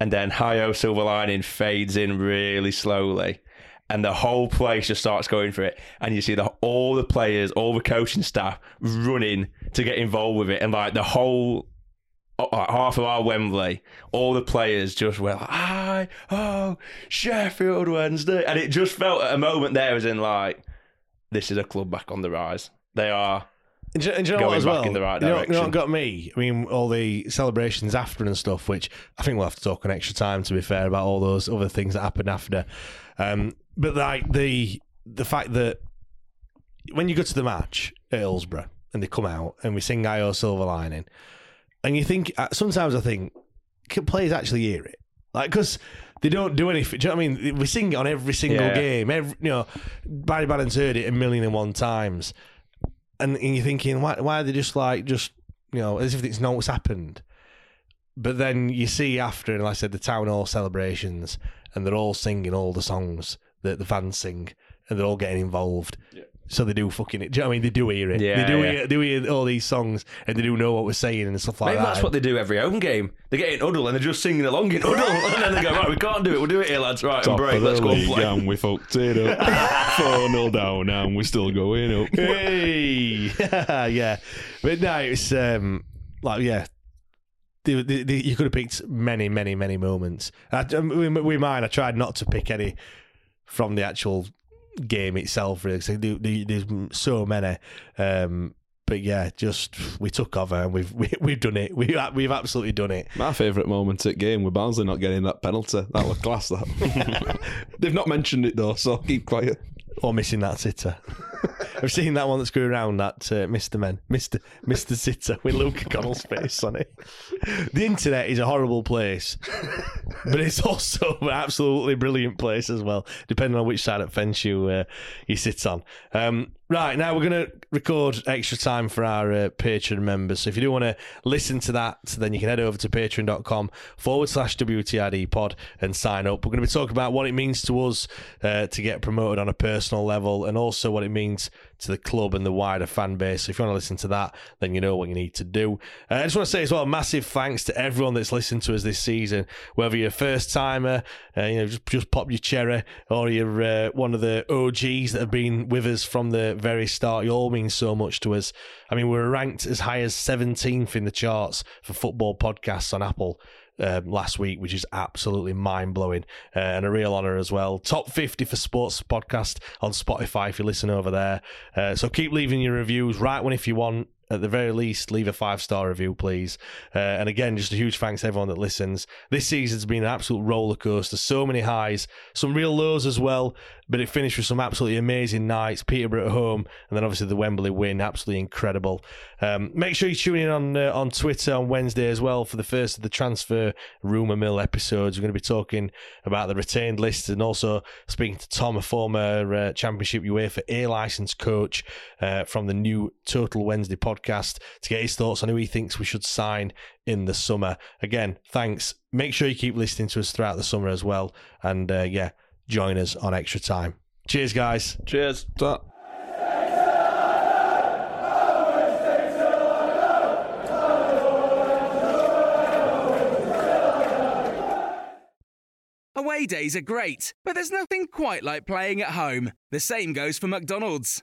Speaker 9: and then Hi Ho Silver Lining fades in really slowly. And the whole place just starts going for it, and you see the all the players, all the coaching staff running to get involved with it, and like the whole uh, like half of our Wembley, all the players just were like, "Hi, oh, Sheffield Wednesday," and it just felt at a moment there as in like, this is a club back on the rise. They are.
Speaker 8: And do, and do you know
Speaker 9: going
Speaker 8: what as
Speaker 9: back
Speaker 8: well?
Speaker 9: in the right
Speaker 8: you, know, you know what
Speaker 9: direction.
Speaker 8: got me? I mean, all the celebrations after and stuff, which I think we'll have to talk an extra time. To be fair, about all those other things that happened after. Um, but like the the fact that when you go to the match at Hillsborough and they come out and we sing "Hi Ho Silver Lining," and you think uh, sometimes I think can players actually hear it, like because. They don't do anything. Do you know what I mean? We sing it on every single
Speaker 9: Yeah.
Speaker 8: game. Every, you know, Barry Bannan's heard it a million and one times and, and you're thinking, why, why are they just like, just, you know, as if it's not what's happened? But then you see after, and like I said, the town hall celebrations, and they're all singing all the songs that the fans sing, and they're all getting involved. So they do fucking it. Do you know what I mean? They do hear it.
Speaker 9: Yeah,
Speaker 8: they do
Speaker 9: yeah.
Speaker 8: hear, do hear all these songs, and they do know what we're saying and stuff like
Speaker 9: Maybe
Speaker 8: that.
Speaker 9: that's what they do every home game. They get in huddle and they're just singing along in huddle, and then they go, "Right, we can't do it. We'll do it here, lads. Right, and
Speaker 10: Top
Speaker 9: break. Let's go and
Speaker 10: league
Speaker 9: play."
Speaker 10: and we fucked it up. 4 0 down and we're still going up.
Speaker 8: hey, yeah, but no, it's um, like yeah. The, the, the, you could have picked many, many, many moments. I, with with mine, I tried not to pick any from the actual game itself. Really, 'cause there- there- there's so many. Um, but yeah, just we took over and we've we, we've done it. We we've absolutely done it.
Speaker 10: My favourite moment at game with Barnsley not getting that penalty. That was class. That they've not mentioned it though, so keep quiet.
Speaker 8: Or missing that sitter. I've seen that one that's going around that uh, Mr. Men, Mr. Mr. Sitter with Luca Connell's face on it. The internet is a horrible place, but it's also an absolutely brilliant place as well, depending on which side of the fence you uh, you sit on. Um, Right, now we're going to record extra time for our uh, Patreon members. So if you do want to listen to that, then you can head over to patreon.com forward slash WTID pod and sign up. We're going to be talking about what it means to us uh, to get promoted on a personal level and also what it means to the club and the wider fan base. So if you want to listen to that, then you know what you need to do. Uh, I just want to say as well, massive thanks to everyone that's listened to us this season, whether you're a first timer, uh, you know, just, just pop your cherry, or you're uh, one of the OGs that have been with us from the very start. You all mean so much to us. I mean, we are ranked as high as 17th in the charts for football podcasts on Apple. Um, last week, which is absolutely mind blowing uh, and a real honour as well. Top 50 for sports podcast on Spotify if you listen over there. Uh, so keep leaving your reviews, write one if you want at the very least, leave a five star review, please. Uh, and again, just a huge thanks to everyone that listens. This season's been an absolute roller coaster. So many highs, some real lows as well, but it finished with some absolutely amazing nights. Peterborough at home, and then obviously the Wembley win, absolutely incredible. Um, make sure you tune in on uh, on Twitter on Wednesday as well for the first of the transfer rumour mill episodes. We're going to be talking about the retained list and also speaking to Tom, a former uh, Championship UEFA for A licensed coach uh, from the new Total Wednesday podcast, to get his thoughts on who he thinks we should sign in the summer. Again, thanks. Make sure you keep listening to us throughout the summer as well. And uh, yeah, join us on extra time. Cheers, guys.
Speaker 10: Cheers. Ta.
Speaker 11: Away days are great, but there's nothing quite like playing at home. The same goes for McDonald's.